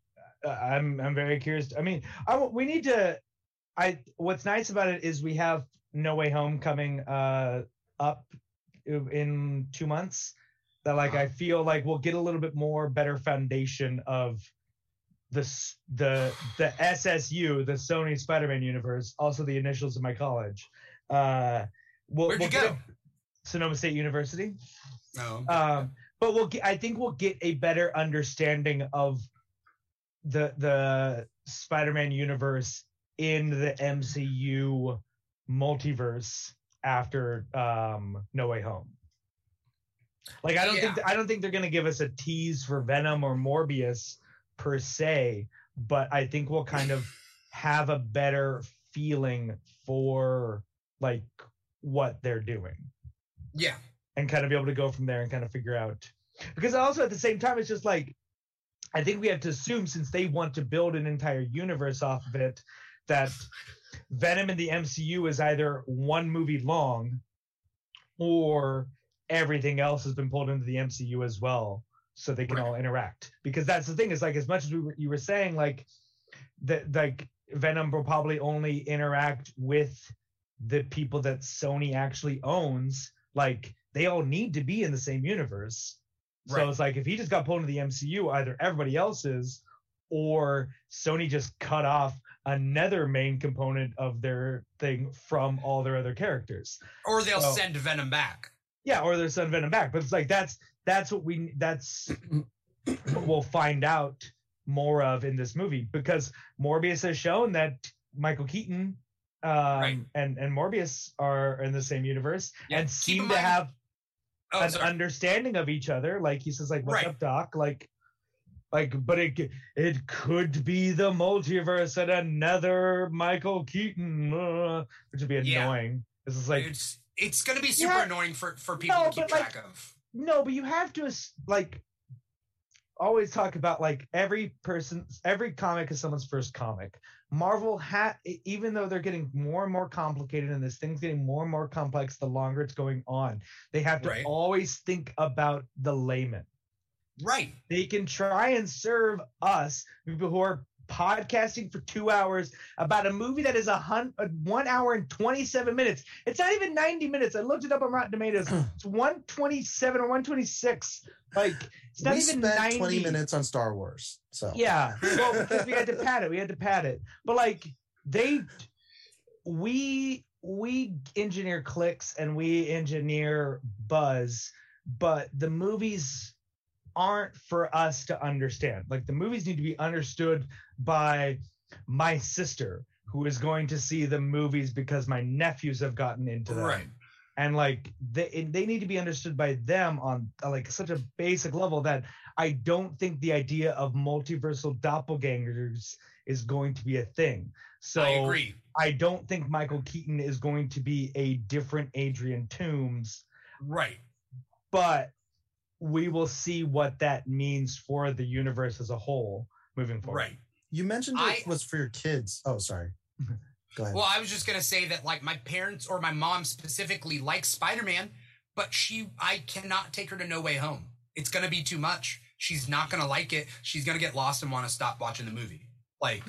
Uh, I'm. I'm very curious. I mean, I. We need to. I. What's nice about it is we have No Way Home coming uh up in two months. That like I feel like we'll get a little bit more better foundation of the the the SSU, the Sony Spider-Man universe, also the initials of my college. Uh, we'll, where'd we'll you get go? Sonoma State University. No. Um, but we'll get, I think we'll get a better understanding of the the Spider-Man universe in the MCU multiverse after um No Way Home. Like I don't think I don't think they're gonna give us a tease for Venom or Morbius per se, but I think we'll kind of have a better feeling for like what they're doing. Yeah. and kind of be able to go from there and kind of figure out. Because also at the same time it's just like i think we have to assume since they want to build an entire universe off of it that venom in the mcu is either one movie long or everything else has been pulled into the mcu as well so they can Right. all interact because that's the thing is like as much as we were, you were saying like that like venom will probably only interact with the people that sony actually owns like they all need to be in the same universe. So it's like if he just got pulled into the MCU, either everybody else is, or Sony just cut off another main component of their thing from all their other characters. Or they'll Oh. send Venom back. Yeah, or they'll send Venom back. But it's like that's that's what we that's what we'll find out more of in this movie because Morbius has shown that Michael Keaton um, Right. and and Morbius are in the same universe Yeah, and seem to have Oh, an sorry. understanding of each other. Like he says, like, "What's Right. up, Doc?" Like, Like, but it it could be the multiverse and another Michael Keaton, uh, which would be Yeah. annoying. This is like it's it's going to be super Yeah. annoying for for people No, to keep but, like, track of. No, but you have to like always talk about like every person's every comic is someone's first comic. Marvel had even though they're getting more and more complicated and this thing's getting more and more complex the longer it's going on, they have to Right. always think about the layman. Right. They can try and serve us people who are podcasting for two hours about a movie that is a hun- one hour and 27 minutes. It's not even 90 minutes. I looked it up on Rotten Tomatoes. *clears throat* It's 127 or 126. Like it's not we even spent 90 20 minutes on Star Wars. So Yeah. Well, *laughs* because we had to pad it. We had to pad it. But like they we we engineer clicks and we engineer buzz, but the movies aren't for us to understand. Like the movies need to be understood by my sister who is going to see the movies because my nephews have gotten into them Right. and like they they need to be understood by them on like such a basic level that I don't think the idea of multiversal doppelgangers is going to be a thing. So I agree. I don't think Michael Keaton is going to be a different Adrian Toombs, Right. but we will see what that means for the universe as a whole moving forward. Right. you mentioned I- it was for your kids. Oh, sorry. *laughs* Go ahead. Well, I was just gonna say that like my parents or my mom specifically likes Spider Man, but she I cannot take her to No Way Home. It's gonna be too much. She's not gonna like it. She's gonna get lost and want to stop watching the movie. Like,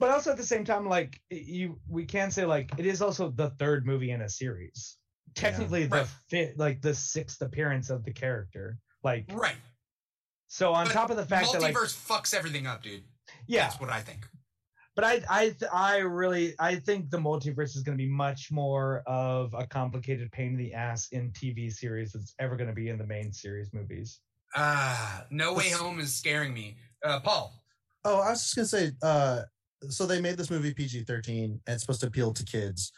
But also at the same time, like you, we can say like it is also the third movie in a series. Technically, the Right. fifth, like the sixth appearance of the character. Like right. so, on But top of the fact that like multiverse fucks everything up, dude. yeah, That's what I think. but I I I really I think the multiverse is going to be much more of a complicated pain in the ass in TV series that's ever going to be in the main series movies. Ah, No Way This- Home is scaring me. Uh, Paul. Oh, I was just gonna say. Uh, so they made this movie PG thirteen, and it's supposed to appeal to kids.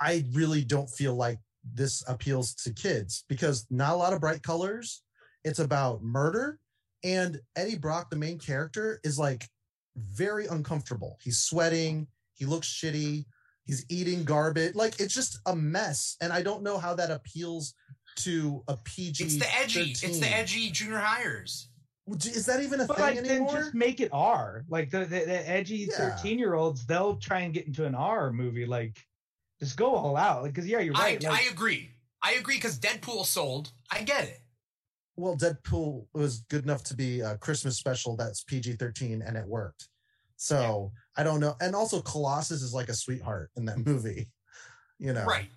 I really don't feel like this appeals to kids because not a lot of bright colors. It's about murder, and Eddie Brock, the main character, is like very uncomfortable. He's sweating. He looks shitty. He's eating garbage. Like it's just a mess, and I don't know how that appeals to a PG. It's the edgy. It's the edgy junior hires. Is that even a But thing like anymore? then just make it R. Like the the, the edgy Yeah. thirteen year olds, they'll try and get into an R movie. Like just go all out. Like because yeah, you're right. I, like, I agree. I agree because Deadpool sold. I get it. Well, Deadpool was good enough to be a Christmas special that's PG 13 and it worked. So I don't know. And also, Colossus is like a sweetheart in that *laughs* movie, you know? Right.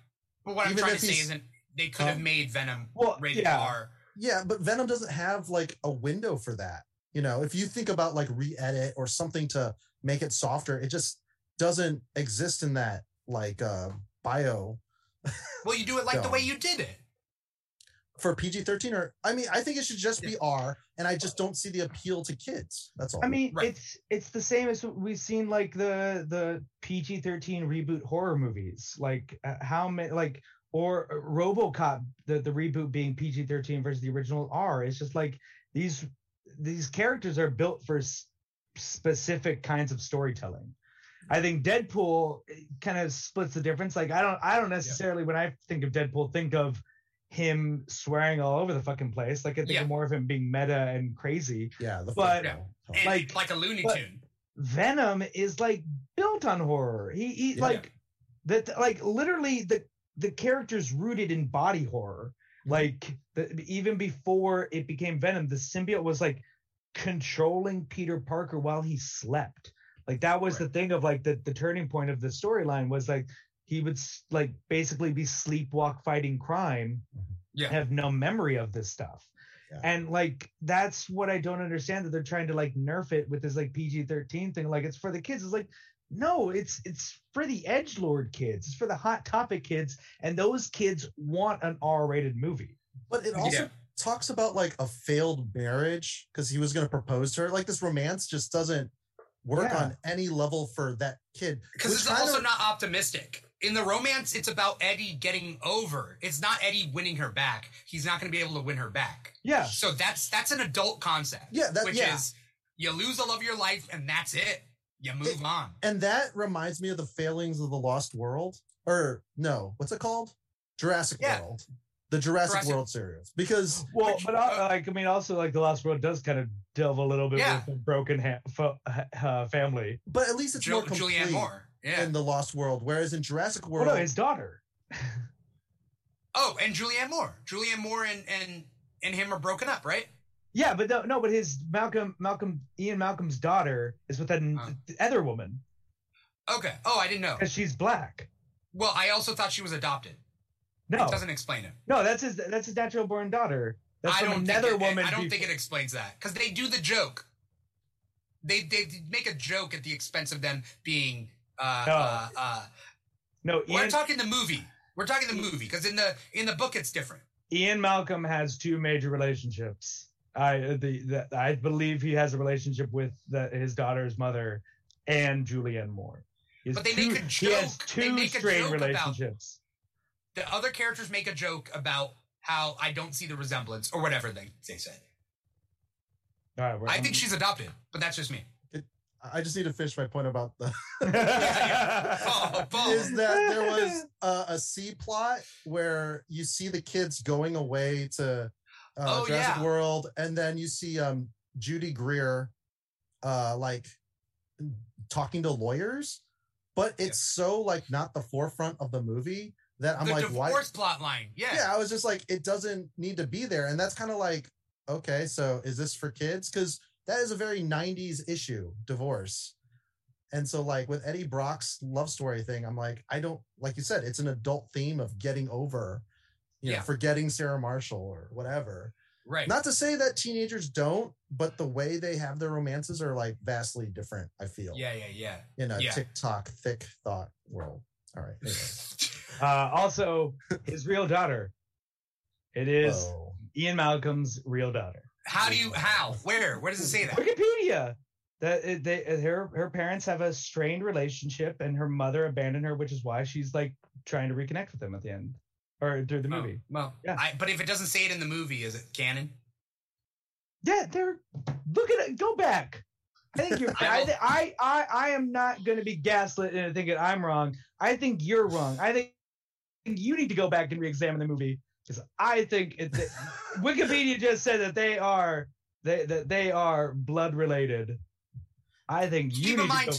But what I'm Even trying if to say isn't they could have Um, made Venom Well, rated yeah. R. Yeah, but Venom doesn't have like a window for that. You know, if you think about like re edit or something to make it softer, it just doesn't exist in that like uh bio Well, you do it like the *laughs* way you did it. For PG 13 or I mean, I think it should just be R and I just don't see the appeal to kids. That's all. I mean, Right. it's it's the same as we've seen like the the PG thirteen reboot horror movies. Like uh, how many like or uh, RoboCop the the reboot being PG thirteen versus the original R. It's just like these these characters are built for s- specific kinds of storytelling. I think Deadpool kind of splits the difference. Like I don't I don't necessarily when I think of Deadpool think of him swearing all over the fucking place. Like I think Yeah. more of him being meta and crazy. yeah, the but- Yeah. And Like- like, a Looney Tune. Venom is like built on horror. He, he Yeah. like that like literally the the character's rooted in body horror. Mhm. Like the, even before it became Venom, the symbiote was like controlling Peter Parker while he slept. Like that was the thing of like the the turning point of the storyline was like he would like basically be sleepwalk fighting crime, mm-hmm. Yeah. have no memory of this stuff. Yeah. And like that's what I don't understand that they're trying to like nerf it with this like PG thirteen thing. Like it's for the kids. It's like no, it's it's for the edge lord kids. It's for the hot topic kids, and those kids want an R rated movie. But it also Yeah. talks about like a failed marriage because he was going to propose to her. Like this romance just doesn't work Yeah. on any level for that kid. Because it's also of- not optimistic. In the romance, it's about Eddie getting over. It's not Eddie winning her back. He's not going to be able to win her back. Yeah, So that's that's an adult concept. Yeah, that- which yeah. is You lose the love of your life, and that's it. You move on. and that reminds me of the failings of the Lost World, or no, what's it called? Jurassic Yeah. World, the Jurassic, Jurassic- World series, because Well, Which- but uh, like I mean, also like the Lost World does kind of delve a little bit Yeah. with the broken ha- fo- uh, family. but at least it's Jo- more complete Julianne Moore. Yeah. in the Lost World, whereas in Jurassic oh, Well, World, no, his daughter. *laughs* oh, and Julianne Moore. Julianne Moore and and and him are broken up, right? Yeah, but no, no, but his Malcolm, Malcolm, Ian Malcolm's daughter is with an Huh. other woman Okay. Oh, I didn't know. because she's black. Well, I also thought she was adopted. No, It doesn't explain it. no, that's his. That's his natural born daughter. That's I from don't another think it, woman. I don't before- think it explains that because they do the joke. They they make a joke at the expense of them being. Uh, No. uh, uh, No, we're talking the movie. We're talking the movie because in the in the book it's different. Ian Malcolm has two major relationships. I the, the I believe he has a relationship with the, his daughter's mother and Julianne Moore. He has But they two, make a He has joke- they two strained joke about- The other characters make a joke about how I don't see the resemblance or whatever they they said. All right, I think she's adopted, but that's just me. I just need to finish my point about the *laughs* *laughs* Paul, Paul. is that there was *laughs* a, a C plot where you see the kids going away to uh, Oh, Jurassic yeah. World, and then you see um Judy Greer, uh, like talking to lawyers, but it's so like not the forefront of the movie that I'm the like, why? divorce plot line. Yeah. Yeah, I was just like, it doesn't need to be there, and that's kind of like, okay, so is this for kids? Because that is a very '90s issue, divorce. And so, like with Eddie Brock's love story thing, I'm like, I don't like you said, it's an adult theme of getting over, you know, Yeah. forgetting Sarah Marshall or whatever. Right. Not to say that teenagers don't, but the way they have their romances are like vastly different. I feel yeah, yeah, yeah. in a yeah. TikTok thick thought world. All right. anyway. *laughs* uh, also, his real daughter. It is Whoa. Ian Malcolm's real daughter. How do you? How? Where? Where does it say that? Wikipedia. That they her her parents have a strained relationship, and her mother abandoned her, which is why she's like trying to reconnect with them at the end or through the Oh, movie. well, Yeah. I, but if it doesn't say it in the movie, is it canon? Yeah, they're look at it. Go back. I think you're. *laughs* I I, will- I I I am not going to be gaslit into thinking I'm wrong. I think you're wrong. I think you need to go back and re-examine the movie because I think it, that- Wikipedia just said that they are they that they are blood related. I think you Keep need in to mind, go.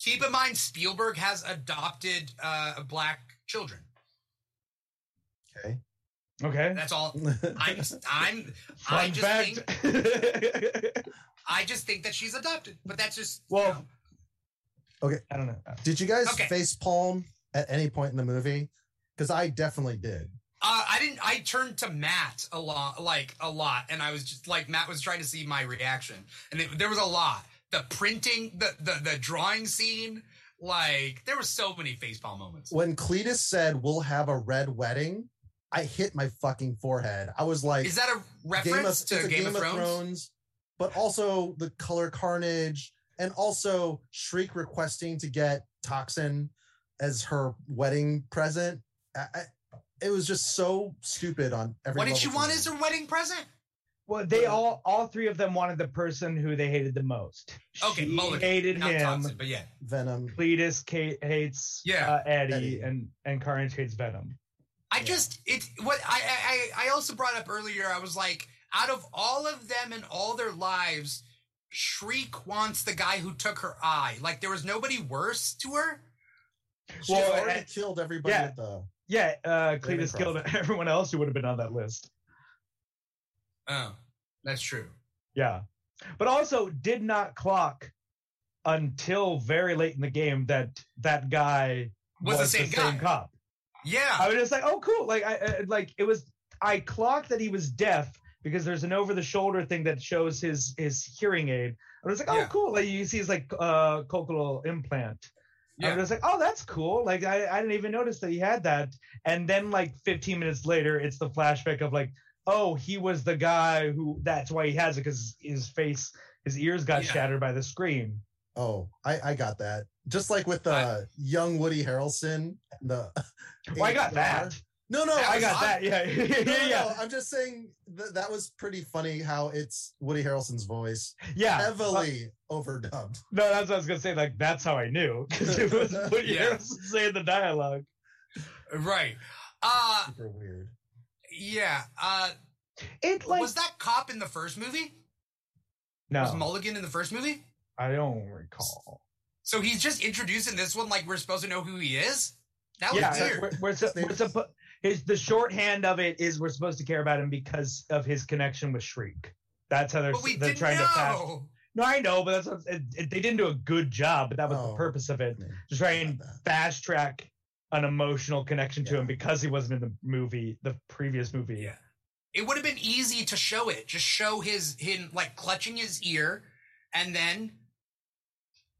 keep in mind, Spielberg has adopted uh, black children. Okay. Okay. That's all. I'm. *laughs* I'm. Fun I just fact. think. *laughs* I just think that she's adopted. But that's just. you Well, Okay. I don't know. Did you guys Okay. face palm at any point in the movie? Because I definitely did. Uh, I didn't. I turned to Matt a lot, like a lot, and I was just like Matt was trying to see my reaction, and it, there was a lot. The printing, the the the drawing scene, like there were so many facepalm moments. When Cletus said we'll have a red wedding, I hit my fucking forehead. I was like, Is that a Game of, reference to a Game, of Thrones? but also the color carnage, and also Shriek requesting to get Toxin as her wedding present. I, it was just so stupid on every. What did she want as her wedding present? Well, they all all three of them wanted the person who they hated the most. Okay, she Mulligan, hated Not him. toxic, but yeah. Venom? Cletus Kate hates Yeah. uh, Eddie, Eddie. and and Carnage hates Venom. I Yeah. just it what I, I I I also brought up earlier. I was like, out of all of them and all their lives, Shriek wants the guy who took her eye. Like there was nobody worse to her. She Well, already killed everybody yeah. at the. Yeah, uh, Cletus killed *laughs* everyone else who would have been on that list. Oh, that's true. Yeah, but also did not clock until very late in the game that that guy Was the same guy. cop. Yeah. I was just like, oh, cool. Like, I, I like it was. I clocked that he was deaf because there's an over-the-shoulder thing that shows his his hearing aid. I was like, oh, Yeah. cool. Like you see his like uh cochlear implant. I yeah. was like, oh, that's cool. Like I, I didn't even notice that he had that. And then like 15 minutes later, it's the flashback of like, oh, he was the guy who. That's why he has it because his face, his ears got Yeah. shattered by the scream. Oh, I I got that. Just like with the I- uh, young Woody Harrelson. The Well, I got ADR. that. No, no, That I was got odd. that. Yeah, *laughs* No, yeah, no, yeah, no, I'm just saying that that was pretty funny how it's Woody Harrelson's voice yeah. heavily overdubbed. No, that's what I was gonna say. Like that's how I knew because it was *laughs* Woody Yeah. Harrelson saying the dialogue. Right. Uh Super weird. yeah. Uh It like was that cop in the first movie? no, Was Mulligan in the first movie? I don't recall. So he's just introducing this one like we're supposed to know who he is? That was yeah, weird. we're, we're, su- His name we're is- suppo- his the shorthand of it is we're supposed to care about him because of his connection with Shriek. That's how they're But we they're didn't trying to fast. know. No, I know, but that's what, it, it- they didn't do a good job. But that was the Oh. purpose of it I mean, to try and fast track an emotional connection to him because he wasn't in the movie, the previous movie. Yeah. It would have been easy to show it. Just show his him like clutching his ear and then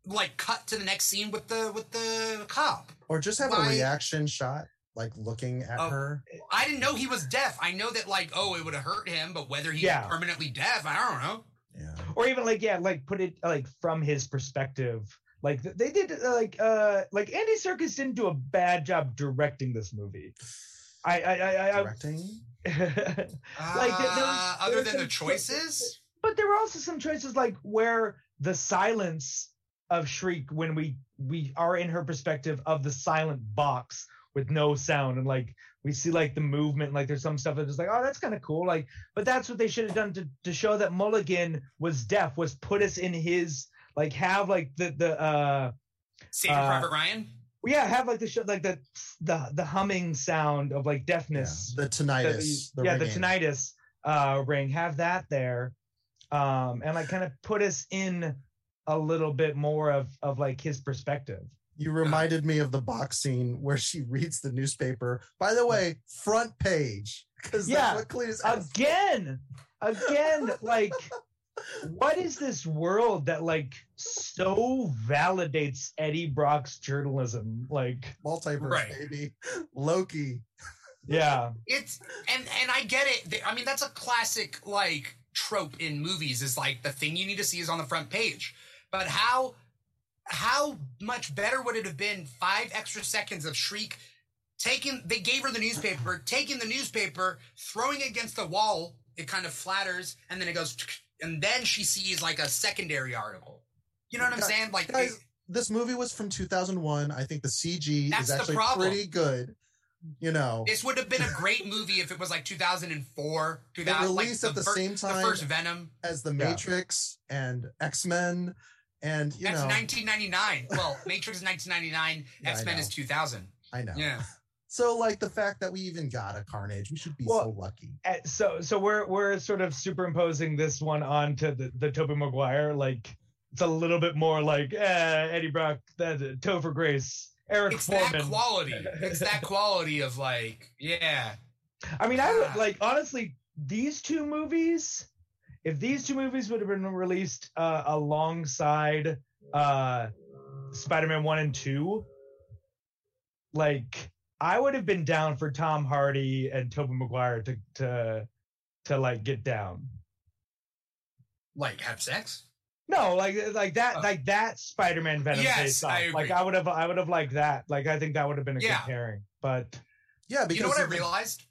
like cut to the next scene with the with the cop. Or just have Why- a reaction shot, like looking at Oh. her. I didn't know he was deaf. I know that like oh it would have hurt him, but whether he's Yeah. permanently deaf, I don't know. Yeah. or even like yeah like put it like from his perspective like they did uh, like uh like andy Serkis didn't do a bad job directing this movie i i i, I, Directing. *laughs* Like there- there was- other than the some- choices, but there were also some choices like where the silence of shriek when we we are in her perspective of the silent box with no sound and like we see like the movement like there's some stuff that's just like oh that's kind of cool like but that's what they should have done to, to show that mulligan was deaf was put us in his like have like the the uh Saving Uh, Private Ryan. yeah have like the show like the the the humming sound of like Yeah. deafness The tinnitus. the, yeah, the ringing. tinnitus uh, ring. Have that there, um, and like kind of put us in a little bit more of of like his perspective. You reminded me of the box scene where she reads the newspaper. By the way, front page. Because Yeah. that's what Cletus asked. Again, again, *laughs* like. What is this world that like so validates Eddie Brock's journalism? Like, Multiverse, Right. baby. Loki. yeah, It's and and I get it. I mean, that's a classic like trope in movies. Is like the thing you need to see is on the front page. But how how much better would it have been five extra seconds of Shriek taking? They gave her the newspaper, taking the newspaper, throwing it against the wall. It kind of flatters, and then it goes, and then she sees like a secondary article. You know what I'm Guys- saying? Like, guys, it- This movie was from 2001. I think the CG is actually pretty good. You know, this would have been a great movie if it was like 2004, 2000, It like released at the fir- same the time first Venom. as the Yeah. Matrix and X Men, and you That's know, 1999. Well, Matrix is 1999. *laughs* Yeah, I X Men is 2000. I know. Yeah. *laughs* So, like the fact that we even got a Carnage, we should be Well, so lucky. Uh, so so we're we're sort of superimposing this one onto the the Tobey Maguire. Like it's a little bit more like eh, Eddie Brock, that uh, Topher Grace, Eric It's that quality. *laughs* It's that quality of like, yeah. I mean, I would like honestly these two movies. If these two movies would have been released uh, alongside uh, Spider-Man one and two, like I would have been down for Tom Hardy and Tobey Maguire to to to like get down. Like have sex? No, like like that Oh. like that Spider-Man Venom Yes, face off. Like I would have I would have liked that. Like I think that would have been a Yeah. good pairing. But Yeah, because You know what I of the- realized?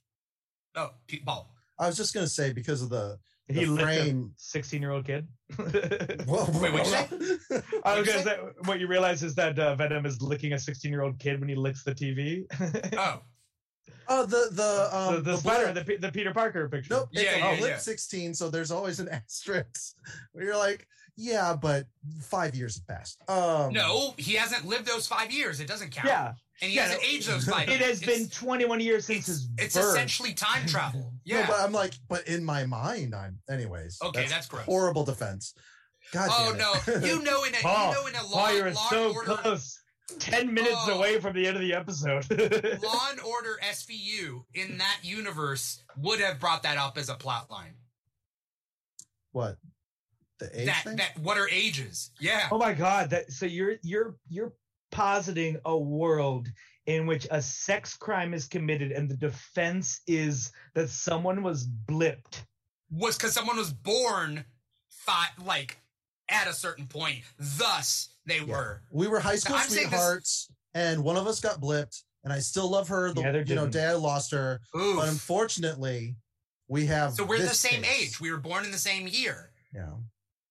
Oh, Pete Ball. I was just gonna say because of the, he the licked a frame. 16 year old kid. Whoa, *laughs* Wait, what'd you say? I was What'd you gonna say? say what you realize is that uh, Venom is licking a 16 year old kid when he licks the TV. *laughs* Oh, Oh, the the the um the, the Spider, blip. the, the Peter Parker picture. Nope, it's Yeah, a yeah, blip yeah. 16, so there's always an *laughs* asterisk where you're like, yeah, but five years have passed. Um, no, he hasn't lived those five years. It doesn't count. Yeah, And he Yeah, hasn't no. aged those five it has been 21 years since It's, his it's birth. essentially time travel. *laughs* No, Yeah. but I'm like, but in my mind, I'm anyways. Okay, that's gross. horrible defense. God oh no, *laughs* you know in a Paul, you know in a law, you're law so and order close. 10 minutes Oh. away from the end of the episode. *laughs* Law and Order SVU in that universe would have brought that up as a plot line. what? The age that thing? that what are ages? Yeah. oh my god, that so you're you're you're positing a world in which a sex crime is committed and the defense is that someone was blipped. Was because someone was born thought like at a certain point. Thus they Yeah. were. we were high school I'm saying this- sweethearts, and one of us got blipped, and I still love her. The Yeah, you know different. day I lost her, Oof. but unfortunately, we have. so we're the same case. age. We were born in the same year. Yeah.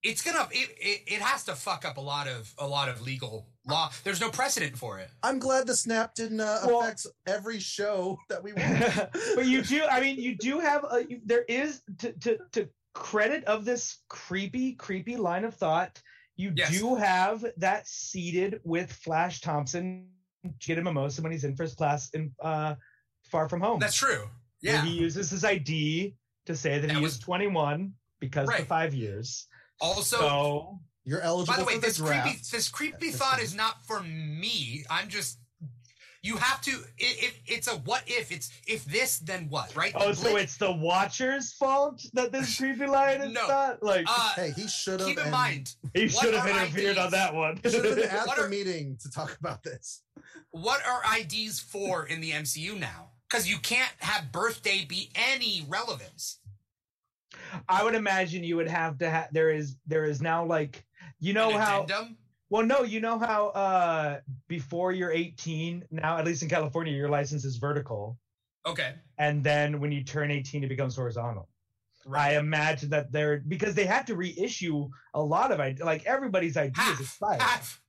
It's gonna it, it it has to fuck up a lot of a lot of legal law. There's no precedent for it. I'm glad the snap didn't uh, Well- affect every show that we watch. *laughs* but you do i mean you do have a you, there is to, to to credit of this creepy creepy line of thought you Yes. do have that seated with flash thompson get a mimosa when he's in first class in uh far from home That's true. where Yeah. he uses his id to say that, That he was- was 21 because of Right. the five years Also, so You're eligible by the way, for the this draft. creepy this creepy at thought is not for me. I'm just you have to. It, it, it's a what if. It's if this then what, right? oh The so it's the watcher's fault that this *laughs* creepy line is No. not like Uh, Hey, he should have. keep in mind he should have are interfered on that one He should have been *laughs* at What the are- meeting to talk about this. what are IDs for in the MCU now? Because you can't have birthday be any relevance. I would imagine you would have to have there is there is now like you know An how addendum? well no you know how uh before you're 18 now at least in California your license is vertical Okay. and then when you turn 18 it becomes horizontal. Right. I imagine that they're because they have to reissue a lot of ID like everybody's ideas is half, expired. half,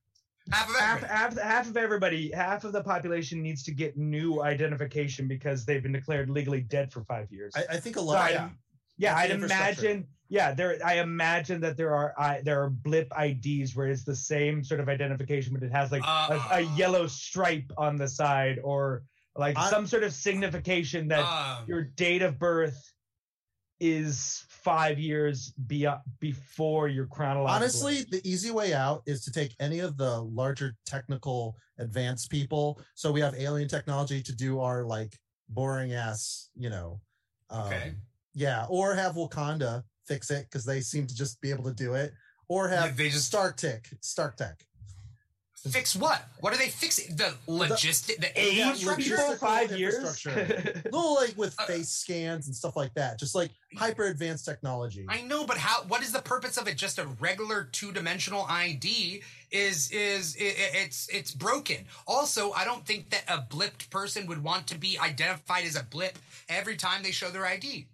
half of Half, half, half of everybody, half of the population needs to get new identification because they've been declared legally dead for five years. I, I think a lot. I'd- yeah. Yeah, I'd imagine. Yeah, there. I imagine that there are I, there are blip IDs where it's the same sort of identification, but it has like a, a Uh. yellow stripe on the side, or like I- some sort of signification that Um, your date of birth is five years be, before your chronological. Honestly, age. the easy way out is to take any of the larger technical advanced people. So we have alien technology to do our like boring ass, you know. Um, Okay. Yeah, or have Wakanda fix it because they seem to just be able to do it, or Yeah, have they just- Stark Tech, Stark Tech. fix what? What are they fixing? The logistic, the age Yeah, infrastructure? people five years. infrastructure. *laughs* No, like with Uh, face scans and stuff like that, just like hyper advanced technology. I know, but how? What is the purpose of it? Just a regular two-dimensional ID is is i i- it's it's broken. Also, I don't think that a blipped person would want to be identified as a blip every time they show their ID.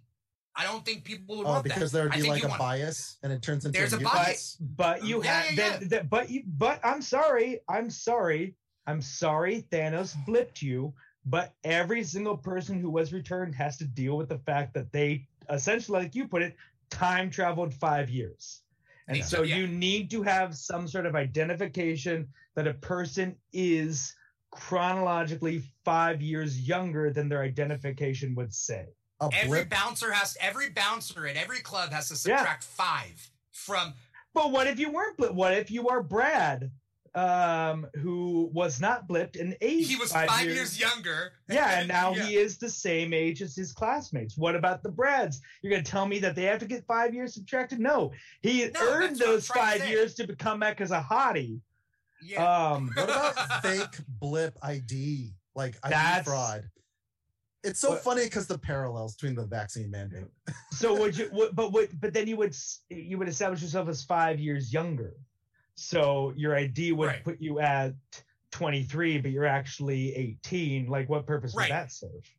I don't think people would Oh, want because that. there would be like a want- bias, and it turns into There's a mutant. bias. But you Yeah, have yeah, then, then- but you but I'm sorry, I'm sorry, I'm sorry, Thanos blipped you. But every single person who was returned has to deal with the fact that they essentially, like you put it, time traveled five years. And Yeah. so Yeah. you need to have some sort of identification that a person is chronologically five years younger than their identification would say. A Every blip. bouncer has every bouncer at every club has to Yeah. subtract five from But what if you weren't blipped? What if you are Brad, um, who was not blipped and aged he was five, years. younger. *laughs* Yeah, and now Yeah. he is the same age as his classmates. What about the Brads? You're going to tell me that they have to get five years subtracted? No, he No, earned that's what I'm those trying to five years to become back as a hottie. Yeah. Um, What about *laughs* fake blip ID, like ID That's- fraud? It's so What- funny because the parallels between the vaccine mandate. *laughs* so would you? Would, but would, but then you would you would establish yourself as five years younger. So your ID would Right. put you at 23, but you're actually 18. Like, what purpose Right. would that serve?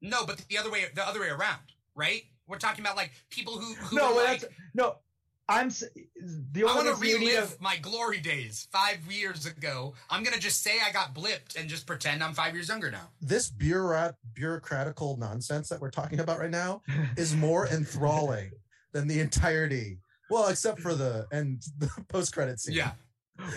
no, but the other way the other way around, right? We're talking about like people who, who No, like no. I'm s- the I only want to reason you need relive my glory days five years ago. I'm gonna just say I got blipped and just pretend I'm five years younger now. This bureaucrat bureaucratical nonsense that we're talking about right now *laughs* is more enthralling than the entirety. Well, except for the and the post credit scene. Yeah,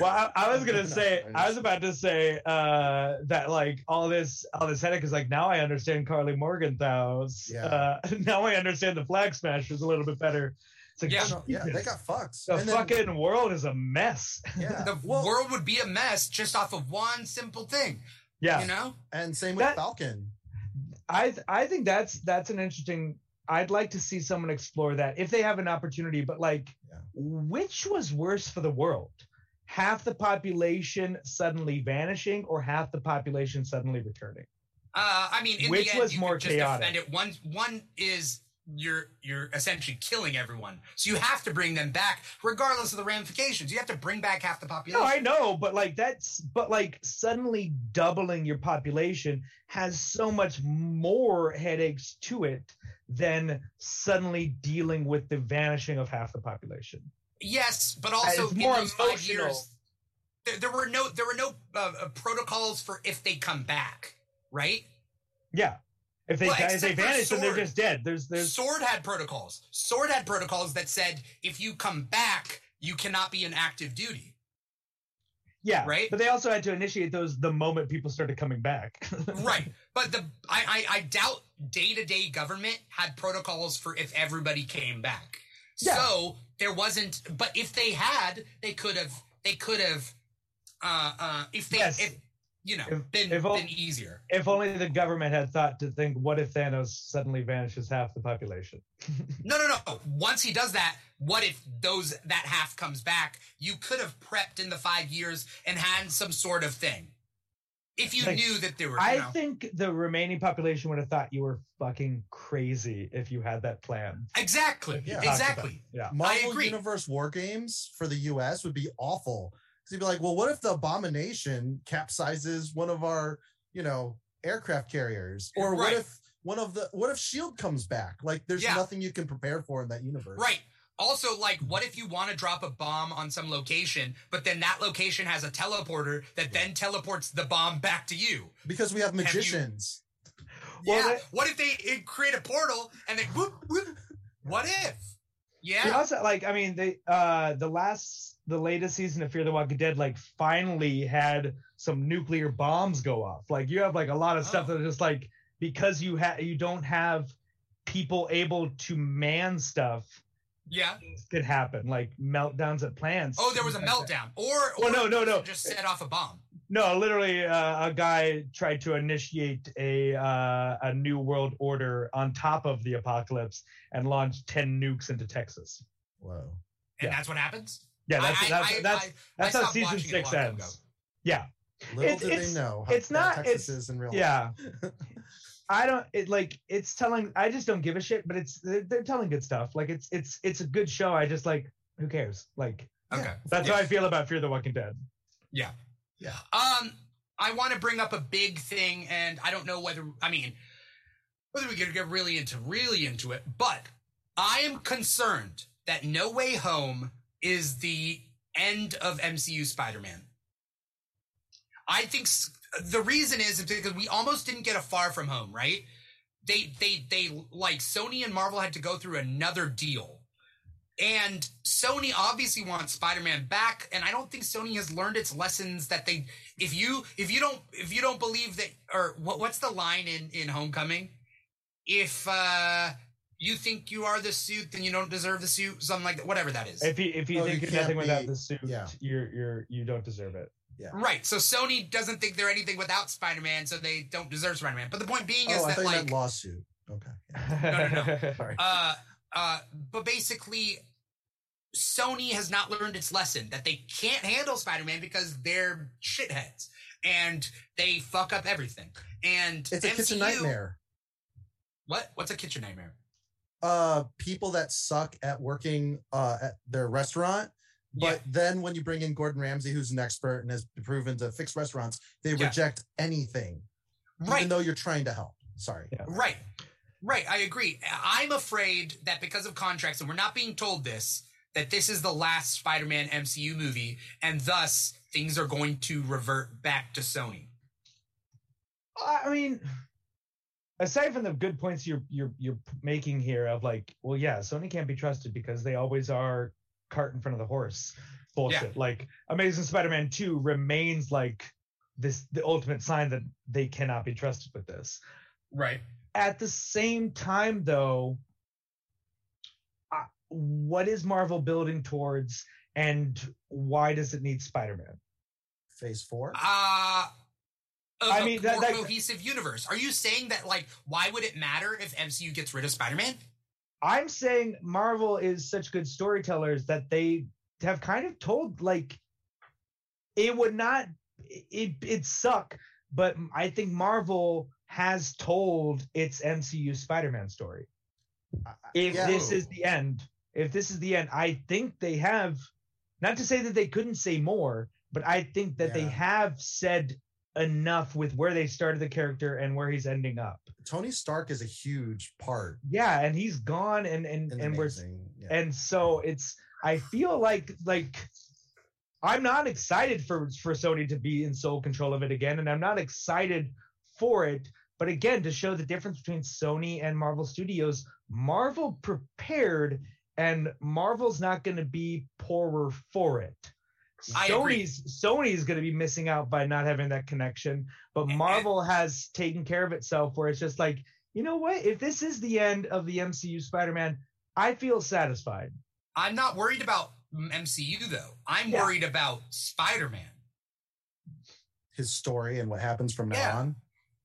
Well, I, I was gonna *laughs* say, I I was about to say uh, that like all this, all this headache is like now I understand Karli Morgenthau's. Yeah. Uh, *laughs* now I understand the Flag Smashers a little bit better. It's like, Yeah. No, yeah, they got fucked. the And then- fucking world is a mess. yeah. *laughs* the well, world would be a mess just off of one simple thing. Yeah, You know? and same with That- Falcon. I th- I think that's that's an interesting. I'd like to see someone explore that if they have an opportunity. But like, Yeah. which was worse for the world? Half the population suddenly vanishing, or half the population suddenly returning? Uh, I mean, in Which the end, was you more just chaotic? defend it. One one is you're you're essentially killing everyone. So you have to bring them back, regardless of the ramifications. You have to bring back half the population. No, I know, but like that's but like suddenly doubling your population has so much more headaches to it than suddenly dealing with the vanishing of half the population. Yes, but also more emotional. years, there, there were no there were no uh, uh, protocols for if they come back, right? Yeah. If they Well, if they vanish, then they're just dead. There's there's Sword had protocols. Sword had protocols that said if you come back, you cannot be in active duty. yeah, right? But they also had to initiate those the moment people started coming back. *laughs* right. But the I I, I doubt day to day government had protocols for if everybody came back. Yeah. So there wasn't. But if they had, they could have. They could have. Uh, uh, if they, Yes. if you know, If- been if been easier. if only the government had thought to think, what if Thanos suddenly vanishes half the population? *laughs* No, no, no. Once he does that, what if those that half comes back? You could have prepped in the five years and had some sort of thing. If you Like, knew that there were, you I know, think the remaining population would have thought you were fucking crazy if you had that plan. exactly, Yeah. exactly. Yeah. Marvel agree. Universe War Games for the US would be awful. Because you'd be like, well, what if the abomination capsizes one of our, you know, aircraft carriers? Or what if one of the what if Shield comes back? Like there's Yeah. nothing you can prepare for in that universe. Right. Also, like, what if you want to drop a bomb on some location, but then that location has a teleporter that then teleports the bomb back to you? Because we have you- magicians. Well, yeah. that- what if they eh, create a portal and then whoop, whoop? What if? They Yeah. also like, I mean, they uh the last the latest season of Fear the Walking Dead like finally had some nuclear bombs go off. Like you have like a lot of stuff Oh. that just like because you have you don't have people able to man stuff, Yeah. things could happen, like meltdowns at plants. Oh, there was a like meltdown. Or, Well, or no, no, no. Just set off a bomb. No, literally, uh, a guy tried to initiate a uh, a new world order on top of the apocalypse and launched ten nukes into Texas. Whoa. And Yeah. that's what happens? Yeah, that's I- that's I- that's I- that's I how season watching it a six ends. Yeah, Little It's- did it's- they know how it's bad not- Texas it's- is in real yeah. life. *laughs* *laughs* I don't. It like it's telling. I just don't give a shit. But it's they're, they're telling good stuff. Like it's it's it's a good show. I just like who cares? Like Okay. that's Yeah. how I feel about Fear the Walking Dead. Yeah. Yeah. Um, I want to bring up a big thing, and I don't know whether I mean whether we could get really into really into it, but I am concerned that No Way Home is the end of MCU Spider-Man. I think the reason is because we almost didn't get a Far From Home, right? They they they like Sony and Marvel had to go through another deal. And Sony obviously wants Spider-Man back, and I don't think Sony has learned its lessons that they if you if you don't if you don't believe that or what what's the line in in Homecoming? If uh you think you are the suit, then you don't deserve the suit, something like that, whatever that is. If you if you Oh, think you you're can't nothing without the suit, yeah. you're you're you don't deserve it. Yeah. Right. So Sony doesn't think they're anything without Spider-Man, so they don't deserve Spider-Man. But the point being is Oh, I that thought you like lawsuit. Okay. *laughs* no, no. no. Sorry. uh uh but basically Sony has not learned its lesson that they can't handle Spider-Man because they're shitheads and they fuck up everything. And it's a kitchen nightmare. What? What's a kitchen nightmare? Uh people that suck at working uh at their restaurant but Yeah. then when you bring in Gordon Ramsay who's an expert and has proven to fix restaurants they Yeah. reject anything Right. even though you're trying to help sorry Yeah. Right. Right. I agree. I'm afraid that because of contracts, and we're not being told this, that this is the last Spider Man MCU movie, and thus things are going to revert back to Sony. I mean, aside from the good points you're you're you're making here of like, well, yeah, Sony can't be trusted because they always are cart in front of the horse. Bullshit. Like Amazing Spider-Man 2 remains like this the ultimate sign that they cannot be trusted with this. Right. At the same time, though, uh, what is Marvel building towards, and why does it need Spider-Man? phase four Uh, of I a mean, that- more that- cohesive universe. Are you saying that, like, why would it matter if MCU gets rid of Spider Man? I'm saying Marvel is such good storytellers that they have kind of told like it would not it it suck, but I think Marvel has told its MCU Spider-Man story. If Yeah. this is the end, if this is the end, I think they have, not to say that they couldn't say more, but I think that they have said enough with where they started the character and where he's ending up. Tony Stark is a huge part. Yeah, and he's gone, and and And, and we're. Yeah. and so it's i feel like like i'm not excited for for sony to be in sole control of it again and i'm not excited for it but again to show the difference between sony and marvel studios marvel prepared and marvel's not going to be poorer for it. Sony's Sony's going to be missing out by not having that connection, but Marvel has taken care of itself where it's just like, you know what? If this is the end of the MCU Spider-Man, I feel satisfied. I'm not worried about MCU though. I'm Yeah. worried about Spider-Man. His story and what happens from now on.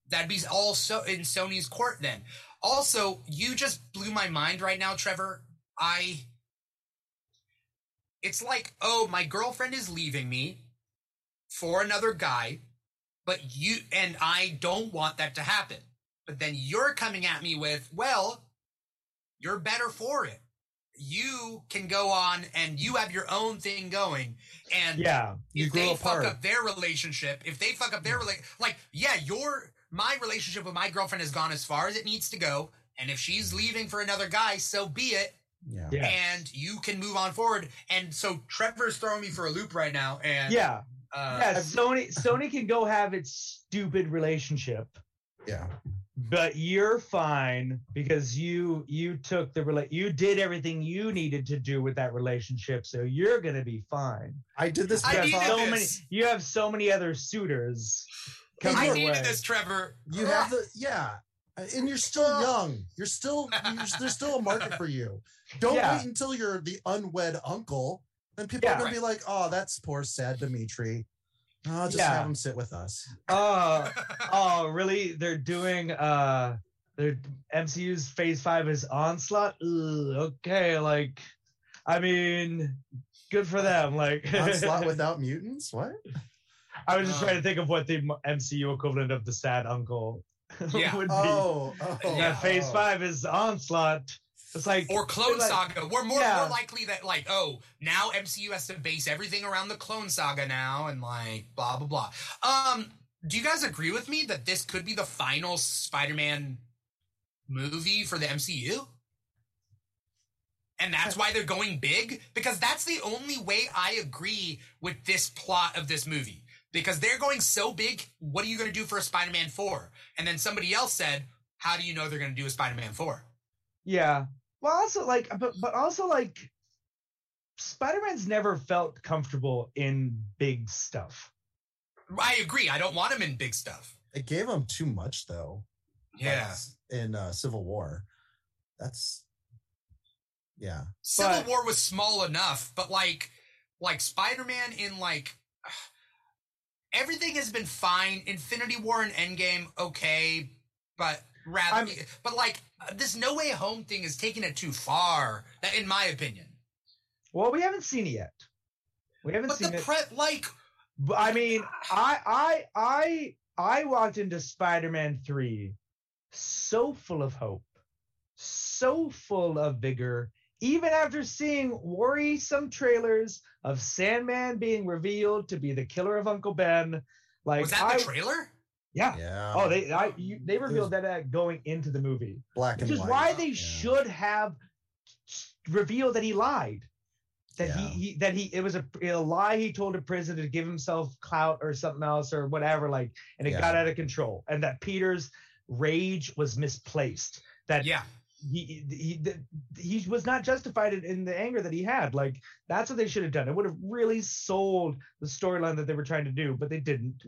That'd be all so in Sony's court then. Also, you just blew my mind right now, Trevor. I It's like, "Oh, my girlfriend is leaving me for another guy, but you and I don't want that to happen." But then you're coming at me with, "Well, you're better for it. You can go on and you have your own thing going and Yeah. You if they apart. fuck up their relationship, if they fuck up their rela- like, yeah, your my relationship with my girlfriend has gone as far as it needs to go, and if she's leaving for another guy, so be it, Yeah. Yeah. and you can move on forward. And so Trevor's throwing me for a loop right now, and Yeah. uh, Yeah. Sony Sony can go have its stupid relationship, Yeah. but you're fine because you you took the rela- you did everything you needed to do with that relationship, so you're gonna be fine. I did this. I You have needed so this. many you have so many other suitors. Hey, coming I needed way. this, Trevor. You have the yeah, and you're still young. You're still you're, there's still a market for you. *laughs* Don't Yeah. wait until you're the unwed uncle. Then people are gonna be like, "Oh, that's poor, sad Dimithri. Oh, just Yeah. have him sit with us." Oh, *laughs* oh, really? They're doing uh their MCU's Phase Five is onslaught. Ugh, okay, like, I mean, good for them. Like, *laughs* Onslaught without mutants? What? I was just Uh. trying to think of what the MCU equivalent of the sad uncle *laughs* Yeah. would be. Oh, oh, yeah, Yeah. Phase oh. Five is onslaught. It's like or Clone like- Saga. We're more, Yeah. more likely that like, oh, now MCU has to base everything around the Clone Saga now, and like blah blah blah. Um, do you guys agree with me that this could be the final Spider-Man movie for the MCU? And that's why they're going big because that's the only way I agree with this plot of this movie. Because they're going so big, what are you going to do for a Spider-Man 4? And then somebody else said, how do you know they're going to do a Spider-Man 4? Yeah. Well, also like, but but also like, Spider-Man's never felt comfortable in big stuff. I agree. I don't want him in big stuff. It gave him too much though. Yeah. like, in uh, Civil War. That's yeah. Civil But- War was small enough, but like like Spider-Man in like everything has been fine. Infinity War and Endgame okay, but rather I'm- but like this No Way Home thing is taking it too far, that in my opinion. Well, we haven't seen it yet. We haven't But seen the it. pre like But, I mean, I I I I walked into Spider-Man 3 so full of hope, so full of vigor, even after seeing worrisome trailers of Sandman being revealed to be the killer of Uncle Ben. Like was that I, the trailer? yeah. Yeah. Oh, they I you, they revealed that at going into the movie, black and which is white. why they Yeah. should have revealed that he lied. That Yeah. he, he that he it was a, a lie he told a prison to give himself clout or something else or whatever like and it Yeah. got out of control and that Peter's rage was misplaced that Yeah. He he he was not justified in- the anger that he had like that's what they should have done it would have really sold the storyline that they were trying to do but they didn't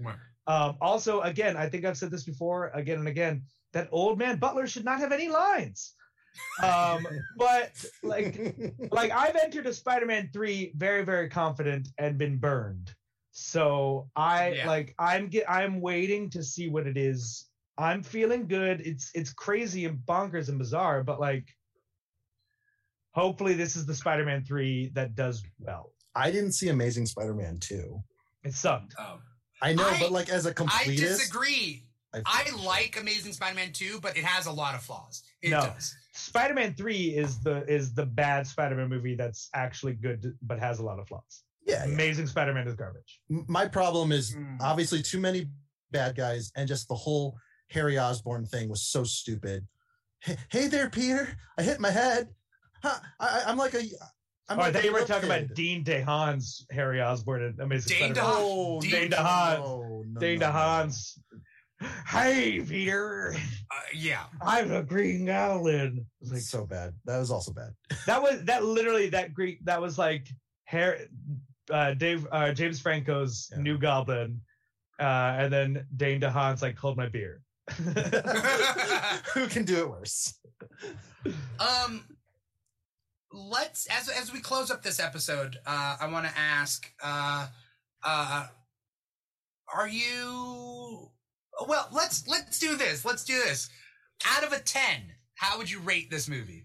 um, also, again, I think I've said this before again and again that old man Butler should not have any lines. Um, *laughs* but like, like I've entered a Spider-Man three very, very confident and been burned. So I Yeah. like I'm get I'm waiting to see what it is. I'm feeling good. It's it's crazy and bonkers and bizarre, but like, hopefully this is the Spider-Man three that does well. I didn't see Amazing Spider-Man 2. It sucked. Oh. I know, I- but like as a completist, I disagree. I like Amazing Spider-Man 2, but it has a lot of flaws. It No. does. Spider-Man Three is the is the bad Spider-Man movie that's actually good but has a lot of flaws. Yeah, yeah. Amazing Spider-Man is garbage. M- My problem is Mm. obviously too many bad guys, and just the whole Harry Osborn thing was so stupid. Hey, hey there, Peter! I hit my head. Huh, I, I- I'm like a. I'm oh, I thought a you were little talking about. Dean DeHaan's Harry Osborn and Amazing Dane Spider-Man. DeHaan. Oh, Dean Dane DeHaan. no, no, Dane no, no. DeHaan's. Hey, Peter! Uh, yeah. I'm a Green Goblin. It's like so bad. That was also bad. *laughs* that was that literally that Greek that was like Harry, uh, Dave uh, James Franco's Yeah. New Goblin, uh, and then Dane DeHaan's like hold my beer. *laughs* Who can do it worse? Um, let's as as we close up this episode, uh, I want to ask, uh, uh, are you? Well, let's let's do this. Let's do this. Out of a ten, how would you rate this movie?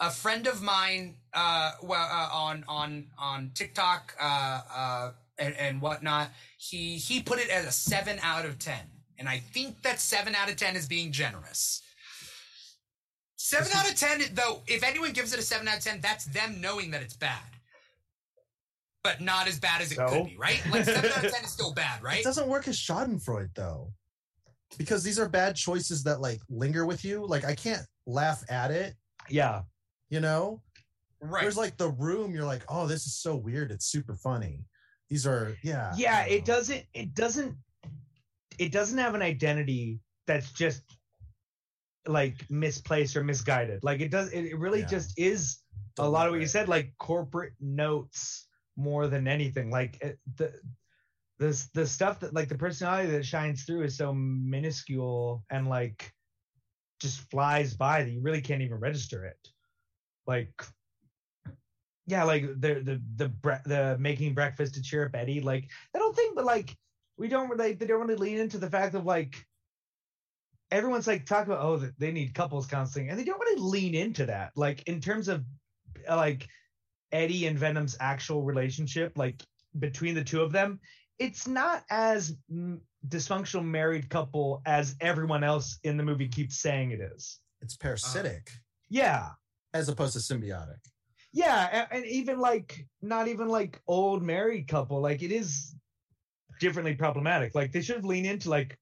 A friend of mine, uh, well, uh, on on on TikTok, uh, uh, and, and whatnot, he he put it as a seven out of ten, and I think that seven out of ten is being generous. Seven out of ten, though, if anyone gives it a seven out of ten, that's them knowing that it's bad, but not as bad as it could be, right? Like seven out of ten is still bad, right? It doesn't work as Schadenfreude though, because these are bad choices that like linger with you. Like I can't laugh at it. Yeah, You know, Right. there's like the room. You're like, oh, this is so weird. It's super funny. These are yeah. yeah. It doesn't. It doesn't. It doesn't have an identity that's just like misplaced or misguided. Like it does. It, it really Yeah. just is a lot of what you said, like corporate notes more than anything. Like it, the the the stuff that like the personality that shines through is so minuscule and like just flies by that you really can't even register it. Like yeah, like the the the bre- the making breakfast to cheer up Eddie, like I don't think, But like we don't like they don't really lean into the fact of like everyone's like talking about oh they need couples counseling and they don't really lean into that. Like in terms of uh, like eddie and venom's actual relationship like between the two of them it's not as dysfunctional married couple as everyone else in the movie keeps saying it is. It's parasitic. Yeah. As opposed to symbiotic. Yeah and, and even like not even like old married couple like it is differently problematic like they should have leaned into like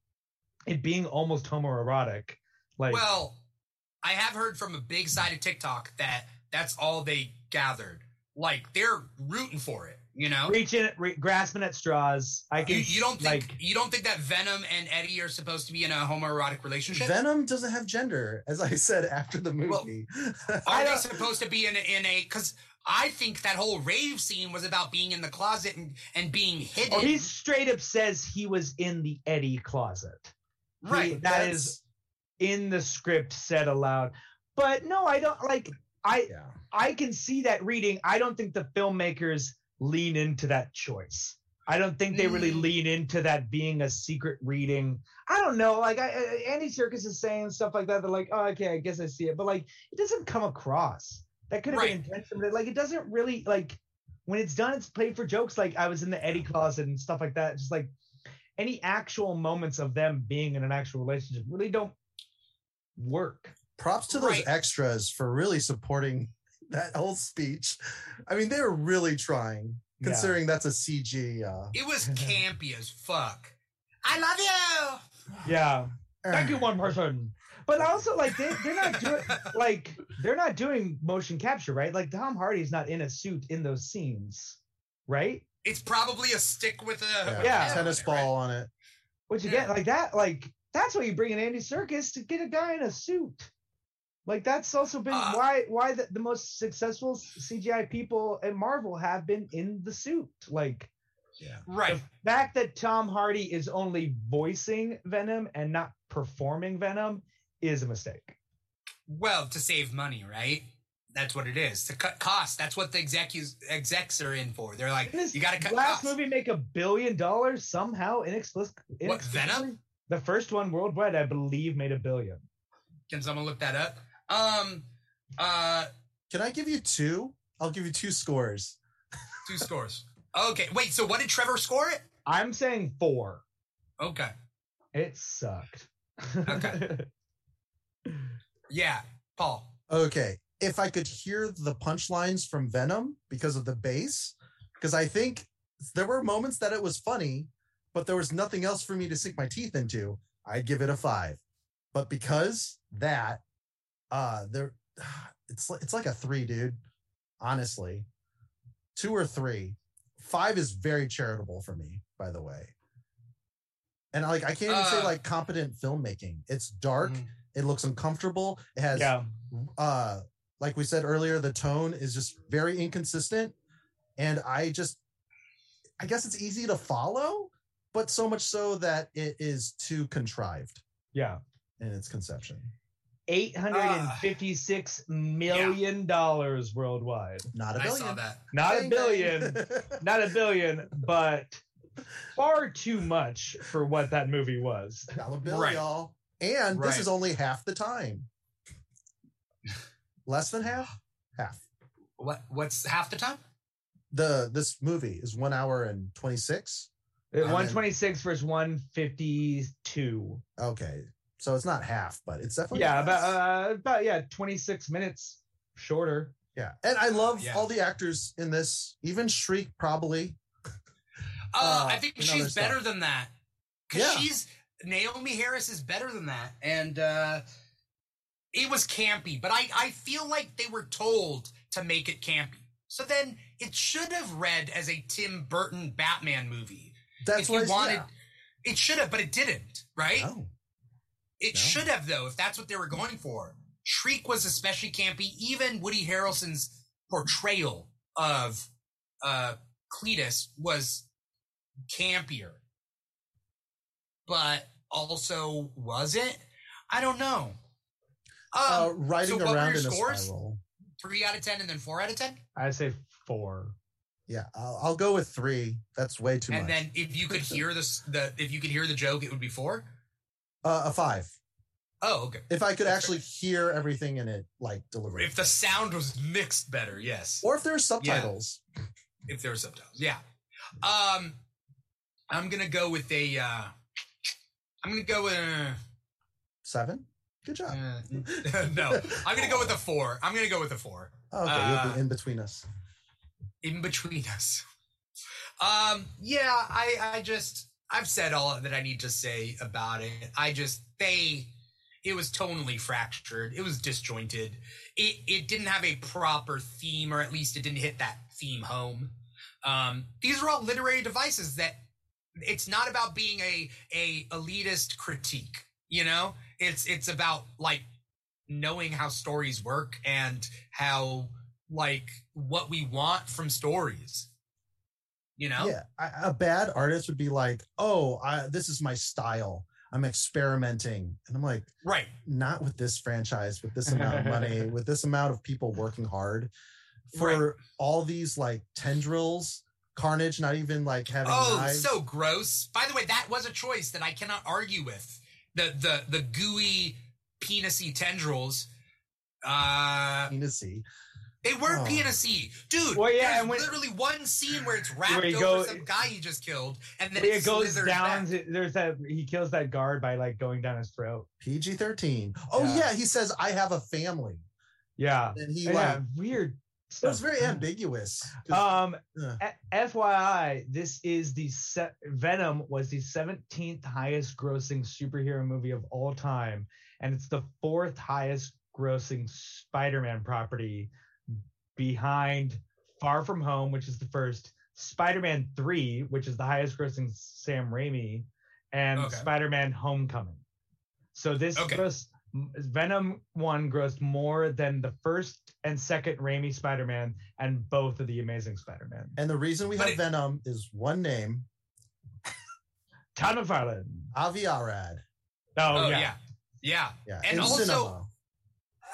it being almost homoerotic like Well, I have heard from a big side of TikTok that that's all they gathered. Like they're rooting for it, you know. reaching re- grasping at straws i can You, you don't think like you don't think that Venom and Eddie are supposed to be in a homoerotic relationship? Venom doesn't have gender, as I said after the Well, movie. *laughs* Are I they supposed to be in a, in a? Because I think that whole rave scene was about being in the closet and and being hidden. oh, he straight up says he was in the eddie closet right. that That's- in the script said aloud but no i don't like i yeah. I can see that reading. I don't think the filmmakers lean into that choice. I don't think they really Mm. lean into that being a secret reading. I don't know. Like I, I- Andy Serkis is saying stuff like that. They're like, oh, okay, I guess I see it, but like it doesn't come across. That could have Right. been intentional. Like it doesn't really like when it's done. It's played for jokes. Like I was in the Eddie closet and stuff like that. Just like any actual moments of them being in an actual relationship really don't work. Props to those Right. extras for really supporting that whole speech. I mean, they were really trying, Yeah. considering that's a CG. Uh, It was *laughs* campy as fuck. I love you. Yeah. *sighs* Thank you, one person. But also, like they, they're not doing *laughs* like they're not doing motion capture, right? Like Tom Hardy's not in a suit in those scenes, right? It's probably a stick with a Yeah. tennis right? ball on it. Which Yeah. again, like that, like that's why you bring in Andy Serkis to get a guy in a suit. Like that's also been Uh, why why the, the most successful CGI people at Marvel have been in the suit. Like Yeah. Right. the fact that Tom Hardy is only voicing Venom and not performing Venom is a mistake. Well, to save money, right? That's what it is. To cut costs. That's what the executives execs are in for. They're like, you got to cut last costs. movie make a billion dollars somehow inexplic- What, Venom? The first one worldwide, I believe, made a billion. Can someone look that up? Um, uh, Can I give you two? I'll give you two scores. two scores. Okay, wait. So what did Trevor score it? I'm saying four. Okay. It sucked. Okay. *laughs* Yeah, Paul. Okay. If I could hear the punchlines from Venom because of the bass, because I think there were moments that it was funny, but there was nothing else for me to sink my teeth into, I'd give it a five. But because that, uh, there, *sighs* it's it's like a three, dude. Honestly, two or three. Five is very charitable for me, by the way. And like, I can't even say Uh, like competent filmmaking. It's dark. Mhm. It looks uncomfortable. It has yeah. uh like we said earlier the tone is just very inconsistent and i just i guess it's easy to follow but so much so that it is too contrived Yeah. in its conception Eight hundred and fifty-six million dollars worldwide. not a billion saw that. Not a billion, *laughs* not a billion, but far too much for what that movie was. dollar bill Right. y'all and this is only half the time less than half half What? What's half the time? the this movie is one hour and 26 Uh, 126 versus 152. okay so it's not half but it's definitely Yeah, about uh, about yeah, 26 minutes shorter. yeah and i love Yeah. all the actors in this even shriek probably Uh, Uh, I think she's better stuff. than that. Cause Yeah. she's Naomie Harris is better than that, and uh, it was campy. But I I feel like they were told to make it campy, so then it should have read as a Tim Burton Batman movie. That's if what you wanted, yeah. it should have, but it didn't. Right? Oh, It No. should have though, if that's what they were going for. Shriek was especially campy. Even Woody Harrelson's portrayal of uh Cletus was campier. But also was it? I don't know. Um, uh, riding so what were around your in a scores? spiral. three out of ten and then four out of ten? I say four. Yeah, I'll, I'll go with three. That's way too and much. And then if you could hear this the if you could hear the joke, it would be four? Uh, a five. Oh, okay. If I could That's actually hear everything in it, like delivered, If the sound was mixed better, yes. or if there there's subtitles. if there were subtitles. Yeah. Um, I'm gonna go with a. Uh, I'm gonna go with. Uh, Seven. Good job. uh, *laughs* no, I'm gonna go with a four. I'm gonna go with a four. Oh, okay, uh, you'll be in between us. In between us. Um. Yeah. I. I just. I've said all that I need to say about it. I just they. It was tonally fractured. It was disjointed. It it didn't have a proper theme, or at least it didn't hit that theme home. Um, these are all literary devices that it's not about being a a elitist critique. You know, it's it's about like knowing how stories work and how like what we want from stories. You know, Yeah, I, a bad artist would be like, "Oh, I, this is my style. I'm experimenting," and I'm like, right? not with this franchise, with this amount of money, *laughs* with this amount of people working hard for Right. all these like tendrils, Carnage not even like having Oh, knives. so gross. By the way, that was a choice that I cannot argue with. The the the gooey penisy tendrils. Uh penisy. They were Oh. penisy. Dude, Well, yeah, there's and when- literally one scene where it's wrapped Where you over some guy he just killed, and then it goes down. back. to- there's that he kills that guard by like going down his throat. PG 13. Oh, Yeah. yeah. He says, I have a family. Yeah, And he, yeah, like, weird. it was very ambiguous. Um, uh, FYI, this is the se- Venom was the 17th highest grossing superhero movie of all time, and it's the fourth highest grossing Spider-Man property behind Far From Home, which is the first, Spider-Man 3, which is the highest grossing Sam Raimi, and Okay. Spider-Man Homecoming. So this Okay. gross Venom 1 grossed more than the first and second Raimi Spider-Man and both of the Amazing Spider-Man. and the reason we But have it- Venom is one name, Todd McFarlane. Avi Arad. Oh, Oh yeah. yeah. yeah. Yeah. And in also- cinema.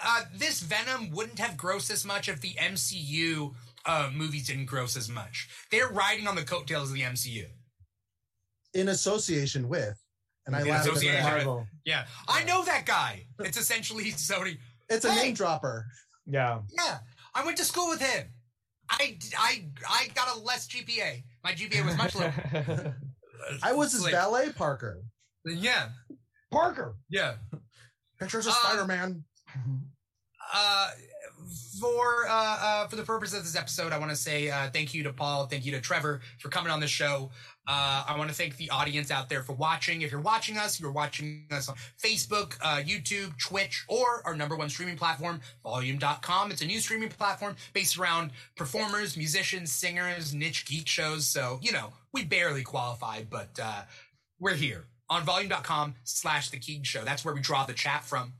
Uh, this Venom wouldn't have grossed as much if the MCU uh, movies didn't gross as much. They're riding on the coattails of the MCU. in association with, and I In laughed at association that. with- Marvel. Yeah, I know that guy. It's essentially Sony. It's a Hey! name dropper. Yeah. Yeah, I went to school with him. I, I, I got a less GPA. My GPA was much lower. *laughs* I was his Like, valet Parker. Yeah, Parker. yeah. Pictures of Um, Spider Man. Uh, for uh, uh, for the purpose of this episode, I want to say uh, thank you to Paul, thank you to Trevor for coming on the show. Uh, I want to thank the audience out there for watching. If you're watching us, you're watching us on Facebook, uh, YouTube, Twitch, or our number one streaming platform, Volume.com. It's a new streaming platform based around performers, musicians, singers, niche geek shows. So you know we barely qualify, but uh, we're here on Volume.com slash The Keeg Show. That's where we draw the chat from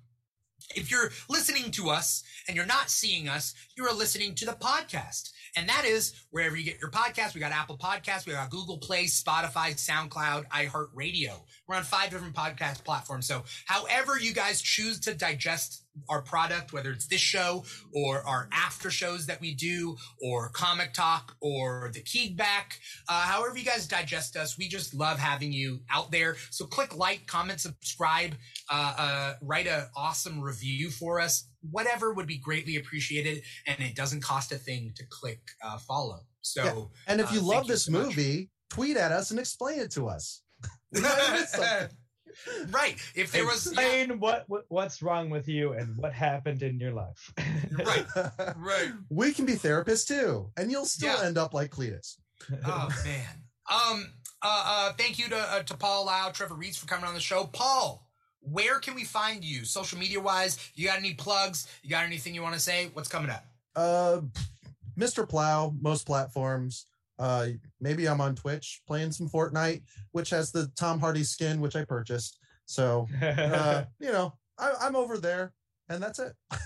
if you're listening to us and you're not seeing us, you are listening to the podcast. And that is wherever you get your podcast. We got Apple Podcasts, we got Google Play, Spotify, SoundCloud, iHeartRadio. We're on five different podcast platforms. So however you guys choose to digest our product, whether it's this show or our after shows that we do or comic talk or the Keegback, uh, however you guys digest us, we just love having you out there. So click like, comment, subscribe, uh, uh, write an awesome review for us. Whatever would be greatly appreciated, and it doesn't cost a thing to click uh, follow. So, Yeah. And if uh, you thank love this so much. movie, tweet at us and explain it to us. We might have missed something. right? If there was, yeah, Explain what, what what's wrong with you and what happened in your life. *laughs* right, right. *laughs* we can be therapists too, and you'll still Yeah. end up like Cletus. Oh man. Um. Uh. uh thank you to uh, to Paul Lao, Trevor Reece for coming on the show. Paul, where can we find you, social media wise? You got any plugs? You got anything you want to say? What's coming up? Uh, Mr. Plow, most platforms. Uh, maybe I'm on Twitch playing some Fortnite, which has the Tom Hardy skin, which I purchased. So, *laughs* uh, you know, I, I'm over there, and that's it. *laughs*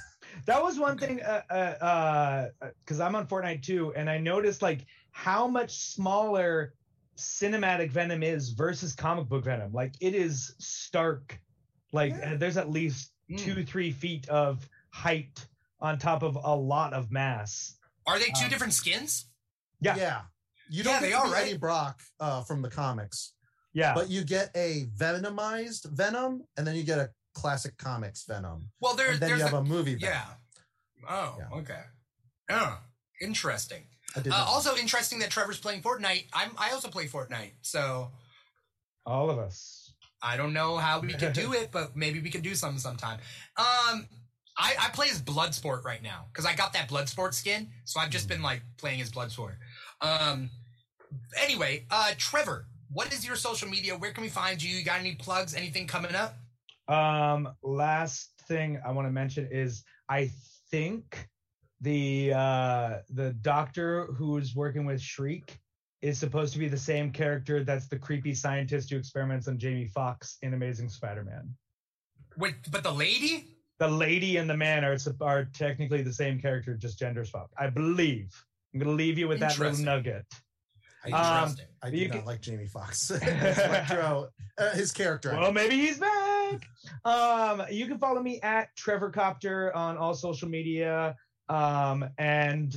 that was one Okay. thing uh uh because i'm on fortnite too and i noticed like how much smaller cinematic venom is versus comic book venom like it is stark like Yeah. there's at least Mm. two three feet of height on top of a lot of mass Are they two Um, different skins? Yeah. yeah. You don't they get to are, right? Eddie Brock uh, from the comics, yeah but you get a venomized Venom, and then you get a classic comics Venom, Well, there, and then you have a, a movie. Venom. yeah. Oh, Yeah. okay. Oh, interesting. Uh, also interesting that Trevor's playing Fortnite. I'm I also play Fortnite, so all of us I don't know how we can do *laughs* it, but maybe we can do something sometime. Um, I, I play as Bloodsport right now because I got that Bloodsport skin, so I've just been like playing as Bloodsport. Um, anyway, uh, Trevor, what is your social media? Where can we find you? You got any plugs? Anything coming up? Um, last thing I want to mention is I think the uh the doctor who's working with Shriek is supposed to be the same character that's the creepy scientist who experiments on Jamie Foxx in Amazing Spider-Man. With but the lady? The lady and the man are are technically the same character, just gender swapped. I believe. I'm gonna leave you with that little nugget. I, um, Interesting. I do you not can- like Jamie Foxx. Electro, *laughs* *laughs* uh, his character. Well, maybe he's back. Um, you can follow me at Trevor Copter on all social media. Um, and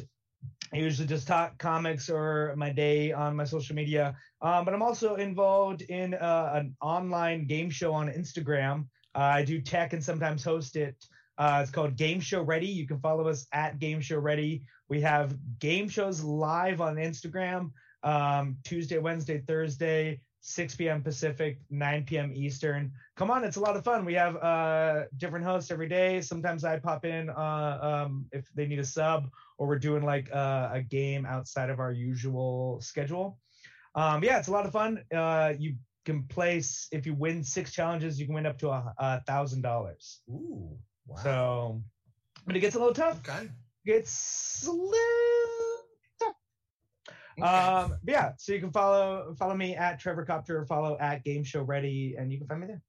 I usually just talk comics or my day on my social media. Um, but I'm also involved in uh, an online game show on Instagram. Uh, I do tech and sometimes host it. Uh, it's called Game Show Ready. You can follow us at Game Show Ready. We have game shows live on Instagram um, Tuesday, Wednesday, Thursday, 6 p.m. Pacific, 9 p.m. Eastern. Come on, it's a lot of fun. We have uh, different hosts every day. Sometimes I pop in uh, um, if they need a sub, or we're doing like uh, a game outside of our usual schedule. Um, yeah, it's a lot of fun. Uh, you can place if you win six challenges, you can win up to a a thousand dollars. Ooh, wow. So, but it gets a little tough. Okay. Gets a little tough. Okay. Um, yeah, so you can follow follow me at Trevor Copter, follow at Game Show Ready, and you can find me there.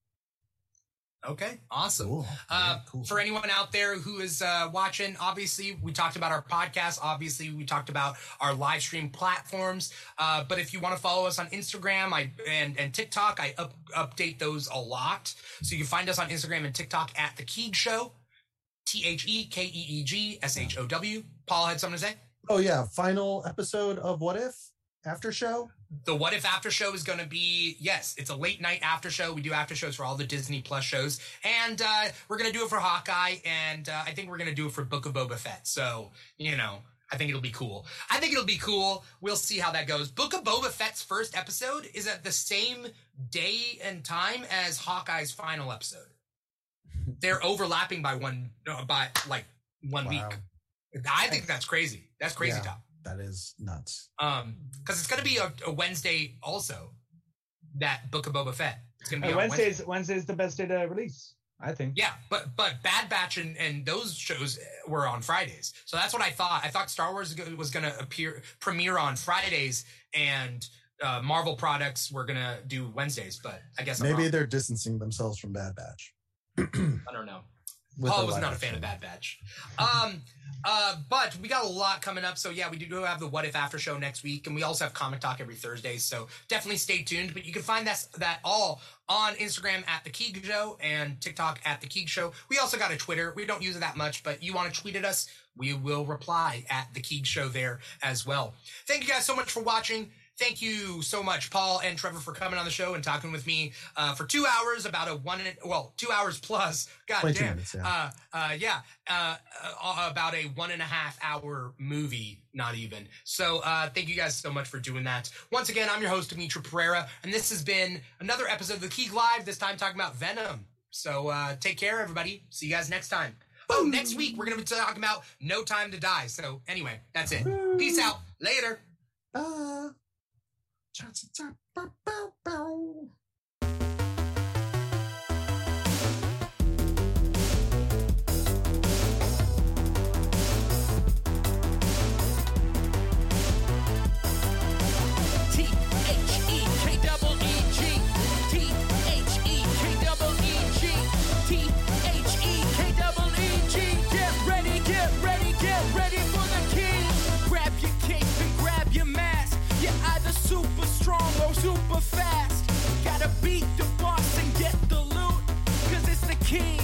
Okay. Awesome. Cool. Uh, Yeah, cool. For anyone out there who is uh, watching, obviously we talked about our podcast. Obviously we talked about our live stream platforms. Uh, but if you want to follow us on Instagram, I and and TikTok, I up, update those a lot. So you can find us on Instagram and TikTok at the Keeg Show, T H E K E E G S H O W. Paul had something to say. Oh yeah, final episode of What If after show. The What If After Show is going to be yes, it's a late night after show. We do after shows for all the Disney Plus shows, and uh, we're going to do it for Hawkeye, and uh, I think we're going to do it for Book of Boba Fett. So you know, I think it'll be cool. I think it'll be cool. We'll see how that goes. Book of Boba Fett's first episode is at the same day and time as Hawkeye's final episode. *laughs* They're overlapping by one, by like one Wow. week. I think that's crazy. That's crazy Yeah. talk. That is nuts. Um, because it's gonna be a, a Wednesday also. That Book of Boba Fett. It's gonna be Uh, on Wednesday. Wednesday's Wednesday's the best day to release, I think. Yeah, but but Bad Batch and, and those shows were on Fridays, so that's what I thought. I thought Star Wars was going to appear premiere on Fridays, and uh, Marvel products were going to do Wednesdays. But I guess I'm Maybe wrong. they're distancing themselves from Bad Batch. *clears throat* I don't know. with Paul was not a fan of. Bad Batch. Um, uh, but we got a lot coming up. So yeah, we do have the What If After Show next week, and we also have Comic Talk every Thursday. So definitely stay tuned. But you can find that that all on Instagram at the Keeg Show and TikTok at the Keeg Show. We also got a Twitter. We don't use it that much, but you want to tweet at us, we will reply at the Keeg Show there as well. Thank you guys so much for watching. Thank you so much, Paul and Trevor, for coming on the show and talking with me uh, for two hours about a one, and, well, two hours plus. God damn. minutes, yeah. Uh, uh, yeah, uh, uh, about a one and a half hour movie, not even. So, uh, thank you guys so much for doing that. Once again, I'm your host, Dimithri Perera, and this has been another episode of The Keeg Live, this time talking about Venom. So, uh, take care, everybody. See you guys next time. Oh, next week, we're going to be talking about No Time to Die. So, anyway, that's it. Peace out. Later. Ah. Johnson, strong or super fast. Gotta beat the boss and get the loot. Cause it's the king.